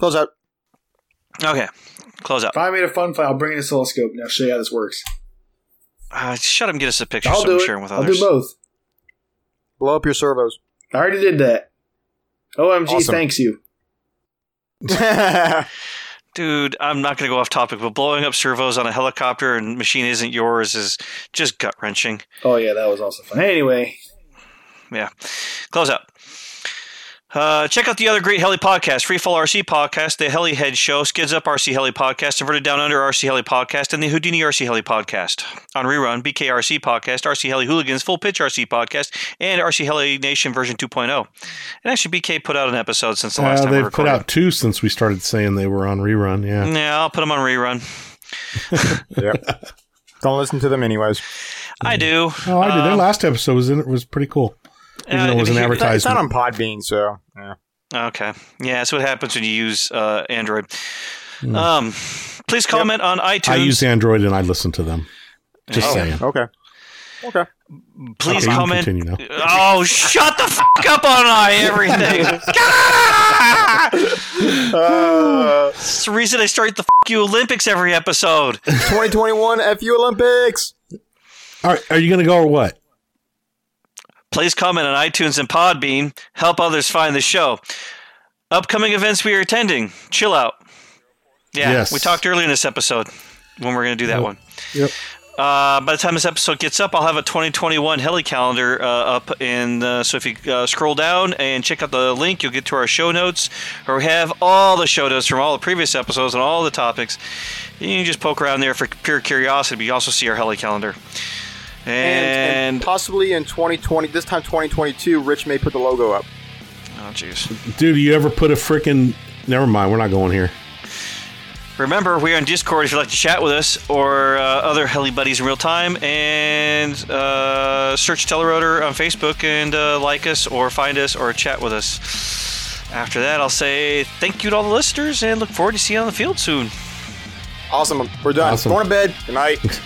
Close out. Okay, close out. If I made a fun file, I'll bring in a oscilloscope. Now show you how this works. Uh, shut up and get us a picture. I'll so do I'm it. sharing with I'll others. do both. Blow up your servos. I already did that. OMG, Awesome. thanks you. Dude, I'm not going to go off topic, but blowing up servos on a helicopter and machine isn't yours is just gut wrenching. Oh yeah, that was also fun. Anyway, Yeah, close out. Uh, check out the other great Heli podcast, Free Fall RC podcast, the Heli Head Show, Skids Up RC Heli podcast, Inverted Down Under RC Heli podcast, and the Houdini RC Heli podcast. On rerun, BKRC podcast, RC Heli Hooligans, Full Pitch RC podcast, and RC Heli Nation version 2.0. And actually, BK put out an episode since the last Uh, time they've put recorded. out two since we started saying they were on rerun. Yeah. Yeah, I'll put them on rerun. Yep. Don't listen to them anyways. I do. Oh, I did. Their Um, last episode was in, was pretty cool. Even uh, though it was if an you- It's not- It's not on Podbean, so yeah. Okay. Yeah, that's what happens when you use uh, Android. Um, please comment on iTunes. I use Android and I listen to them. Just Oh. saying. Okay. Okay. please Okay, comment. continue now. Oh, shut the fuck up on I everything. Uh, It's the reason I start the fuck you Olympics every episode. 2021 FU Olympics. All right. Are you going to go or what? Please comment on iTunes and Podbean. Help others find the show. Upcoming events we are attending. Chill out. Yeah, Yes. we talked earlier in this episode when we're going to do that Yep. one. Yep. Uh, by the time this episode gets up, I'll have a 2021 heli calendar uh, up, and uh, so if you uh, scroll down and check out the link, you'll get to our show notes, where we have all the show notes from all the previous episodes and all the topics. You can just poke around there for pure curiosity, but you also see our heli calendar. And, and And, possibly in 2020, this time 2022, Rich may put the logo up. oh jeez. Dude, you ever put a freaking. Never mind. We're not going here. Remember, we're on Discord if you'd like to chat with us or uh, other heli buddies in real time, and uh, search Telerotor on Facebook and uh, like us or find us or chat with us. After that, I'll say thank you to all the listeners and look forward to seeing you on the field soon. Awesome. We're done. Awesome. Going to bed. Good night.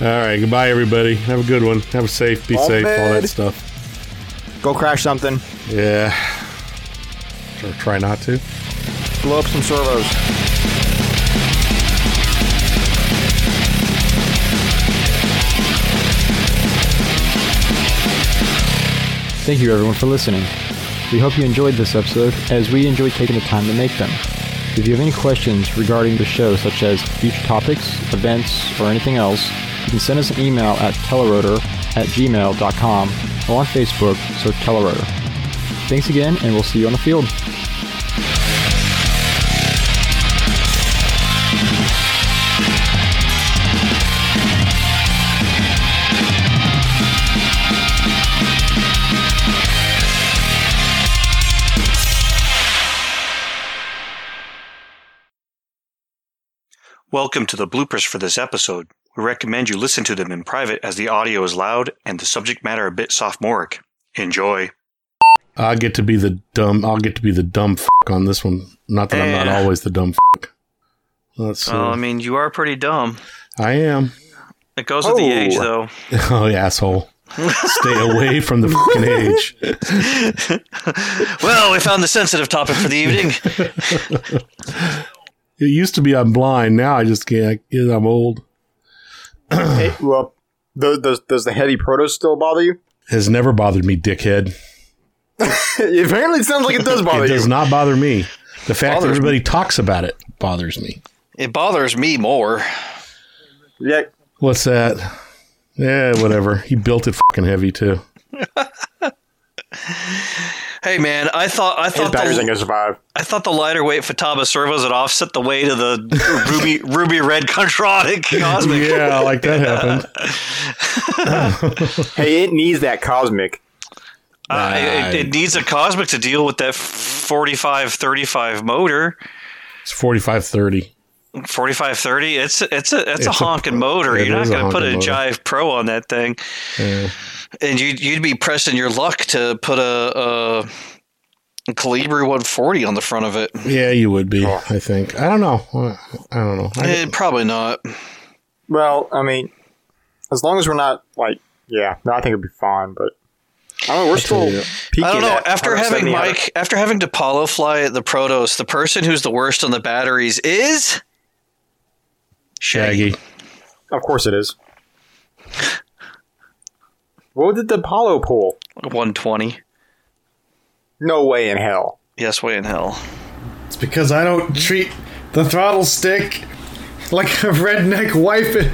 All right. Goodbye, everybody. Have a good one. Have a safe. Be All safe. All that stuff. Go crash something. Yeah. Or try not to. Blow up some servos. Thank you everyone for listening. We hope you enjoyed this episode as we enjoyed taking the time to make them. If you have any questions regarding the show, such as future topics, events, or anything else, you can send us an email at telerotor at gmail.com or on Facebook, search Telerotor. Thanks again, and we'll see you on the field. Welcome to the bloopers for this episode. We recommend you listen to them in private as the audio is loud and the subject matter a bit sophomoric. Enjoy. I'll get to be the dumb. I'll get to be the dumb f- on this one. Not that I'm not always the dumb f- Let's see. Well, I mean, you are pretty dumb. I am. It goes with the Oh. age, though. Oh, you asshole. Stay away from the fucking age. Well, we found the sensitive topic for the evening. It used to be I'm blind. Now I just can't. I'm old. hey, well, does, does, does the heavy proto still bother you? Has never bothered me, dickhead. Apparently, it sounds like it does bother you. It does not bother me. The fact that Bothers everybody talks about it bothers me. It bothers me more. Yeah. What's that? Yeah, whatever. He built it fucking heavy too. Hey man, I thought I thought batteries the, gonna survive. I thought the lighter weight Futaba servos would offset the weight of the ruby ruby red Kontronik Kosmik. Yeah, like that happened. Hey, it needs that Kosmik. Uh, it, it needs a Kosmik to deal with that 4535 motor. It's forty five thirty. 4530. It's it's a it's, It's a a- honking motor. You're not going to put a motor. Jive Pro on that thing, Yeah. and you'd you'd be pressing your luck to put a. a a Kolibri 140 on the front of it. yeah, you would be. I think. I don't know. I don't know. I, Eh, probably not. Well, I mean, as long as we're not like, yeah, no, I think it'd be fine. But I don't know. We're still I don't know. After having Mike, after having DePaulo fly the Protos, the person who's the worst on the batteries is Shaggy. Shaggy. Of course, it is. What did the Apollo pull? 120. No way in hell. Yes, way in hell. It's because I don't treat the throttle stick like a redneck wife in,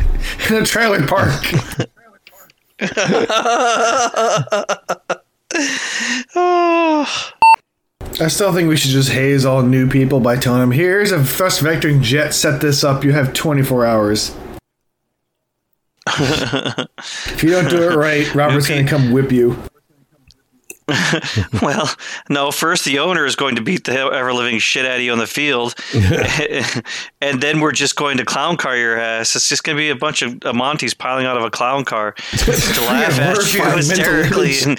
in a trailer park. Oh. I still think we should just haze all new people by telling them, "Here's a thrust vectoring jet. Set this up. You have 24 hours." if you don't do it right, Robert's going to come whip you. Well, no. First, the owner is going to beat the ever living shit out of you on the field, and then we're just going to clown car your ass. It's just going to be a bunch of Monties piling out of a clown car to laugh Yeah, at you hysterically. And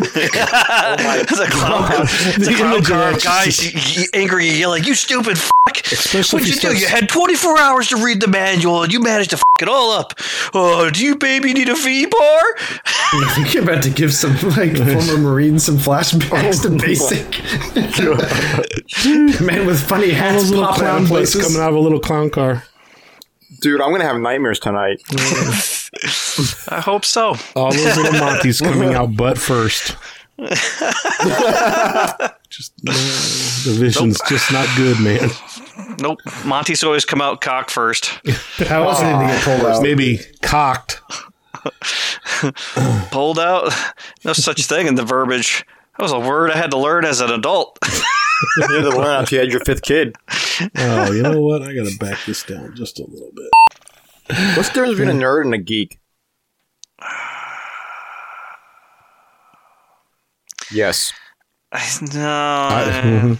it's a clown car. It's a The clown car. of Guys, angry, you yell like, "You stupid fuck!" Especially What'd if you he do? You had 24 hours to read the manual, and you managed to fuck it all up. Oh, do you baby need a V bar? You're about to give some like former Marines some flashbacks oh to basic. Man with funny All hats those little popping out clown of butts places. coming out of a little clown car. Dude, I'm gonna have nightmares tonight. I hope so. All those little Monties coming out butt first. just no, the vision's just not good, man. Nope. Monty's always come out cock first. How else did they get pulled out? Maybe cocked. Pulled out? No such thing in the verbiage. That was a word I had to learn as an adult. you had to learn after you had your fifth kid. Oh, you know what? I gotta back this down just a little bit. What's the difference between a nerd and a geek? Yes. no.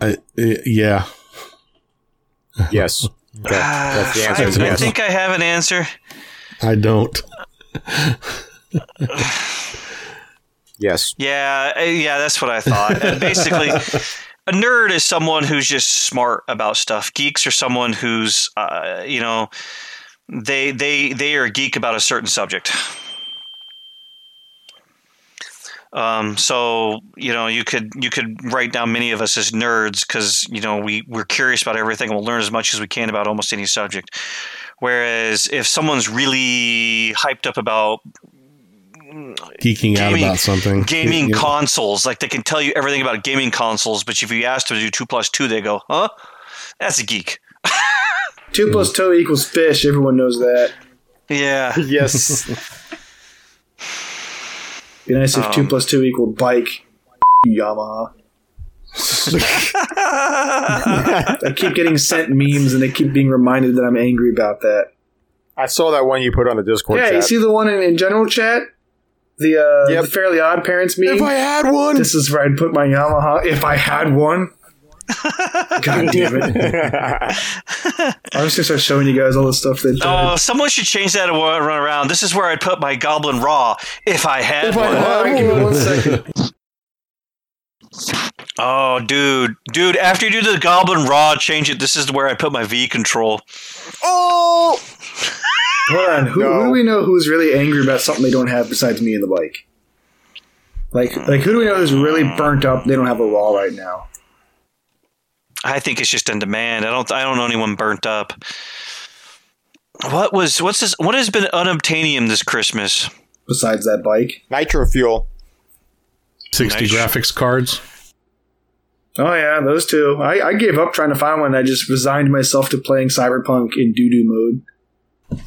I, I, yeah. Yes. Okay. That's the answer. I, is I think I have an answer. I don't. yes. Yeah, uh, yeah, that's what I thought. Uh, Basically, a nerd is someone who's just smart about stuff. Geeks are someone who's, uh, you know, they they they are a geek about a certain subject. Um, so you know, you could you could write down many of us as nerds because you know we we're curious about everything and we'll learn as much as we can about almost any subject. Whereas if someone's really hyped up about Geeking out about something. gaming You know, consoles. Like they can tell you everything about gaming consoles, but if you ask them to do two plus two, they go, "Huh? That's a geek." Two plus two equals fish. Everyone knows that. Yeah, Yes. Be nice if two Um, plus two equaled bike. Yamaha. I keep getting sent memes, and they keep being reminded that I'm angry about that. I saw that one you put on the Discord yeah, chat. you see the one in, in general chat, the uh, Yep. the Fairly Odd Parents meme. if I had one. this is where I'd put my Yamaha if I had one. God damn it! I'm just gonna start showing you guys all the stuff that. Oh, someone should change that and run around. This is where I'd put my Goblin Raw if I had if I one. had, give me one second. Oh, dude, dude! After you do the Goblin Raw, change it. This is where I put my V control. oh! Hold on, who, No. who do we know who's really angry about something they don't have besides me and the bike? Like, like who do we know who's really hmm. burnt up? They don't have a raw right now. I think it's just in demand. I don't. I don't know anyone burnt up. What was? What's this? What has been unobtainium this Christmas? Besides that bike. Nitro fuel. 60 Nice. graphics cards. Oh yeah, those two. I, I gave up trying to find one. I just resigned myself to playing Cyberpunk in doo doo mode.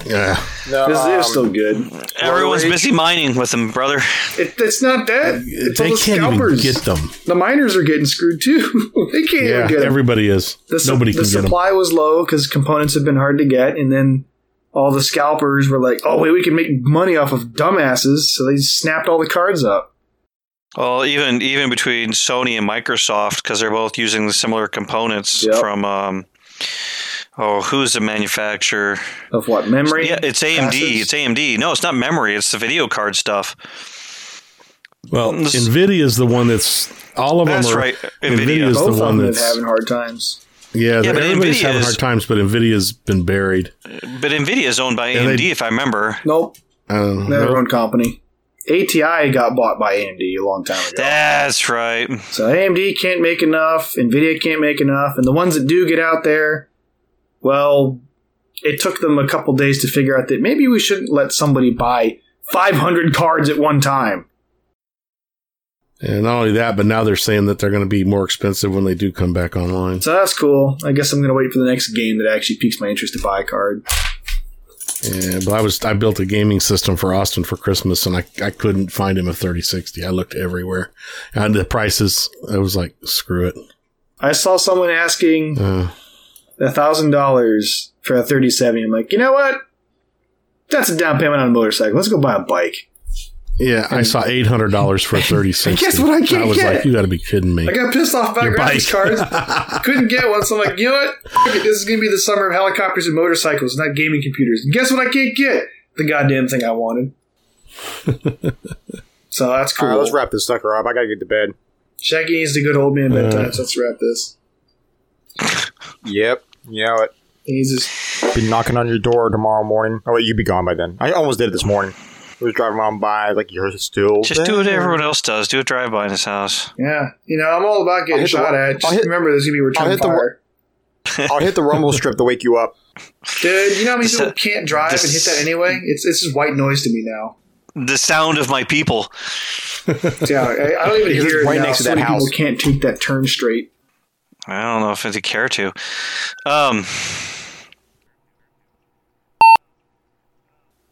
Yeah. No, It was, it was um, still good. Everyone's Rage. busy mining with them, brother. It, it's not that. It's all they the can't scalpers. even get them. the miners are getting screwed too. they can't Yeah, even get 'em. everybody is. the, su- Nobody the can get them. supply was low because components have been hard to get, and then all the scalpers were like, "Oh wait, we can make money off of dumbasses," so they snapped all the cards up. Well, even even between Sony and Microsoft, because they're both using the similar components Yep. from. Um, oh, who's the manufacturer? Of what memory? Yeah, it's AMD. passes? It's AMD. No, it's not memory. It's the video card stuff. Well, This- Nvidia is the one that's all of That's them are. right. Nvidia Nvidia. is the one that's having hard times. yeah. Yeah, but everybody's having Nvidia's- hard times, but Nvidia's been buried. But Nvidia is owned by Yeah, AMD, they- if I remember. Nope, Um, they're their own company. ATI got bought by AMD a long time ago. That's right. So AMD can't make enough, Nvidia can't make enough, and the ones that do get out there, well, it took them a couple days to figure out that maybe we shouldn't let somebody buy 500 cards at one time. and not only that, but now they're saying that they're going to be more expensive when they do come back online. So that's cool. I guess I'm going to wait for the next game that actually piques my interest to buy a card. Yeah, but I was I built a gaming system for Austin for Christmas, and I, I couldn't find him a 3060. I looked everywhere, and the prices. I was like, screw it. I saw someone asking Uh, a thousand dollars for a thirty seventy. I'm like, you know what? That's a down payment on a motorcycle. Let's go buy a bike. yeah, I saw eight hundred dollars for a 3060. guess what I can't was get? like, you got to be kidding me. I got pissed off about Your graphics cards. Couldn't get one, so I'm like, you know what? It, This is gonna be the summer of helicopters and motorcycles, not gaming computers. And guess what? I can't get the goddamn thing I wanted. so that's cool. right, let's wrap this sucker up. I gotta get to bed. Shaggy needs to go to old man bedtime. Uh. so let's wrap this. Yep. You know it. He needs his Be knocking on your door tomorrow morning. Oh, wait, you'd be gone by then. I almost did it this morning. I was driving around by, like, you heard still. Just do what everyone else does. Do a drive by in his house. Yeah, you know, I'm all about getting hit the shot at. I'll Just hit- remember, there's gonna be return I'll hit the fire. I'll hit the rumble strip to wake you up. Dude, you know how many This- people can't drive and hit that anyway? It's it's just white noise to me now. The sound of my people. Yeah, I, I don't even hear it right now. next to so that many people can't take that turn straight. I don't know if I'd care to. Um,